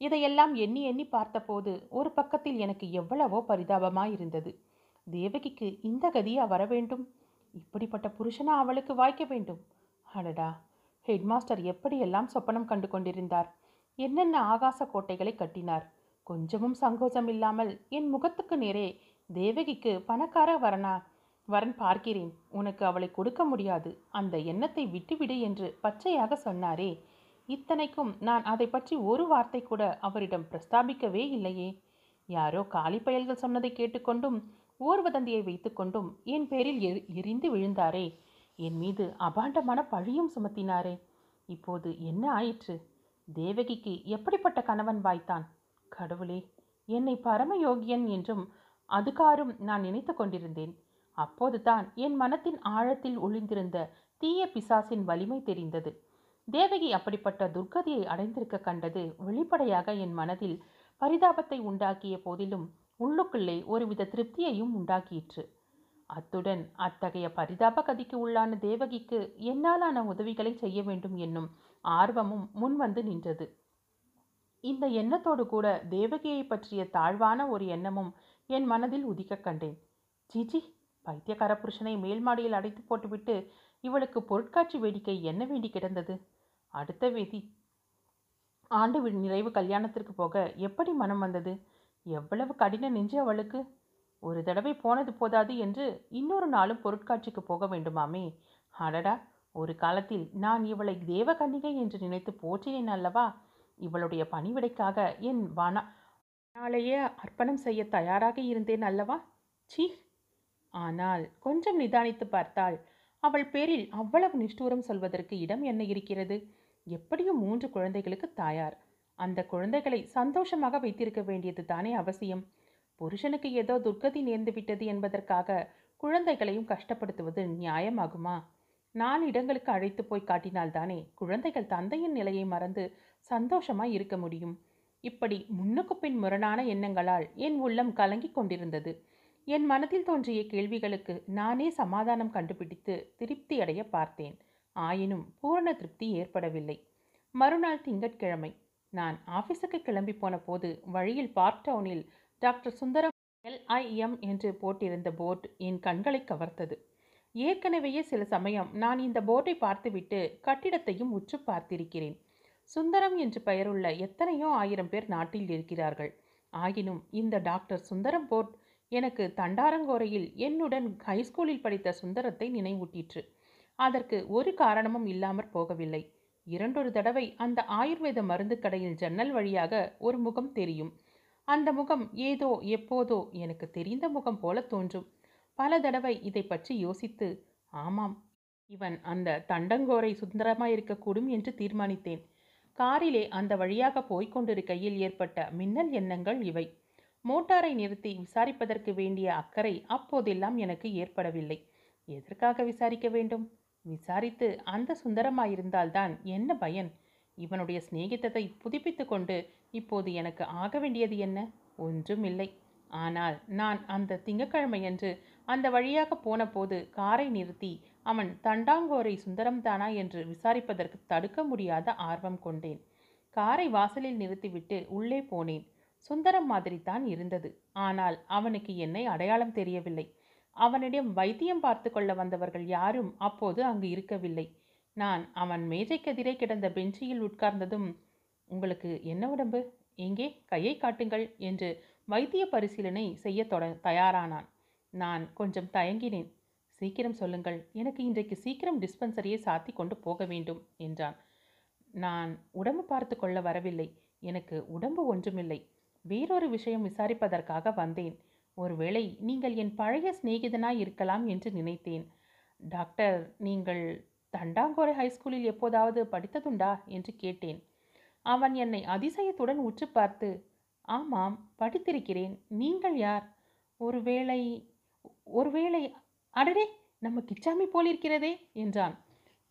Speaker 1: இதையெல்லாம் எண்ணி எண்ணி பார்த்தபோது ஒரு பக்கத்தில் எனக்கு எவ்வளவோ பரிதாபமாயிருந்தது தேவகிக்கு இந்த கதியா வர வேண்டும்? இப்படிப்பட்ட புருஷனா அவளுக்கு வாய்க்க வேண்டும்? அடடா! ஹெட்மாஸ்டர் எப்படியெல்லாம் சொப்பனம் கண்டு கொண்டிருந்தார்? என்னென்ன ஆகாச கோட்டைகளை கட்டினார்? கொஞ்சமும் சங்கோச்சம் இல்லாமல் என் முகத்துக்கு நேரே தேவகிக்கு பணக்கார வரனா வரன் பார்க்கிறேன். உனக்கு அவளை கொடுக்க முடியாது. அந்த எண்ணத்தை விட்டுவிடு என்று பச்சையாக சொன்னாரே. இத்தனைக்கும் நான் அதை பற்றி ஒரு வார்த்தை கூட அவரிடம் பிரஸ்தாபிக்கவே இல்லையே. யாரோ காலி பயல்கள் சொன்னதை கேட்டுக்கொண்டும் ஓர்வதந்தியை வைத்துக்கொண்டும் என் பேரில் எரி எரிந்து விழுந்தாரே. என் மீது அபாண்டமான பழியும் சுமத்தினாரே. இப்போது என்ன ஆயிற்று? தேவகிக்கு எப்படிப்பட்ட கணவன் வாய்த்தான்? கடவுளே என்னை பரமயோகியன் என்றும் அதுகாரும் நான் நினைத்து கொண்டிருந்தேன். அப்போதுதான் என் மனத்தின் ஆழத்தில் ஒளிந்திருந்த தீய பிசாசின் வலிமை தெரிந்தது. தேவகி அப்படிப்பட்ட துர்கதியை அடைந்திருக்க கண்டது வெளிப்படையாக என் மனதில் பரிதாபத்தை உண்டாக்கிய போதிலும் உள்ளுக்குள்ளே ஒருவித திருப்தியையும் உண்டாக்கிற்று. அத்துடன் அத்தகைய பரிதாப கதிக்கு உள்ளான தேவகிக்கு என்னாலான உதவிகளை செய்ய வேண்டும் என்னும் ஆர்வமும் முன்வந்து நின்றது. இந்த எண்ணத்தோடு கூட தேவகியை பற்றிய தாழ்வான ஒரு எண்ணமும் என் மனதில் உதிக்க கண்டேன். ஜிஜி பைத்தியக்கார புருஷனை மேல் மாடியில் அடைத்து போட்டுவிட்டு இவளுக்கு பொருட்காட்சி வேடிக்கை என்ன வேண்டி கிடந்தது? அடுத்த வேதி ஆண்டு நிறைவு கல்யாணத்திற்கு போக எப்படி மனம் வந்தது? எவ்வளவு கடின நெஞ்சு அவளுக்கு? ஒரு தடவை போனது போதாது என்று இன்னொரு நாளும் பொருட்காட்சிக்கு போக வேண்டுமாமே? அடடா! ஒரு காலத்தில் நான் இவளை தேவகன்னிகை என்று நினைத்து போற்றினேன் அல்லவா? இவளுடைய பணிவிடைக்காக என் வன நாளையே அர்ப்பணம் செய்ய தயாராக இருந்தேன் அல்லவா? சீ ஆனால் கொஞ்சம் நிதானித்து பார்த்தால் அவள் பேரில் அவ்வளவு நிஷ்டூரம் சொல்வதற்கு இடம் என்ன இருக்கிறது? எப்படியும் மூன்று குழந்தைகளுக்கு தாயார். அந்த குழந்தைகளை சந்தோஷமாக வைத்திருக்க வேண்டியது தானே அவசியம். புருஷனுக்கு ஏதோ துர்கதி நேர்ந்து விட்டது என்பதற்காக குழந்தைகளையும் கஷ்டப்படுத்துவது நியாயமாகுமா? நான் இடங்களுக்கு அழைத்து போய் காட்டினால்தானே குழந்தைகள் தந்தையின் நிலையை மறந்து சந்தோஷமாய் இருக்க முடியும். இப்படி முன்னுக்கு பின் முரணான எண்ணங்களால் என் உள்ளம் கலங்கிக் கொண்டிருந்தது. என் மனதில் தோன்றிய கேள்விகளுக்கு நானே சமாதானம் கண்டுபிடித்து திருப்தி அடைய பார்த்தேன். ஆயினும் பூரண திருப்தி ஏற்படவில்லை. மறுநாள் திங்கட்கிழமை நான் ஆபீஸுக்கு கிளம்பி போன போது வழியில் பார்க் டவுனில் டாக்டர் சுந்தரம் எல்ஐஎம் என்று போட்டிருந்த போர்டு என் கண்களை கவர்த்தது. ஏற்கனவே சில சமயம் நான் இந்த போர்டை பார்த்துவிட்டு கட்டிடத்தையும் உற்று பார்த்திருக்கிறேன். சுந்தரம் என்று பெயருள்ள எத்தனையோ ஆயிரம் பேர் நாட்டில் இருக்கிறார்கள். ஆயினும் இந்த டாக்டர் சுந்தரம் போர்ட் எனக்கு தண்டாரங்கோரையில் என்னுடன் ஹைஸ்கூலில் படித்த சுந்தரத்தை நினைவூட்டிற்று. அதற்கு ஒரு காரணமும் இல்லாமற் போகவில்லை. இரண்டொரு தடவை அந்த ஆயுர்வேத மருந்து கடையில் ஜன்னல் வழியாக ஒரு முகம் தெரியும். அந்த முகம் ஏதோ எப்போதோ எனக்கு தெரிந்த முகம் போல தோன்றும். பல தடவை இதை பற்றி யோசித்து ஆமாம் இவன் அந்த தண்டங்கோரை சுந்தரமாயிருக்கக்கூடும் என்று தீர்மானித்தேன். காரிலே அந்த வழியாக போய்க் கொண்டிருக்கையில் ஏற்பட்ட மின்னல் எண்ணங்கள் இவை. மோட்டாரை நிறுத்தி விசாரிப்பதற்கு வேண்டிய அக்கறை அப்போதெல்லாம் எனக்கு ஏற்படவில்லை. எதற்காக விசாரிக்க வேண்டும்? விசாரித்து அந்த சுந்தரமாயிருந்தால்தான் என்ன பயன்? இவனுடைய சிநேகிதத்தை புதுப்பித்து கொண்டு இப்போது எனக்கு ஆக வேண்டியது என்ன? ஒன்றுமில்லை. ஆனால் நான் அந்த திங்கக்கிழமையன்று அந்த வழியாக போன போது காரை நிறுத்தி அவன் தண்டாங்கோரை சுந்தரம்தானா என்று விசாரிப்பதற்கு தடுக்க முடியாத ஆர்வம் கொண்டேன். காரை வாசலில் நிறுத்திவிட்டு உள்ளே போனேன். சுந்தரம் மாதிரி தான் இருந்தது. ஆனால் அவனுக்கு என்னை அடையாளம் தெரியவில்லை. அவனிடம் வைத்தியம் பார்த்து கொள்ள வந்தவர்கள் யாரும் அப்போது அங்கு இருக்கவில்லை. நான் அவன் மேஜைக்கெதிரே கிடந்த பெஞ்சியில் உட்கார்ந்ததும் உங்களுக்கு என்ன உடம்பு? எங்கே கையை காட்டுங்கள் என்று வைத்திய பரிசீலனை செய்ய தொட தயாரானான். நான் கொஞ்சம் தயங்கினேன். சீக்கிரம் சொல்லுங்கள். எனக்கு இன்றைக்கு சீக்கிரம் டிஸ்பென்சரியை சாத்தி கொண்டு போக வேண்டும் என்றான். நான் உடம்பு பார்த்து கொள்ள வரவில்லை. எனக்கு உடம்பு ஒன்றுமில்லை. வேறொரு விஷயம் விசாரிப்பதற்காக வந்தேன். ஒருவேளை நீங்கள் என் பழைய சிநேகிதனாய் இருக்கலாம் என்று நினைத்தேன். டாக்டர் நீங்கள் தண்டாங்கோரை ஹைஸ்கூலில் எப்போதாவது படித்ததுண்டா? என்று கேட்டேன். அவன் என்னை அதிசயத்துடன் உற்று பார்த்து ஆமாம் படித்திருக்கிறேன். நீங்கள் யார்? ஒருவேளை ஒருவேளை அடடே நம்ம கிச்சாமி போலிருக்கிறதே! என்றான்.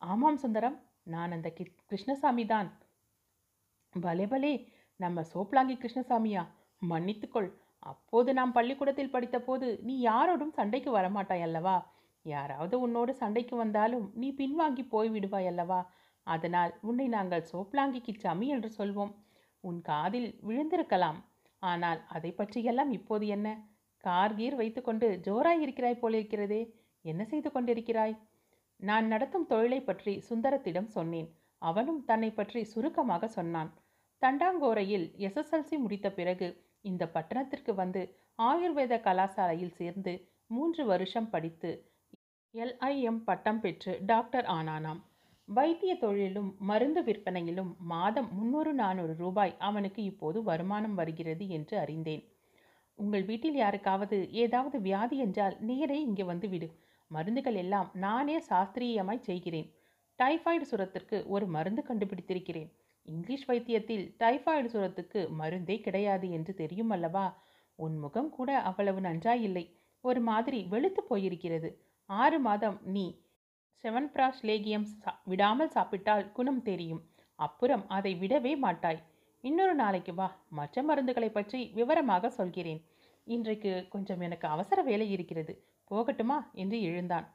Speaker 1: ஆமாம் சுந்தரம். நான் அந்த கி கிருஷ்ணசாமி தான் பலே பலே! நம்ம சோப்லாங்கி கிருஷ்ணசாமியா? மன்னித்துக்கொள். அப்போது நாம் பள்ளிக்கூடத்தில் படித்தபோது நீ யாரோடும் சண்டைக்கு வரமாட்டாய் அல்லவா? யாராவது உன்னோடு சண்டைக்கு வந்தாலும் நீ பின்வாங்கி போய் விடுவாய் அல்லவா? அதனால் உன்னை நாங்கள் சோப்லாங்கி சமி என்று சொல்வோம். உன் காதில் விழுந்திருக்கலாம். ஆனால் அதை பற்றியெல்லாம் இப்போது என்ன? கார் கீர் வைத்துக்கொண்டு ஜோராய் இருக்கிறாய் போலிருக்கிறதே. என்ன செய்து கொண்டிருக்கிறாய்? நான் நடத்தும் தொழிலை பற்றி சுந்தரத்திடம் சொன்னேன். அவனும் தன்னை பற்றி சுருக்கமாக சொன்னான். தண்டாங்கோரையில் எஸ்எஸ்எல்சி முடித்த பிறகு இந்த பட்டணத்திற்கு வந்து ஆயுர்வேத கலாசாலையில் சேர்ந்து மூன்று வருஷம் படித்து எல்ஐஎம் பட்டம் பெற்று டாக்டர் ஆனானாம். வைத்திய தொழிலும் மருந்து விற்பனையிலும் மாதம் முன்னூறு நானூறு ரூபாய் அவனுக்கு இப்போது வருமானம் வருகிறது என்று அறிந்தேன். உங்கள் வீட்டில் யாருக்காவது ஏதாவது வியாதி என்றால் நேரே இங்கே வந்து விடு. மருந்துகள் எல்லாம் நானே சாஸ்திரியமாய் செய்கிறேன். டைஃபாய்டு சுரத்திற்கு ஒரு மருந்து கண்டுபிடித்திருக்கிறேன். இங்கிலீஷ் வைத்தியத்தில் டைஃபாய்டு சுரத்துக்கு மருந்தே கிடையாது என்று தெரியும் அல்லவா? உன் முகம் கூட அவ்வளவு நன்றாயில்லை. ஒரு மாதிரி வெளுத்து போயிருக்கிறது. ஆறு மாதம் நீ செவன் பிராஷ் லேகியம் சா விடாமல் சாப்பிட்டால் குணம் தெரியும். அப்புறம் அதை விடவே மாட்டாய். இன்னொரு நாளைக்கு வா. மற்ற மருந்துகளை பற்றி விவரமாக சொல்கிறேன். இன்றைக்கு கொஞ்சம் எனக்கு அவசர வேலை இருக்கிறது. போகட்டுமா? என்று எழுந்தான்.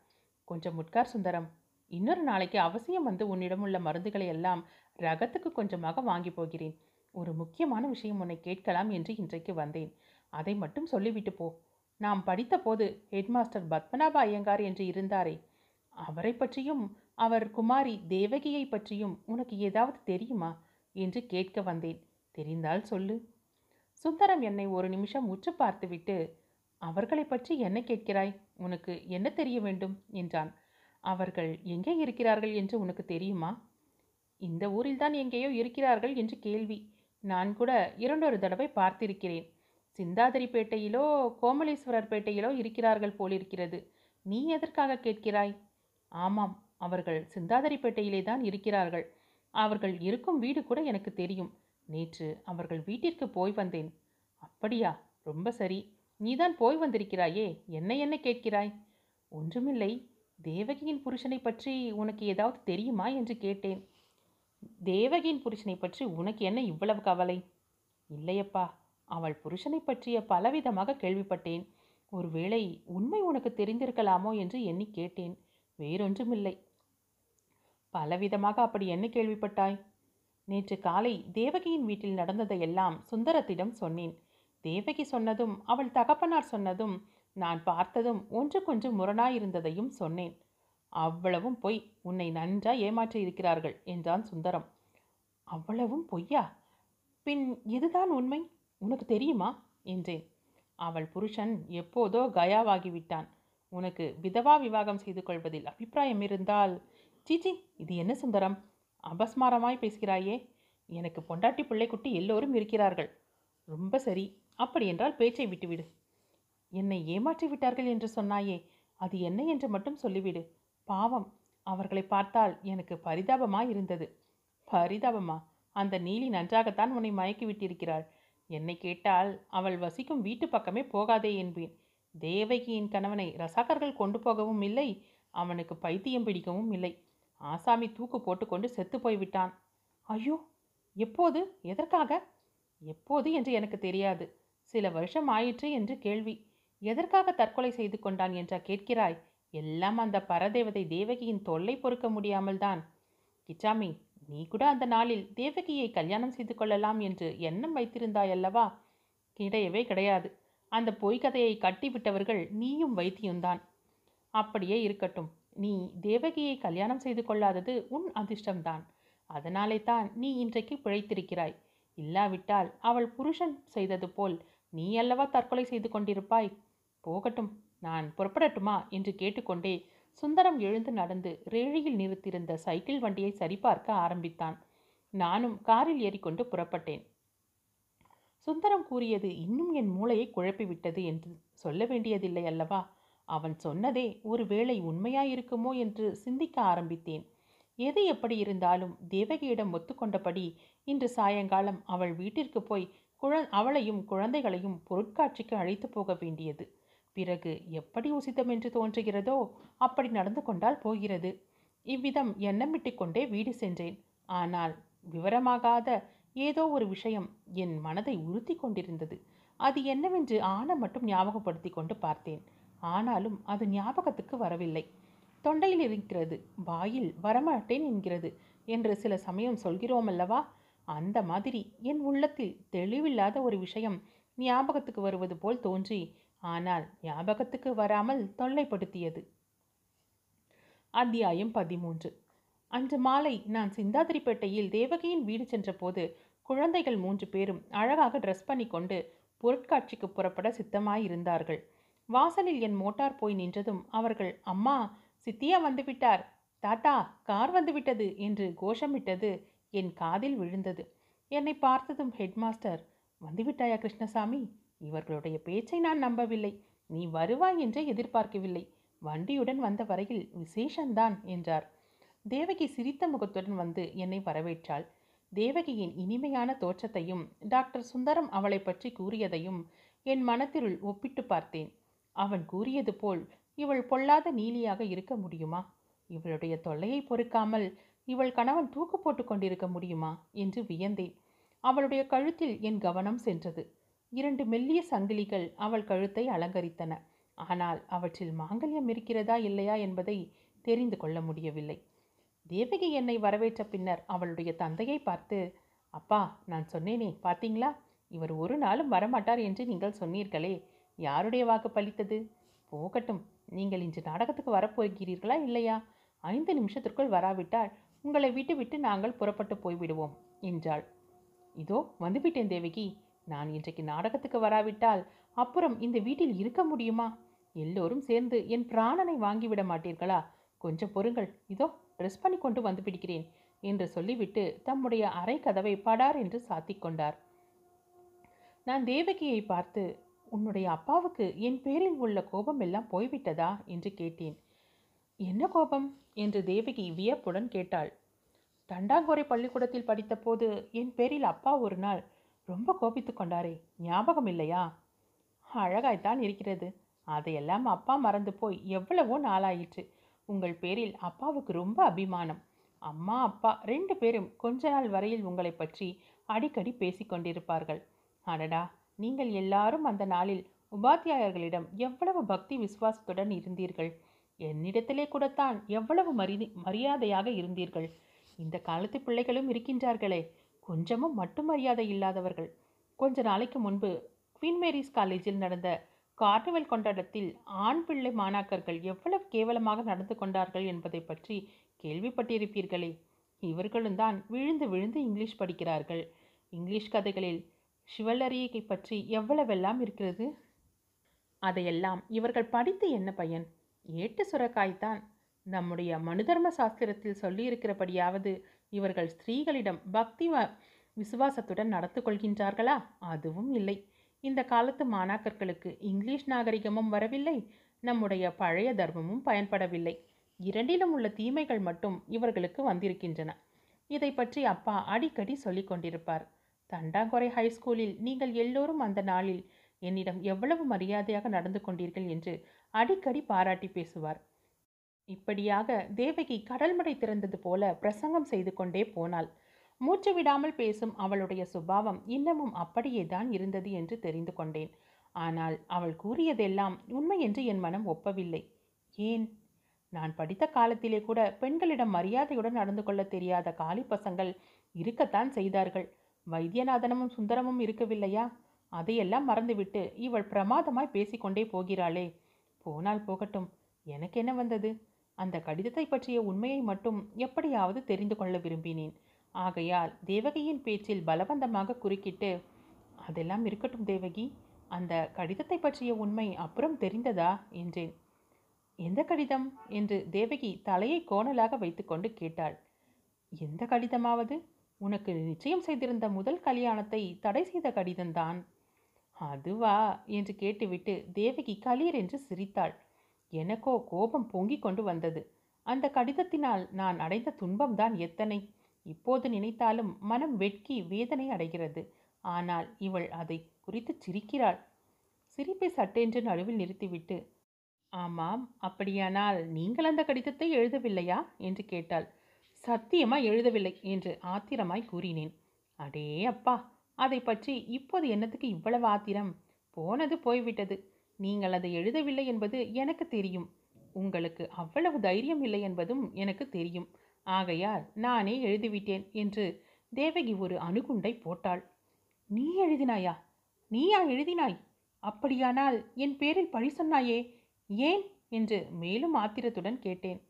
Speaker 1: கொஞ்சம் உட்கார் சுந்தரம். இன்னொரு நாளைக்கு அவசியம் வந்து உன்னிடம் உள்ள மருந்துகளை எல்லாம் ரகத்துக்கு கொஞ்சமாக வாங்கி போகிறேன். ஒரு முக்கியமான விஷயம் உன்னை கேட்கலாம் என்று இன்றைக்கு வந்தேன். அதை மட்டும் சொல்லிவிட்டு போ. நாம் படித்தபோது ஹெட்மாஸ்டர் பத்மநாப ஐயங்கார் என்று இருந்தாரே. அவரை பற்றியும் அவர் குமாரி தேவகியை பற்றியும் உனக்கு ஏதாவது தெரியுமா? என்று கேட்க வந்தேன். தெரிந்தால் சொல்லு. சுந்தரம் என்னை ஒரு நிமிஷம் உற்று பார்த்துவிட்டு அவர்களை பற்றி என்ன கேட்கிறாய்? உனக்கு என்ன தெரிய வேண்டும்? என்றான். அவர்கள் எங்கே இருக்கிறார்கள் என்று உனக்கு தெரியுமா? இந்த ஊரில்தான் எங்கேயோ இருக்கிறார்கள் என்று கேள்வி. நான் கூட இரண்டொரு தடவை பார்த்திருக்கிறேன். சிந்தாதிரிப்பேட்டையிலோ கோமலேஸ்வரர் பேட்டையிலோ இருக்கிறார்கள் போலிருக்கிறது. நீ எதற்காக கேட்கிறாய்? ஆமாம் அவர்கள் சிந்தாதிரிப்பேட்டையிலே தான் இருக்கிறார்கள். அவர்கள் இருக்கும் வீடு கூட எனக்கு தெரியும். நேற்று அவர்கள் வீட்டிற்கு போய் வந்தேன். அப்படியா? ரொம்ப சரி. நீதான் போய் வந்திருக்கிறாயே. என்ன என்ன கேட்கிறாய்? ஒன்றுமில்லை. தேவகியின் புருஷனை பற்றி உனக்கு ஏதாவது தெரியுமா? என்று கேட்டேன். தேவகியின் புருஷனை பற்றி உனக்கு என்ன இவ்வளவு கவலை? இல்லையப்பா அவள் புருஷனை பற்றிய பலவிதமாக கேள்விப்பட்டேன். ஒருவேளை உண்மை உனக்கு தெரிந்திருக்கலாமோ என்று எண்ணி கேட்டேன். வேறொன்றுமில்லை. பலவிதமாக அப்படி என்ன கேள்விப்பட்டாய்? நேற்று காலை தேவகியின் வீட்டில் நடந்ததையெல்லாம் சுந்தரத்திடம் சொன்னேன். தேவகி சொன்னதும் அவள் தகப்பனார் சொன்னதும் நான் பார்த்ததும் ஒன்றுக்கொன்று முரணாயிருந்ததையும் சொன்னேன். அவ்வளவும் பொய். உன்னை நன்றாய் ஏமாற்றி இருக்கிறார்கள் என்றான் சுந்தரம். அவ்வளவும் பொய்யா? பின் இதுதான் உண்மை? உனக்கு தெரியுமா? என்றேன். அவள் புருஷன் எப்போதோ கயாவாகிவிட்டான். உனக்கு விதவா விவாகம் செய்து கொள்வதில் அபிப்பிராயம் இருந்தால் சீச்சி இது என்ன சுந்தரம்? அபஸ்மாரமாய் பேசுகிறாயே. எனக்கு பொண்டாட்டி பிள்ளை குட்டி எல்லோரும் இருக்கிறார்கள். ரொம்ப சரி. அப்படி என்றால் பேச்சை விட்டுவிடு. என்னை ஏமாற்றி விட்டார்கள் என்று சொன்னாயே அது என்ன என்று மட்டும் சொல்லிவிடு. பாவம். அவர்களை பார்த்தால் எனக்கு பரிதாபமாக இருந்தது. பரிதாபமா? அந்த நீலி நன்றாகத்தான் உன்னை மயக்கி விட்டிருக்கிறாள். என்னை கேட்டால் அவள் வசிக்கும் வீட்டு பக்கமே போகாதே என்பேன். தேவகியின் கணவனை ரசாகர்கள் கொண்டு போகவும் இல்லை அவனுக்கு பைத்தியம் பிடிக்கவும் இல்லை. ஆசாமி தூக்கு போட்டுக்கொண்டு செத்து போய்விட்டான். ஐயோ! எப்போது? எதற்காக? எப்போது என்று எனக்கு தெரியாது. சில வருஷம் ஆயிற்று என்று கேள்வி. எதற்காக தற்கொலை செய்து கொண்டான் என்றா கேட்கிறாய்? எல்லாம் அந்த பரதேவதை தேவகியின் தொல்லை பொறுக்க முடியாமல் தான் கிச்சாமி நீ கூட அந்த நாளில் தேவகியை கல்யாணம் செய்து கொள்ளலாம் என்று எண்ணம் வைத்திருந்தாயல்லவா? கிடையவே கிடையாது. அந்த பொய்க்கதையை கட்டிவிட்டவர்கள் நீயும் வைத்தியம்தான் அப்படியே இருக்கட்டும். நீ தேவகியை கல்யாணம் செய்து கொள்ளாதது உன் அதிர்ஷ்டம்தான். அதனாலே தான் நீ இன்றைக்கு பிழைத்திருக்கிறாய். இல்லாவிட்டால் அவள் புருஷன் செய்தது போல் நீ அல்லவா தற்கொலை செய்து கொண்டிருப்பாய்? போகட்டும். நான் புறப்படட்டுமா? என்று கேட்டுக்கொண்டே சுந்தரம் எழுந்து நடந்து ரேழியில் நிறுத்தியிருந்த சைக்கிள் வண்டியை சரிபார்க்க ஆரம்பித்தான். நானும் காரில் ஏறிக்கொண்டு புறப்பட்டேன். சுந்தரம் கூறியது இன்னும் என் மூளையை குழப்பிவிட்டது என்று சொல்ல வேண்டியதில்லை அல்லவா? அவன் சொன்னதே ஒருவேளை உண்மையாயிருக்குமோ என்று சிந்திக்க ஆரம்பித்தேன். எது எப்படி இருந்தாலும் தேவகியிடம் ஒத்துக்கொண்டபடி இன்று சாயங்காலம் அவள் வீட்டிற்கு போய் குழ அவளையும் குழந்தைகளையும் பொருட்காட்சிக்கு அழைத்து போக வேண்டியது. பிறகு எப்படி உசிதம் என்று தோன்றுகிறதோ அப்படி நடந்து கொண்டால் போகிறது. இவ்விதம் எண்ணமிட்டு கொண்டே வீடு சென்றேன். ஆனால் விவரமாகாத ஏதோ ஒரு விஷயம் என் மனதை உறுத்தி கொண்டிருந்தது. அது என்னவென்று ஆன மட்டும் ஞாபகப்படுத்தி கொண்டு பார்த்தேன். ஆனாலும் அது ஞாபகத்துக்கு வரவில்லை. தொண்டையில் இருக்கிறது. வாயில் வரமாட்டேன் என்கிறது என்று சில சமயம் சொல்கிறோம் அல்லவா அந்த மாதிரி என் உள்ளத்தில் தெளிவில்லாத ஒரு விஷயம் ஞாபகத்துக்கு வருவது போல் தோன்றி ஆனால் ஞாபகத்துக்கு வராமல் தொல்லைப்படுத்தியது. அத்தியாயம் பதிமூன்று. அன்று மாலை நான் சிந்தாதிரிப்பேட்டையில் தேவகியின் வீடு சென்றபோது குழந்தைகள் மூன்று பேரும் அழகாக ட்ரெஸ் பண்ணி கொண்டு பொருட்காட்சிக்கு புறப்பட சித்தமாயிருந்தார்கள். வாசலில் என் மோட்டார் போய் நின்றதும் அவர்கள் அம்மா சித்தியா வந்துவிட்டார். தாத்தா கார் வந்துவிட்டது என்று கோஷமிட்டது என் காதில் விழுந்தது. என்னை பார்த்ததும் ஹெட்மாஸ்டர் வந்துவிட்டாயா கிருஷ்ணசாமி? இவர்களுடைய பேச்சை நான் நம்பவில்லை. நீ வருவாய் என்றே எதிர்பார்க்கவில்லை. வண்டியுடன் வந்த வரையில் விசேஷந்தான் என்றார். தேவகி சிரித்த முகத்துடன் வந்து என்னை வரவேற்றாள். தேவகியின் இனிமையான தோற்றத்தையும் டாக்டர் சுந்தரம் அவளை பற்றி கூறியதையும் என் மனத்திருள் ஒப்பிட்டு பார்த்தேன். அவன் கூறியது போல் இவள் பொல்லாத நீலியாக இருக்க முடியுமா? இவளுடைய தொல்லையை பொறுக்காமல் இவள் கணவன் தூக்கு போட்டு கொண்டிருக்க முடியுமா? என்று வியந்தேன். அவளுடைய கழுத்தில் என் கவனம் சென்றது. இரண்டு மெல்லிய சங்கிலிகள் அவள் கழுத்தை அலங்கரித்தன. ஆனால் அவற்றில் மாங்கல்யம் இருக்கிறதா இல்லையா என்பதை தெரிந்து கொள்ள முடியவில்லை. தேவகி என்னை வரவேற்ற பின்னர் அவளுடைய தந்தையை பார்த்து அப்பா நான் சொன்னேனே பார்த்தீங்களா? இவர் ஒரு நாளும் வரமாட்டார் என்று நீங்கள் சொன்னீர்களே. யாருடைய வாக்கு பலித்தது? போகட்டும் நீங்கள் இன்று நாடகத்துக்கு வரப்போகிறீர்களா இல்லையா? ஐந்து நிமிஷத்திற்குள் வராவிட்டால் உங்களை விட்டு விட்டு நாங்கள் புறப்பட்டு போய்விடுவோம் என்றாள். இதோ வந்துவிட்டேன் தேவகி. நான் இன்றைக்கு நாடகத்துக்கு வராவிட்டால் அப்புறம் இந்த வீட்டில் இருக்க முடியுமா? எல்லோரும் சேர்ந்து என் பிராணனை வாங்கிவிட மாட்டீர்களா? கொஞ்சம் பொறுங்கள். இதோ ட்ரெஸ் பண்ணி கொண்டு வந்து பிடிக்கிறேன் என்று சொல்லிவிட்டு தம்முடைய அறை கதவை படார் என்று சாத்திக் கொண்டார். நான் தேவகியை பார்த்து உன்னுடைய அப்பாவுக்கு என் பேரில் உள்ள கோபம் எல்லாம் போய்விட்டதா? என்று கேட்டேன். என்ன கோபம்? என்று தேவகி வியப்புடன் கேட்டாள். தண்டாங்கோரை பள்ளிக்கூடத்தில் படித்தபோது என் பேரில் அப்பா ஒரு நாள் ரொம்ப கோபித்து கொண்டாரே. ஞாபகம் இல்லையா? அழகாய்த்தான் இருக்கிறது. அதையெல்லாம் அப்பா மறந்து போய் எவ்வளவோ நாளாயிற்று. உங்கள் பேரில் அப்பாவுக்கு ரொம்ப அபிமானம். அம்மா அப்பா ரெண்டு பேரும் கொஞ்ச நாள் வரையில் உங்களை பற்றி அடிக்கடி பேசிக்கொண்டிருப்பார்கள் அடடா! நீங்கள் எல்லாரும் அந்த நாளில் உபாத்தியாயர்களிடம் எவ்வளவு பக்தி விசுவாசத்துடன் இருந்தீர்கள்? என்னிடத்திலே கூடத்தான் எவ்வளவு மரி மரியாதையாக இருந்தீர்கள்? இந்த காலத்து பிள்ளைகளும் இருக்கின்றார்களே. கொஞ்சமும் மட்டும் மரியாதை இல்லாதவர்கள். கொஞ்ச நாளைக்கு முன்பு குவீன் மேரிஸ் காலேஜில் நடந்த கார்னிவல் கொண்டாட்டத்தில் ஆண் பிள்ளை மாணாக்கர்கள் எவ்வளவு கேவலமாக நடந்து கொண்டார்கள் என்பதை பற்றி கேள்விப்பட்டிருப்பீர்களே. இவர்களும் தான் விழுந்து விழுந்து இங்கிலீஷ் படிக்கிறார்கள். இங்கிலீஷ் கதைகளில் ஷிவலரியை பற்றி எவ்வளவெல்லாம் இருக்கிறது? அதையெல்லாம் இவர்கள் படித்து என்ன பயன்? ஏட்டு சுரக்காய்த்தான் நம்முடைய மனுதர்ம சாஸ்திரத்தில் சொல்லியிருக்கிறபடியாவது இவர்கள் ஸ்திரீகளிடம் பக்தி வ- விசுவாசத்துடன் நடத்து கொள்கின்றார்களா? அதுவும் இல்லை. இந்த காலத்து மாணாக்கர்களுக்கு இங்கிலீஷ் நாகரிகமும் வரவில்லை. நம்முடைய பழைய தர்மமும் பயன்படவில்லை. இரண்டிலும் உள்ள தீமைகள் மட்டும் இவர்களுக்கு வந்திருக்கின்றன. இதை பற்றி அப்பா அடிக்கடி சொல்லிக் கொண்டிருப்பார். தண்டாங்குறை ஹைஸ்கூலில் நீங்கள் எல்லோரும் அந்த நாளில் என்னிடம் எவ்வளவு மரியாதையாக நடந்து கொண்டீர்கள் என்று அடிக்கடி பாராட்டி பேசுவார். இப்படியாக தேவகி கடல்மடை திறந்தது போல பிரசங்கம் செய்து கொண்டே போனாள். மூச்சு விடாமல் பேசும் அவளுடைய சுபாவம் இன்னமும் அப்படியே தான் இருந்தது என்று தெரிந்து கொண்டேன். ஆனால் அவள் கூறியதெல்லாம் உண்மை என்று என் மனம் ஒப்பவில்லை. ஏன்? நான் படித்த காலத்திலே கூட பெண்களிடம் மரியாதையுடன் நடந்து கொள்ள தெரியாத காலி பசங்கள் இருக்கத்தான் செய்தார்கள். வைத்தியநாதனமும் சுந்தரமும் இருக்கவில்லையா? அதையெல்லாம் மறந்துவிட்டு இவள் பிரமாதமாய் பேசிக்கொண்டே போகிறாளே. போனால் போகட்டும். எனக்கு என்ன வந்தது? அந்த கடிதத்தை பற்றிய உண்மையை மட்டும் எப்படியாவது தெரிந்து கொள்ள விரும்பினேன். ஆகையால் தேவகியின் பேச்சில் பலவந்தமாக குறுக்கிட்டு அதெல்லாம் இருக்கட்டும் தேவகி அந்த கடிதத்தை பற்றிய உண்மை அப்புறம் தெரிந்ததா? என்றேன். எந்த கடிதம்? என்று தேவகி தலையை கோணலாக வைத்துக்கொண்டு கேட்டாள். எந்த கடிதமாவது? உனக்கு நிச்சயம் செய்திருந்த முதல் கல்யாணத்தை தடை செய்த கடிதம்தான். அதுவா? என்று கேட்டுவிட்டு தேவகி களீர் என்று சிரித்தாள். எனக்கோ கோபம் பொங்கிக் கொண்டு வந்தது. அந்த கடிதத்தினால் நான் அடைந்த துன்பம்தான் எத்தனை? இப்போது நினைத்தாலும் மனம் வெட்கி வேதனை அடைகிறது. ஆனால் இவள் அதை குறித்து சிரிக்கிறாள். சிரிப்பை சட்டென்று நடுவில் நிறுத்திவிட்டு ஆமாம் அப்படியானால் நீங்கள் அந்த கடிதத்தை எழுதவில்லையா? என்று கேட்டாள். சத்தியமாக எழுதவில்லை என்று ஆத்திரமாய் கூறினேன். அடே அப்பா அதை பற்றி இப்போது என்னத்துக்கு இவ்வளவு ஆத்திரம்? போனது போய்விட்டது. நீங்கள் அதை எழுதவில்லை என்பது எனக்கு தெரியும். உங்களுக்கு அவ்வளவு தைரியம் இல்லை என்பதும் எனக்கு தெரியும். ஆகையால் நானே எழுதிவிட்டேன் என்று தேவகி ஒரு அணுகுண்டை போட்டாள். நீ எழுதினாயா? நீயா எழுதினாய்? அப்படியானால் என் பேரில் பழி சொன்னாயே? ஏன்? என்று மேலும் ஆத்திரத்துடன் கேட்டேன்.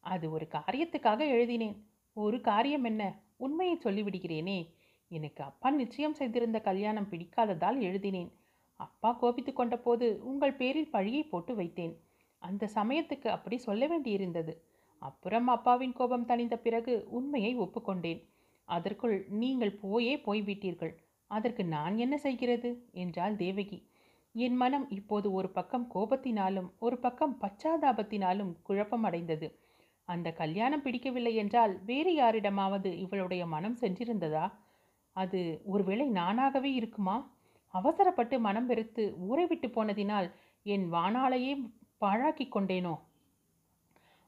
Speaker 1: அது ஒரு காரியத்துக்காக எழுதினேன். ஒரு காரியம் என்ன? உண்மையை சொல்லிவிடுகிறேனே. எனக்கு அப்பா நிச்சயம் செய்திருந்த கல்யாணம் பிடிக்காததால் எழுதினேன். அப்பா கோபித்து கொண்டபோது உங்கள் பேரில் பழியை போட்டு வைத்தேன். அந்த சமயத்துக்கு அப்படி சொல்ல வேண்டியிருந்தது. அப்புறம் அப்பாவின் கோபம் தணிந்த பிறகு உண்மையை ஒப்புக்கொண்டேன். அதற்குள் நீங்கள் போயே போய்விட்டீர்கள். அதற்கு நான் என்ன செய்கிறது? என்றாள் தேவகி. என் மனம் இப்போது ஒரு பக்கம் கோபத்தினாலும் ஒரு பக்கம் பச்சாதாபத்தினாலும் குழப்பம் அடைந்தது அந்த கல்யாணம் பிடிக்கவில்லை என்றால் வேறு யாரிடமாவது இவளுடைய மனம் சென்றிருந்ததா? அது ஒருவேளை நானாகவே இருக்குமா? அவசரப்பட்டு மனம் வெறுத்து ஊரை விட்டு போனதினால் என் வானாளையே பாழாக்கி கொண்டேனோ?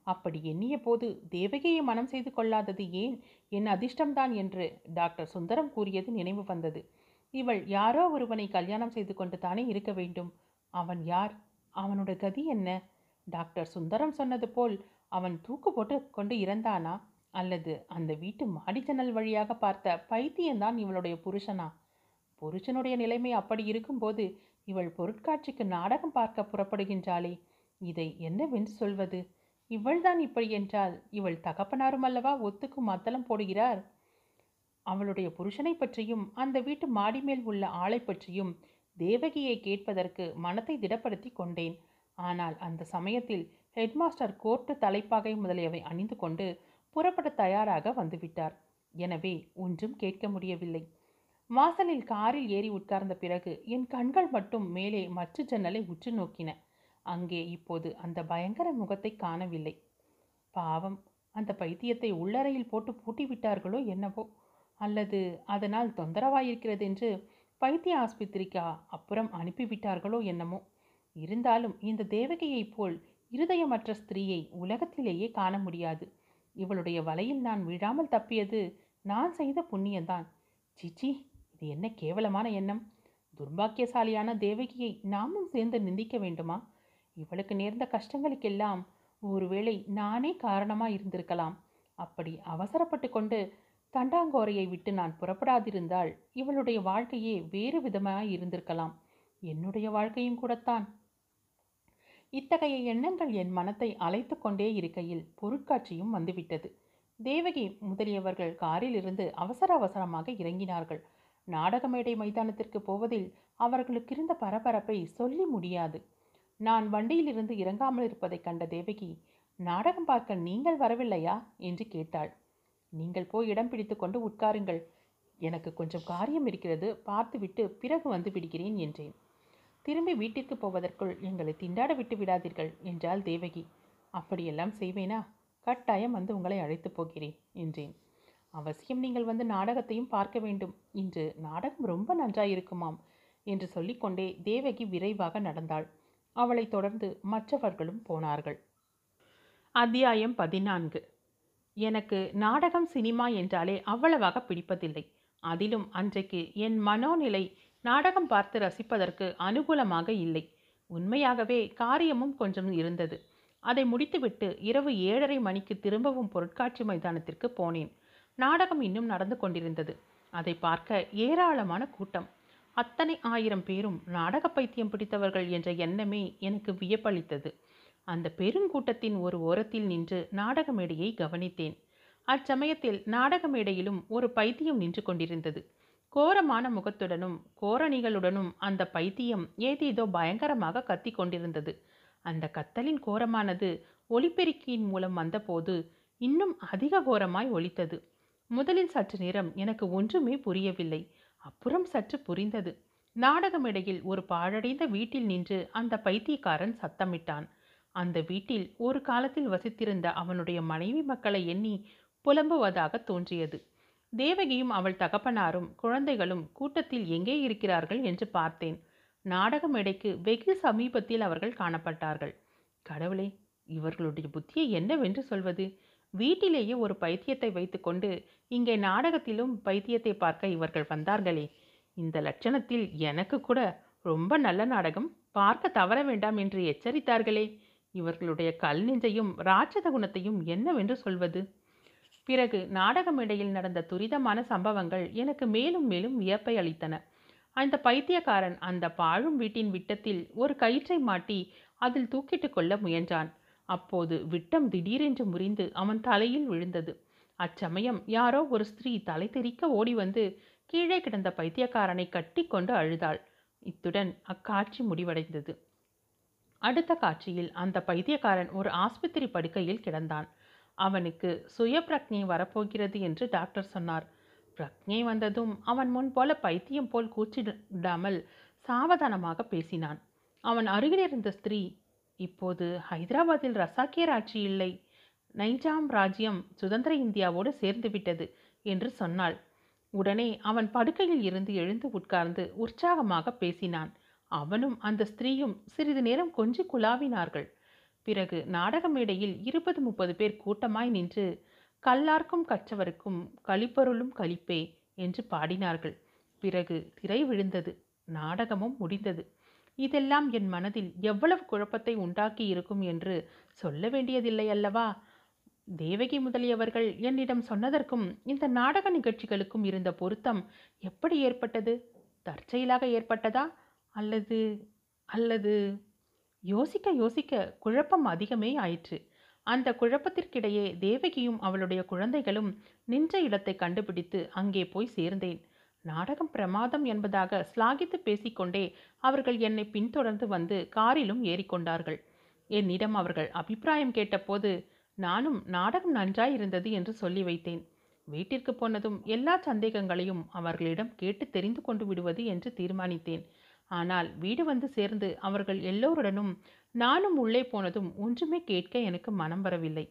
Speaker 1: அப்படி எண்ணிய போது தேவகியை மனம் செய்து கொள்ளாதது ஏன்? என் அதிர்ஷ்டம்தான் என்று டாக்டர் சுந்தரம் கூறியது நினைவு வந்தது. இவள் யாரோ ஒருவனை கல்யாணம் செய்து கொண்டு தானே இருக்க வேண்டும். அவன் யார்? அவனோட கதி என்ன? டாக்டர் சுந்தரம் சொன்னது போல் அவன் தூக்கு போட்டு கொண்டு இறந்தானா? அல்லது அந்த வீட்டு மாடி ஜன்னல் வழியாக பார்த்த பைத்தியம்தான் இவளுடைய புருஷனா? புருஷனுடைய நிலைமை அப்படி இருக்கும்போது இவள் பொருட்காட்சிக்கு நாடகம் பார்க்க புறப்படுகின்றாளே. இதை என்னவென்று சொல்வது? இவள்தான் இப்படி என்றால் இவள் தகப்பனாரும் அல்லவா ஒத்துக்கும் மத்தளம் போடுகிறார்? அவளுடைய புருஷனை பற்றியும் அந்த வீட்டு மாடி மேல் உள்ள ஆளை பற்றியும் தேவகியை கேட்பதற்கு மனத்தை திடப்படுத்தி கொண்டேன். ஆனால் அந்த சமயத்தில் ஹெட்மாஸ்டர் கோர்ட்டு தலைப்பாகை முதலியவை அணிந்து கொண்டு புறப்பட தயாராக வந்துவிட்டார். எனவே ஒன்றும் கேட்க முடியவில்லை. வாசலில் காரில் ஏறி உட்கார்ந்த பிறகு என் கண்கள் மட்டும் மேலே மச்சு ஜன்னலை உற்று நோக்கின. அங்கே இப்போது அந்த பயங்கர முகத்தை காணவில்லை. பாவம் அந்த பைத்தியத்தை உள்ளறையில் போட்டு பூட்டி விட்டார்களோ என்னவோ. அல்லது அதனால் தொந்தரவாயிருக்கிறது என்று பைத்திய ஆஸ்பத்திரிக்கு அப்புறம் அனுப்பிவிட்டார்களோ என்னமோ. இருந்தாலும் இந்த தேவகையைப் போல் இருதயமற்ற ஸ்திரீயை உலகத்திலேயே காண முடியாது. இவளுடைய வலையில் நான் விழாமல் தப்பியது நான் செய்த புண்ணியந்தான் சிச்சி இது என்ன கேவலமான எண்ணம்? துர்பாக்கியசாலியான தேவகியை நாமும் சேர்ந்து நிந்திக்க வேண்டுமா? இவளுக்கு நேர்ந்த கஷ்டங்களுக்கெல்லாம் ஒருவேளை நானே காரணமாக இருந்திருக்கலாம். அப்படி அவசரப்பட்டு கொண்டு தண்டாங்கோரையை விட்டு நான் புறப்படாதிருந்தால் இவளுடைய வாழ்க்கையே வேறு விதமாக இருந்திருக்கலாம். என்னுடைய வாழ்க்கையும் கூடத்தான். இத்தகைய எண்ணங்கள் என் மனத்தை அழைத்து கொண்டே இருக்கையில் பொருட்காட்சியும் வந்துவிட்டது. தேவகி முதலியவர்கள் காரில் இருந்து அவசர அவசரமாக இறங்கினார்கள். நாடக மேடை மைதானத்திற்கு போவதில் அவர்களுக்கு இருந்த பரபரப்பை சொல்லி முடியாது. நான் வண்டியிலிருந்து இறங்காமல் இருப்பதைக் கண்ட தேவகி நாடகம் பார்க்க நீங்கள் வரவில்லையா? என்று கேட்டாள். நீங்கள் போய் இடம் பிடித்து கொண்டு உட்காருங்கள். எனக்கு கொஞ்சம் காரியம் இருக்கிறது. பார்த்துவிட்டு பிறகு வந்து விடுகிறேன் என்றேன். திரும்பி வீட்டிற்கு போவதற்குள் எங்களை திண்டாட விட்டு விடாதீர்கள் என்றாள் தேவகி. அப்படியெல்லாம் செய்வேனா? கட்டாயம் வந்து உங்களை அழைத்து போகிறேன் என்றேன். அவசியம் நீங்கள் வந்து நாடகத்தையும் பார்க்க வேண்டும். இன்று நாடகம் ரொம்ப நன்றாயிருக்குமாம் என்று சொல்லிக்கொண்டே தேவகி விரைவாக நடந்தாள். அவளைத் தொடர்ந்து மற்றவர்களும் போனார்கள். அத்தியாயம் பதினான்கு. எனக்கு நாடகம் சினிமா என்றாலே அவ்வளவாக பிடிப்பதில்லை. அதிலும் அன்றைக்கு என் மனோநிலை நாடகம் பார்த்து ரசிப்பதற்கு அனுகூலமாக இல்லை. உண்மையாகவே காரியமும் கொஞ்சம் இருந்தது. அதை முடித்துவிட்டு இரவு ஏழரை மணிக்கு திரும்பவும் பொருட்காட்சி மைதானத்திற்கு போனேன். நாடகம் இன்னும் நடந்து கொண்டிருந்தது. அதை பார்க்க ஏராளமான கூட்டம். அத்தனை ஆயிரம் பேரும் நாடக பைத்தியம் பிடித்தவர்கள் என்ற எண்ணமே எனக்கு வியப்பளித்தது. அந்த பெருங்கூட்டத்தின் ஒரு ஓரத்தில் நின்று நாடக மேடையை கவனித்தேன். அச்சமயத்தில் நாடக மேடையிலும் ஒரு பைத்தியம் நின்று கொண்டிருந்தது. கோரமான முகத்துடனும் கோரணிகளுடனும் அந்த பைத்தியம் ஏதேதோ பயங்கரமாக கத்திக் கொண்டிருந்தது. அந்த கத்தலின் கோரமானது ஒலிபெருக்கியின் மூலம் வந்தபோது இன்னும் அதிக கோரமாய் ஒலித்தது. முதலில் சற்று நேரம் எனக்கு ஒன்றுமே புரியவில்லை. அப்புறம் சற்று புரிந்தது. நாடகமிடையில் ஒரு பாழடைந்த வீட்டில் நின்று அந்த பைத்தியக்காரன் சத்தமிட்டான். அந்த வீட்டில் ஒரு காலத்தில் வசித்திருந்த அவனுடைய மனைவி மக்களை எண்ணி புலம்புவதாக தோன்றியது. தேவகியும் அவள் தகப்பனாரும் குழந்தைகளும் கூட்டத்தில் எங்கே இருக்கிறார்கள் என்று பார்த்தேன். நாடக மேடைக்கு வெகு சமீபத்தில் அவர்கள் காணப்பட்டார்கள். கடவுளே இவர்களுடைய புத்தியை என்னவென்று சொல்வது? வீட்டிலேயே ஒரு பைத்தியத்தை வைத்துக்கொண்டு இங்கே நாடகத்திலும் பைத்தியத்தை பார்க்க இவர்கள் வந்தார்களே. இந்த லட்சணத்தில் எனக்கு கூட ரொம்ப நல்ல நாடகம். பார்க்க தவற வேண்டாம் என்று எச்சரித்தார்களே. இவர்களுடைய கல் நெஞ்சையும் ராட்சத குணத்தையும் என்னவென்று சொல்வது? பிறகு நாடக மேடையில் நடந்த துரிதமான சம்பவங்கள் எனக்கு மேலும் மேலும் வியப்பை அளித்தன. அந்த பைத்தியக்காரன் அந்த பாழும் வீட்டின் விட்டத்தில் ஒரு கயிற்றை மாட்டி அதில் தூக்கிட்டு கொள்ள முயன்றான். அப்போது விட்டம் திடீரென்று முறிந்து அவன் தலையில் விழுந்தது. அச்சமயம் யாரோ ஒரு ஸ்திரீ தலை தெறிக்க ஓடி வந்து கீழே கிடந்த பைத்தியக்காரனை கட்டி கொண்டு அழுதாள். இத்துடன் அக்காட்சி முடிவடைந்தது. அடுத்த காட்சியில் அந்த பைத்தியக்காரன் ஒரு ஆஸ்பத்திரி படுக்கையில் கிடந்தான். அவனுக்கு சுய பிரக்ஞை வரப்போகிறது என்று டாக்டர் சொன்னார். பிரக்ஞை வந்ததும் அவன் முன் போல பைத்தியம் போல் கூச்சிடாமல் சாவதானமாக பேசினான். அவன் அருகிலிருந்த ஸ்திரீ இப்போது ஹைதராபாத்தில் ரசாக்கியர் ஆட்சி இல்லை. நைஜாம் ராஜ்யம் சுதந்திர இந்தியாவோடு சேர்ந்து விட்டது என்று சொன்னாள். உடனே அவன் படுக்கையில் இருந்து எழுந்து உட்கார்ந்து உற்சாகமாக பேசினான். அவனும் அந்த ஸ்திரீயும் சிறிது நேரம் கொஞ்சி குழாவினார்கள். பிறகு நாடக மேடையில் இருபது முப்பது பேர் கூட்டமாய் நின்று கல்லார்க்கும் கற்றவருக்கும் களிப்பொருளும் கழிப்பே என்று பாடினார்கள். பிறகு திரை விழுந்தது. நாடகமும் முடிந்தது. இதெல்லாம் என் மனதில் எவ்வளவு குழப்பத்தை உண்டாக்கி இருக்கும் என்று சொல்ல வேண்டியதில்லை அல்லவா? தேவகி முதலியவர்கள் என்னிடம் சொன்னதற்கும் இந்த நாடக நிகழ்ச்சிகளுக்கும் இருந்த பொருத்தம் எப்படி ஏற்பட்டது? தற்செயலாக ஏற்பட்டதா? அல்லது அல்லது யோசிக்க யோசிக்க குழப்பம் அதிகமே ஆயிற்று. அந்த குழப்பத்திற்கிடையே தேவகியும் அவளுடைய குழந்தைகளும் நின்ற இடத்தை கண்டுபிடித்து அங்கே போய் சேர்ந்தேன். நாடகம் பிரமாதம் என்பதாக ஸ்லாகித்து பேசிக்கொண்டே அவர்கள் என்னை பின்தொடர்ந்து வந்து காரிலும் ஏறிக்கொண்டார்கள். என்னிடம் அவர்கள் அபிப்பிராயம் கேட்டபோது நானும் நாடகம் நன்றாயிருந்தது என்று சொல்லி வைத்தேன். வீட்டிற்கு போனதும் எல்லா சந்தேகங்களையும் அவர்களிடம் கேட்டு தெரிந்து கொண்டு விடுவது என்று தீர்மானித்தேன். ஆனால் வீடு வந்து சேர்ந்து அவர்கள் எல்லோருடனும் நானும் உள்ளே போனதும் ஒன்றுமே கேட்க எனக்கு மனம் வரவில்லை.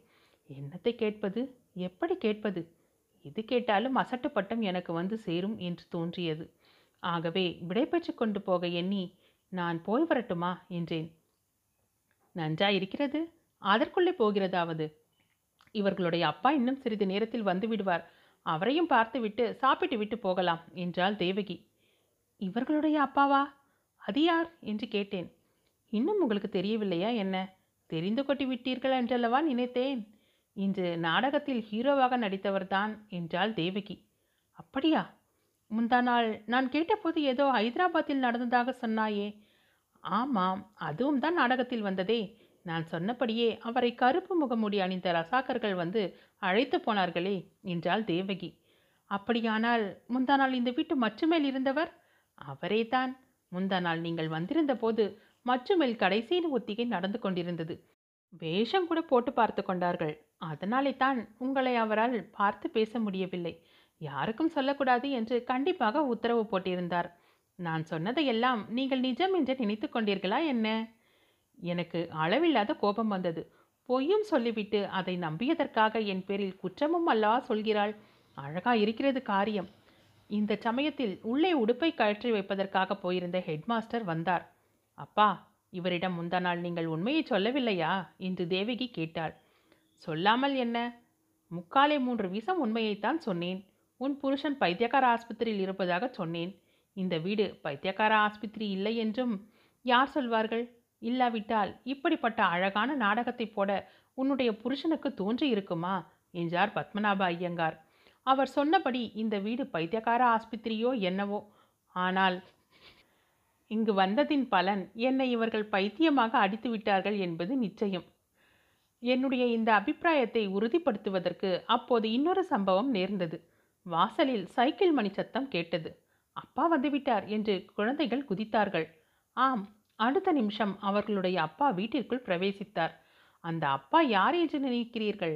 Speaker 1: என்னத்தை கேட்பது? எப்படி கேட்பது? இது கேட்டாலும் அசட்டு பட்டம் எனக்கு வந்து சேரும் என்று தோன்றியது. ஆகவே விடைபெற்று கொண்டு போக எண்ணி நான் போய் வரட்டுமா? என்றேன். நன்றாயிருக்கிறது. அதற்குள்ளே போகிறதாவது? இவர்களுடைய அப்பா இன்னும் சிறிது நேரத்தில் வந்து விடுவார். அவரையும் பார்த்துவிட்டு சாப்பிட்டு விட்டு போகலாம் என்றாள் தேவகி. இவர்களுடைய அப்பாவா? அது யார்? என்று கேட்டேன். இன்னும் உங்களுக்கு தெரியவில்லையா என்ன? தெரிந்து கொட்டி விட்டீர்கள் என்றல்லவா நினைத்தேன்? இன்று நாடகத்தில் ஹீரோவாக நடித்தவர்தான் என்றாள் தேவகி. அப்படியா? முந்தா நாள் நான் கேட்டபோது ஏதோ ஹைதராபாத்தில் நடந்ததாக சொன்னாயே. ஆமாம் அதுவும் தான் நாடகத்தில் வந்ததே. நான் சொன்னபடியே அவரை கருப்பு முகமூடி அணிந்த ரசாக்கர்கள் வந்து அழைத்து போனார்களே என்றாள் தேவகி. அப்படியானால் முந்தா நாள் இந்த வீட்டு மச்சுமேல் இருந்தவர்? அவரே தான். முந்தா நாள் நீங்கள் வந்திருந்த போது மச்சுமேல் கடைசியின் ஒத்திகை நடந்து கொண்டிருந்தது. வேஷம் கூட போட்டு பார்த்து கொண்டார்கள். அதனாலே தான் உங்களை அவரால் பார்த்து பேச முடியவில்லை. யாருக்கும் சொல்லக்கூடாது என்று கண்டிப்பாக உத்தரவு போட்டிருந்தார். நான் சொன்னதையெல்லாம் நீங்கள் நிஜம் என்று நினைத்து கொண்டீர்களா என்ன? எனக்கு அளவில்லாத கோபம் வந்தது. பொய்யும் சொல்லிவிட்டு அதை நம்பியதற்காக என் பேரில் குற்றமும் அல்லவா சொல்கிறாள்? அழகா இருக்கிறது காரியம். இந்த சமயத்தில் உள்ளே உடுப்பை கழற்றி வைப்பதற்காக போயிருந்த ஹெட்மாஸ்டர் வந்தார். அப்பா இவரிடம் முந்தா நாள் நீங்கள் உண்மையை சொல்லவில்லையா? என்று தேவகி கேட்டாள். சொல்லாமல் என்ன? முக்காலே மூன்று வீசம் உண்மையைத்தான் சொன்னேன். உன் புருஷன் பைத்தியக்கார ஆஸ்பத்திரியில் இருப்பதாக சொன்னேன். இந்த வீடு பைத்தியக்கார ஆஸ்பத்திரி இல்லை என்றும் யார் சொல்வார்கள்? இல்லாவிட்டால் இப்படிப்பட்ட அழகான நாடகத்தை போட உன்னுடைய புருஷனுக்கு தோன்றி இருக்குமா? என்றார் பத்மநாப ஐயங்கார். அவர் சொன்னபடி இந்த வீடு பைத்தியக்கார ஆஸ்பத்திரியோ என்னவோ? ஆனால் இங்கு வந்ததின் பலன் என்னை இவர்கள் பைத்தியமாக அடித்து விட்டார்கள் என்பது நிச்சயம். என்னுடைய இந்த அபிப்பிராயத்தை உறுதிப்படுத்துவதற்கு அப்போது இன்னொரு சம்பவம் நேர்ந்தது. வாசலில் சைக்கிள் மணி சத்தம் கேட்டது. அப்பா வந்துவிட்டார் என்று குழந்தைகள் குதித்தார்கள். ஆம் அடுத்த நிமிஷம் அவர்களுடைய அப்பா வீட்டிற்குள் பிரவேசித்தார். அந்த அப்பா யார் என்று நினைக்கிறீர்கள்?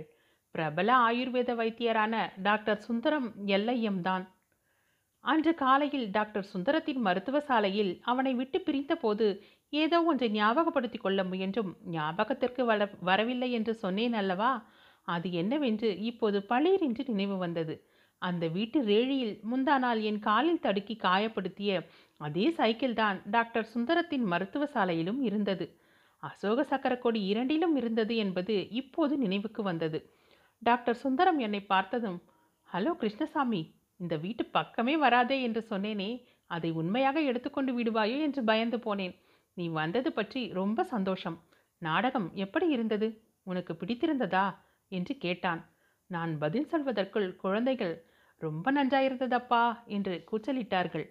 Speaker 1: பிரபல ஆயுர்வேத வைத்தியரான டாக்டர் சுந்தரம் எல்லையம் தான். அன்று காலையில் டாக்டர் சுந்தரத்தின் மருத்துவ சாலையில் அவனை விட்டு பிரிந்தபோது ஏதோ ஒன்றை ஞாபகப்படுத்திக் கொள்ள முயன்றும் ஞாபகத்திற்கு வர வரவில்லை என்று சொன்னேன் அல்லவா? அது என்னவென்று இப்போது பளீரென்று நினைவு வந்தது. அந்த வீட்டு ரேழியில் முந்தா நாள் என் காலில் தடுக்கி காயப்படுத்திய அதே சைக்கிள் தான் டாக்டர் சுந்தரத்தின் மருத்துவ சாலையிலும் இருந்தது. அசோக சக்கரக்கொடி இரண்டிலும் இருந்தது என்பது இப்போது நினைவுக்கு வந்தது. டாக்டர் சுந்தரம் என்னை பார்த்ததும் ஹலோ கிருஷ்ணசாமி இந்த வீட்டு பக்கமே வராதே என்று சொன்னேனே அதை உண்மையாக எடுத்துக்கொண்டு விடுவாயோ என்று பயந்து போனேன். நீ வந்தது பற்றி ரொம்ப சந்தோஷம். நாடகம் எப்படி இருந்தது? உனக்கு பிடித்திருந்ததா? என்று கேட்டான். நான் பதில் சொல்வதற்குள் குழந்தைகள் ரொம்ப நன்றாயிருந்ததப்பா? என்று கூச்சலிட்டார்கள்.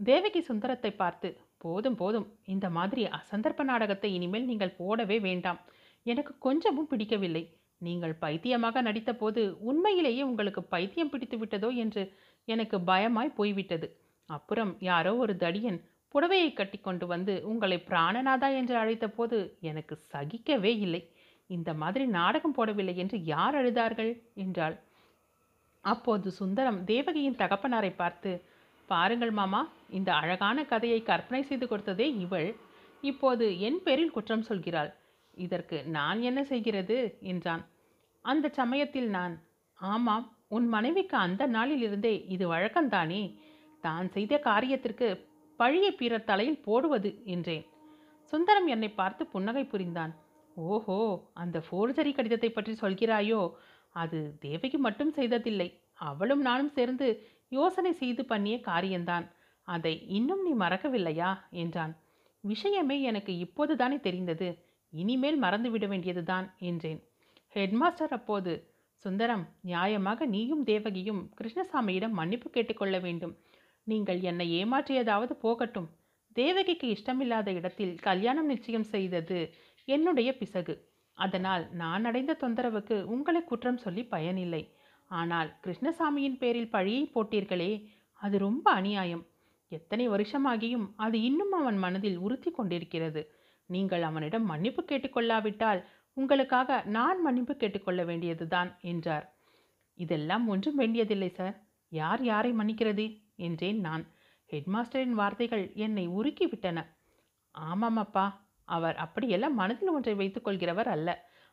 Speaker 1: தேவகி சுந்தரத்தை பார்த்து போதும் போதும். இந்த மாதிரி அசந்தர்ப்ப நாடகத்தை இனிமேல் நீங்கள் போடவே வேண்டாம். எனக்கு கொஞ்சமும் பிடிக்கவில்லை. நீங்கள் பைத்தியமாக நடித்தபோது உண்மையிலேயே உங்களுக்கு பைத்தியம் பிடித்து விட்டதோ என்று எனக்கு பயமாய் போய்விட்டது. அப்புறம் யாரோ ஒரு தடியன் புடவையை கட்டி கொண்டு வந்து உங்களை பிராணநாதா என்று அழைத்தபோது எனக்கு சகிக்கவே இல்லை. இந்த மாதிரி நாடகம் போடவில்லை என்று யார் அழுதார்கள்? என்றாள். அப்போது சுந்தரம் தேவகியின் தகப்பனாரை பார்த்து பாருங்கள் மாமா இந்த அழகான கதையை கற்பனை செய்து கொடுத்ததே இவள். இப்போது என் பேரில் குற்றம் சொல்கிறாள். இதற்கு நான் என்ன செய்கிறது? என்றான். அந்த சமயத்தில் நான் ஆமாம் உன் மனைவிக்கு அந்த நாளிலிருந்தே இது வழக்கம்தானே? தான் செய்த காரியத்திற்கு பழியை பிறர் தலையில் போடுவது என்றேன். சுந்தரம் என்னை பார்த்து புன்னகை புரிந்தான். ஓஹோ அந்த ஃபோர்ஜரி கடிதத்தை பற்றி சொல்கிறாயோ? அது தேவகி மட்டும் செய்ததில்லை. அவளும் நானும் சேர்ந்து யோசனை செய்து பண்ணிய காரியம்தான் அதை இன்னும் நீ மறக்கவில்லையா? என்றான். விஷயமே எனக்கு இப்போதுதானே தெரிந்தது. இனிமேல் மறந்துவிட வேண்டியதுதான் என்றேன். ஹெட்மாஸ்டர் அப்போது சுந்தரம் நியாயமாக நீயும் தேவகியும் கிருஷ்ணசாமியிடம் மன்னிப்பு கேட்டுக்கொள்ள வேண்டும். நீங்கள் என்னை ஏமாற்றியதாவது போகட்டும். தேவகிக்கு இஷ்டமில்லாத இடத்தில் கல்யாணம் நிச்சயம் செய்தது என்னுடைய பிசகு. அதனால் நான் அடைந்த தொந்தரவுக்கு உங்களை குற்றம் சொல்லி பயனில்லை. ஆனால் கிருஷ்ணசாமியின் பேரில் பழியை போட்டீர்களே அது ரொம்ப அநியாயம். எத்தனை வருஷமாகியும் அது இன்னும் அவன் மனதில் உறுத்தி கொண்டிருக்கிறது. நீங்கள் அவனிடம் மன்னிப்பு கேட்டுக்கொள்ளாவிட்டால் உங்களுக்காக நான் மன்னிப்பு கேட்டுக்கொள்ள வேண்டியதுதான் என்றார். இதெல்லாம் ஒன்றும் வேண்டியதில்லை சார். யார் யாரை மன்னிக்கிறது? என்றேன் நான். ஹெட்மாஸ்டரின் வார்த்தைகள் என்னை உருக்கி விட்டன ஆமாம் அப்பா அவர் அப்படியெல்லாம் மனதில் ஒன்றை வைத்துக் கொள்கிறவர் அல்ல.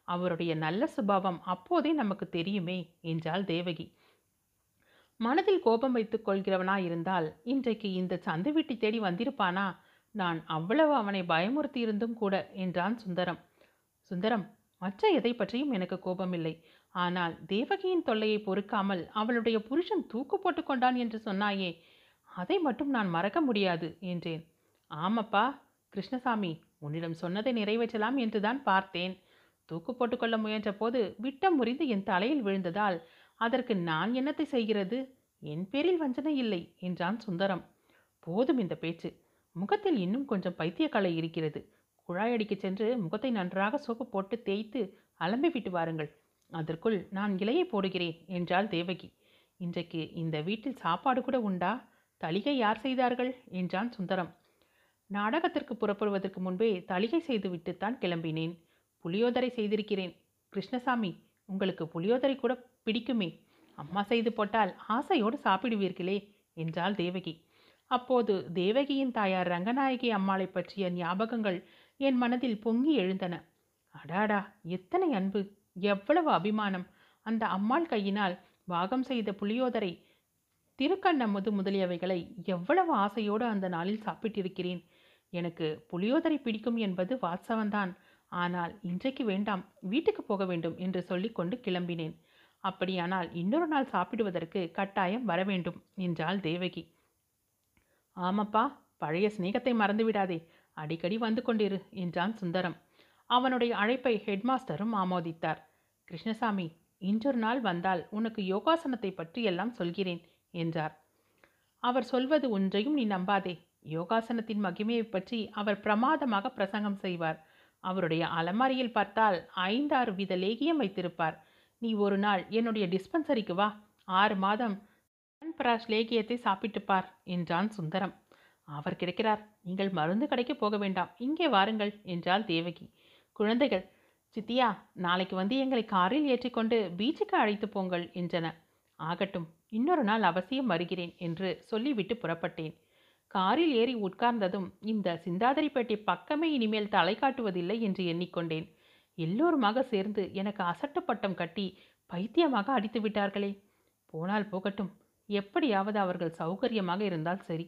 Speaker 1: அவருடைய நல்ல சுபாவம் அப்போதே நமக்கு தெரியுமே என்றாள் தேவகி. மனதில் கோபம் வைத்துக் கொள்கிறவனா இருந்தால் இன்றைக்கு இந்த சந்து வீட்டை தேடி வந்திருப்பானா? நான் அவ்வளவு அவனை பயமுறுத்தி இருந்தும் கூட என்றான் சுந்தரம். சுந்தரம் மற்ற எதை பற்றியும் எனக்கு கோபமில்லை. ஆனால் தேவகியின் தொல்லையை பொறுக்காமல் அவளுடைய புருஷன் தூக்கு போட்டு கொண்டான் என்று சொன்னாயே அதை மட்டும் நான் மறக்க முடியாது என்றேன். ஆமப்பா கிருஷ்ணசாமி உன்னிடம் சொன்னதை நிறைவேற்றலாம் என்றுதான் பார்த்தேன். தூக்கு போட்டுக்கொள்ள முயன்ற போது விட்டம் முறிந்து என் தலையில் விழுந்ததால் அதற்கு நான் என்னத்தை செய்கிறது? என் பேரில் வஞ்சனை இல்லை என்றான் சுந்தரம். போதும் இந்த பேச்சு. முகத்தில் இன்னும் கொஞ்சம் பைத்தியக்கலை இருக்கிறது. குழாயடிக்கு சென்று முகத்தை நன்றாக சோப்பு போட்டு தேய்த்து அலம்பி விட்டு வாருங்கள். அதற்குள் நான் இலையை போடுகிறேன் என்றாள் தேவகி. இன்றைக்கு இந்த வீட்டில் சாப்பாடு கூட உண்டா? தளிகை யார் செய்தார்கள்? என்றான் சுந்தரம். நாடகத்திற்கு புறப்படுவதற்கு முன்பே தளிகை செய்துவிட்டுத்தான் கிளம்பினேன். புளியோதரை செய்திருக்கிறேன். கிருஷ்ணசாமி உங்களுக்கு புளியோதரை கூட பிடிக்குமே. அம்மா செய்து போட்டால் ஆசையோடு சாப்பிடுவீர்களே என்றாள் தேவகி. அப்போது தேவகியின் தாயார் ரங்கநாயகி அம்மாளை பற்றிய ஞாபகங்கள் என் மனதில் பொங்கி எழுந்தன. அடாடா எத்தனை அன்பு! எவ்வளவு அபிமானம். அந்த அம்மாள் கையினால் வாகம் செய்த புளியோதரை திருக்கண்ணமுது முதலியவைகளை எவ்வளவு ஆசையோடு அந்த நாளில் சாப்பிட்டிருக்கிறேன். எனக்கு புளியோதரை பிடிக்கும் என்பது வாட்சவன்தான் ஆனால் இன்றைக்கு வேண்டாம் வீட்டுக்கு போக வேண்டும் என்று சொல்லிக்கொண்டு கிளம்பினேன். அப்படியானால் இன்னொரு நாள் சாப்பிடுவதற்கு கட்டாயம் வர வேண்டும் என்றாள் தேவகி. ஆமப்பா பழைய சிநேகத்தை மறந்துவிடாதே அடிக்கடி வந்து கொண்டிரு என்றான் சுந்தரம். அவனுடைய அழைப்பை ஹெட்மாஸ்டரும் ஆமோதித்தார். கிருஷ்ணசாமி இன்றொரு நாள் வந்தால் உனக்கு யோகாசனத்தை பற்றி எல்லாம் சொல்கிறேன் என்றார். அவர் சொல்வது ஒன்றையும் நீ நம்பாதே. யோகாசனத்தின் மகிமையை பற்றி அவர் பிரமாதமாக பிரசங்கம் செய்வார். அவருடைய அலமாரியில் பார்த்தால் ஐந்தாறு வித லேகியம் வைத்திருப்பார். நீ ஒரு நாள் என்னுடைய டிஸ்பென்சரிக்கு வா. ஆறு மாதம் சன்பராஷ் லேகியத்தை சாப்பிட்டு பார் என்றான் சுந்தரம். அவர் கிடைக்கிறார். நீங்கள் மருந்து கடைக்கு போக வேண்டாம். இங்கே வாருங்கள் என்றாள் தேவகி. குழந்தைகள். சித்தியா நாளைக்கு வந்து எங்களை காரில் ஏற்றிக்கொண்டு பீச்சுக்கு அழைத்து போங்கள் என்றன. ஆகட்டும் இன்னொரு நாள் அவசியம் வருகிறேன் என்று சொல்லிவிட்டு புறப்பட்டேன். காரில் ஏறி உட்கார்ந்ததும் இந்த சிந்தாதிரிப்பேட்டை பக்கமே இனிமேல் தலை காட்டுவதில்லை என்று எண்ணிக்கொண்டேன். எல்லோருமாக சேர்ந்து எனக்கு அசட்டு பட்டம் கட்டி பைத்தியமாக அடித்து விட்டார்களே. போனால் போகட்டும் எப்படியாவது அவர்கள் சௌகரியமாக இருந்தால் சரி.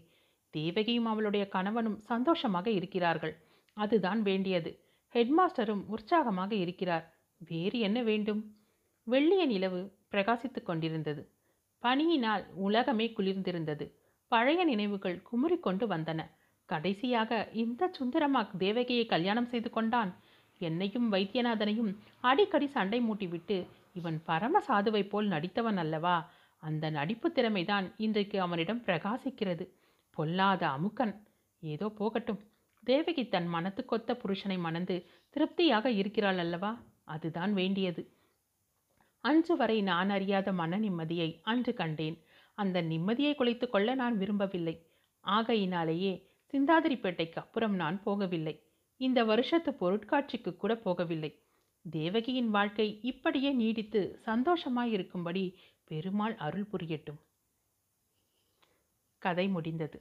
Speaker 1: தேவகியும் அவளுடைய கணவனும் சந்தோஷமாக இருக்கிறார்கள். அதுதான் வேண்டியது. ஹெட்மாஸ்டரும் உற்சாகமாக இருக்கிறார். வேறு என்ன வேண்டும்? வெள்ளிய நிலவு பிரகாசித்துக் கொண்டிருந்தது. பனியினால் உலகமே குளிர்ந்திருந்தது. பழைய நினைவுகள் குமுறிக்கொண்டு வந்தன. கடைசியாக இந்த சுந்தரமாக் தேவகியை கல்யாணம் செய்து கொண்டான். என்னையும் வைத்தியநாதனையும் அடிக்கடி சண்டை மூட்டிவிட்டு இவன் பரம சாதுவை போல் நடித்தவன் அல்லவா? அந்த நடிப்பு திறமைதான் இன்றைக்கு அவனிடம் பிரகாசிக்கிறது. பொல்லாத அமுக்கன். ஏதோ போகட்டும். தேவகி தன் மனத்துக்கொத்த புருஷனை மணந்து திருப்தியாக இருக்கிறாள் அல்லவா? அதுதான் வேண்டியது. அன்று வரை நான் அறியாத மன நிம்மதியை அன்று கண்டேன். அந்த நிம்மதியை குலைத்து கொள்ள நான் விரும்பவில்லை. ஆகையினாலேயே சிந்தாதிரிப்பேட்டைக்கு அப்புறம் நான் போகவில்லை. இந்த வருஷத்து பொருட்காட்சிக்கு கூட போகவில்லை. தேவகியின் வாழ்க்கை இப்படியே நீடித்து சந்தோஷமாயிருக்கும்படி பெருமாள் அருள் புரியட்டும். கதை முடிந்தது.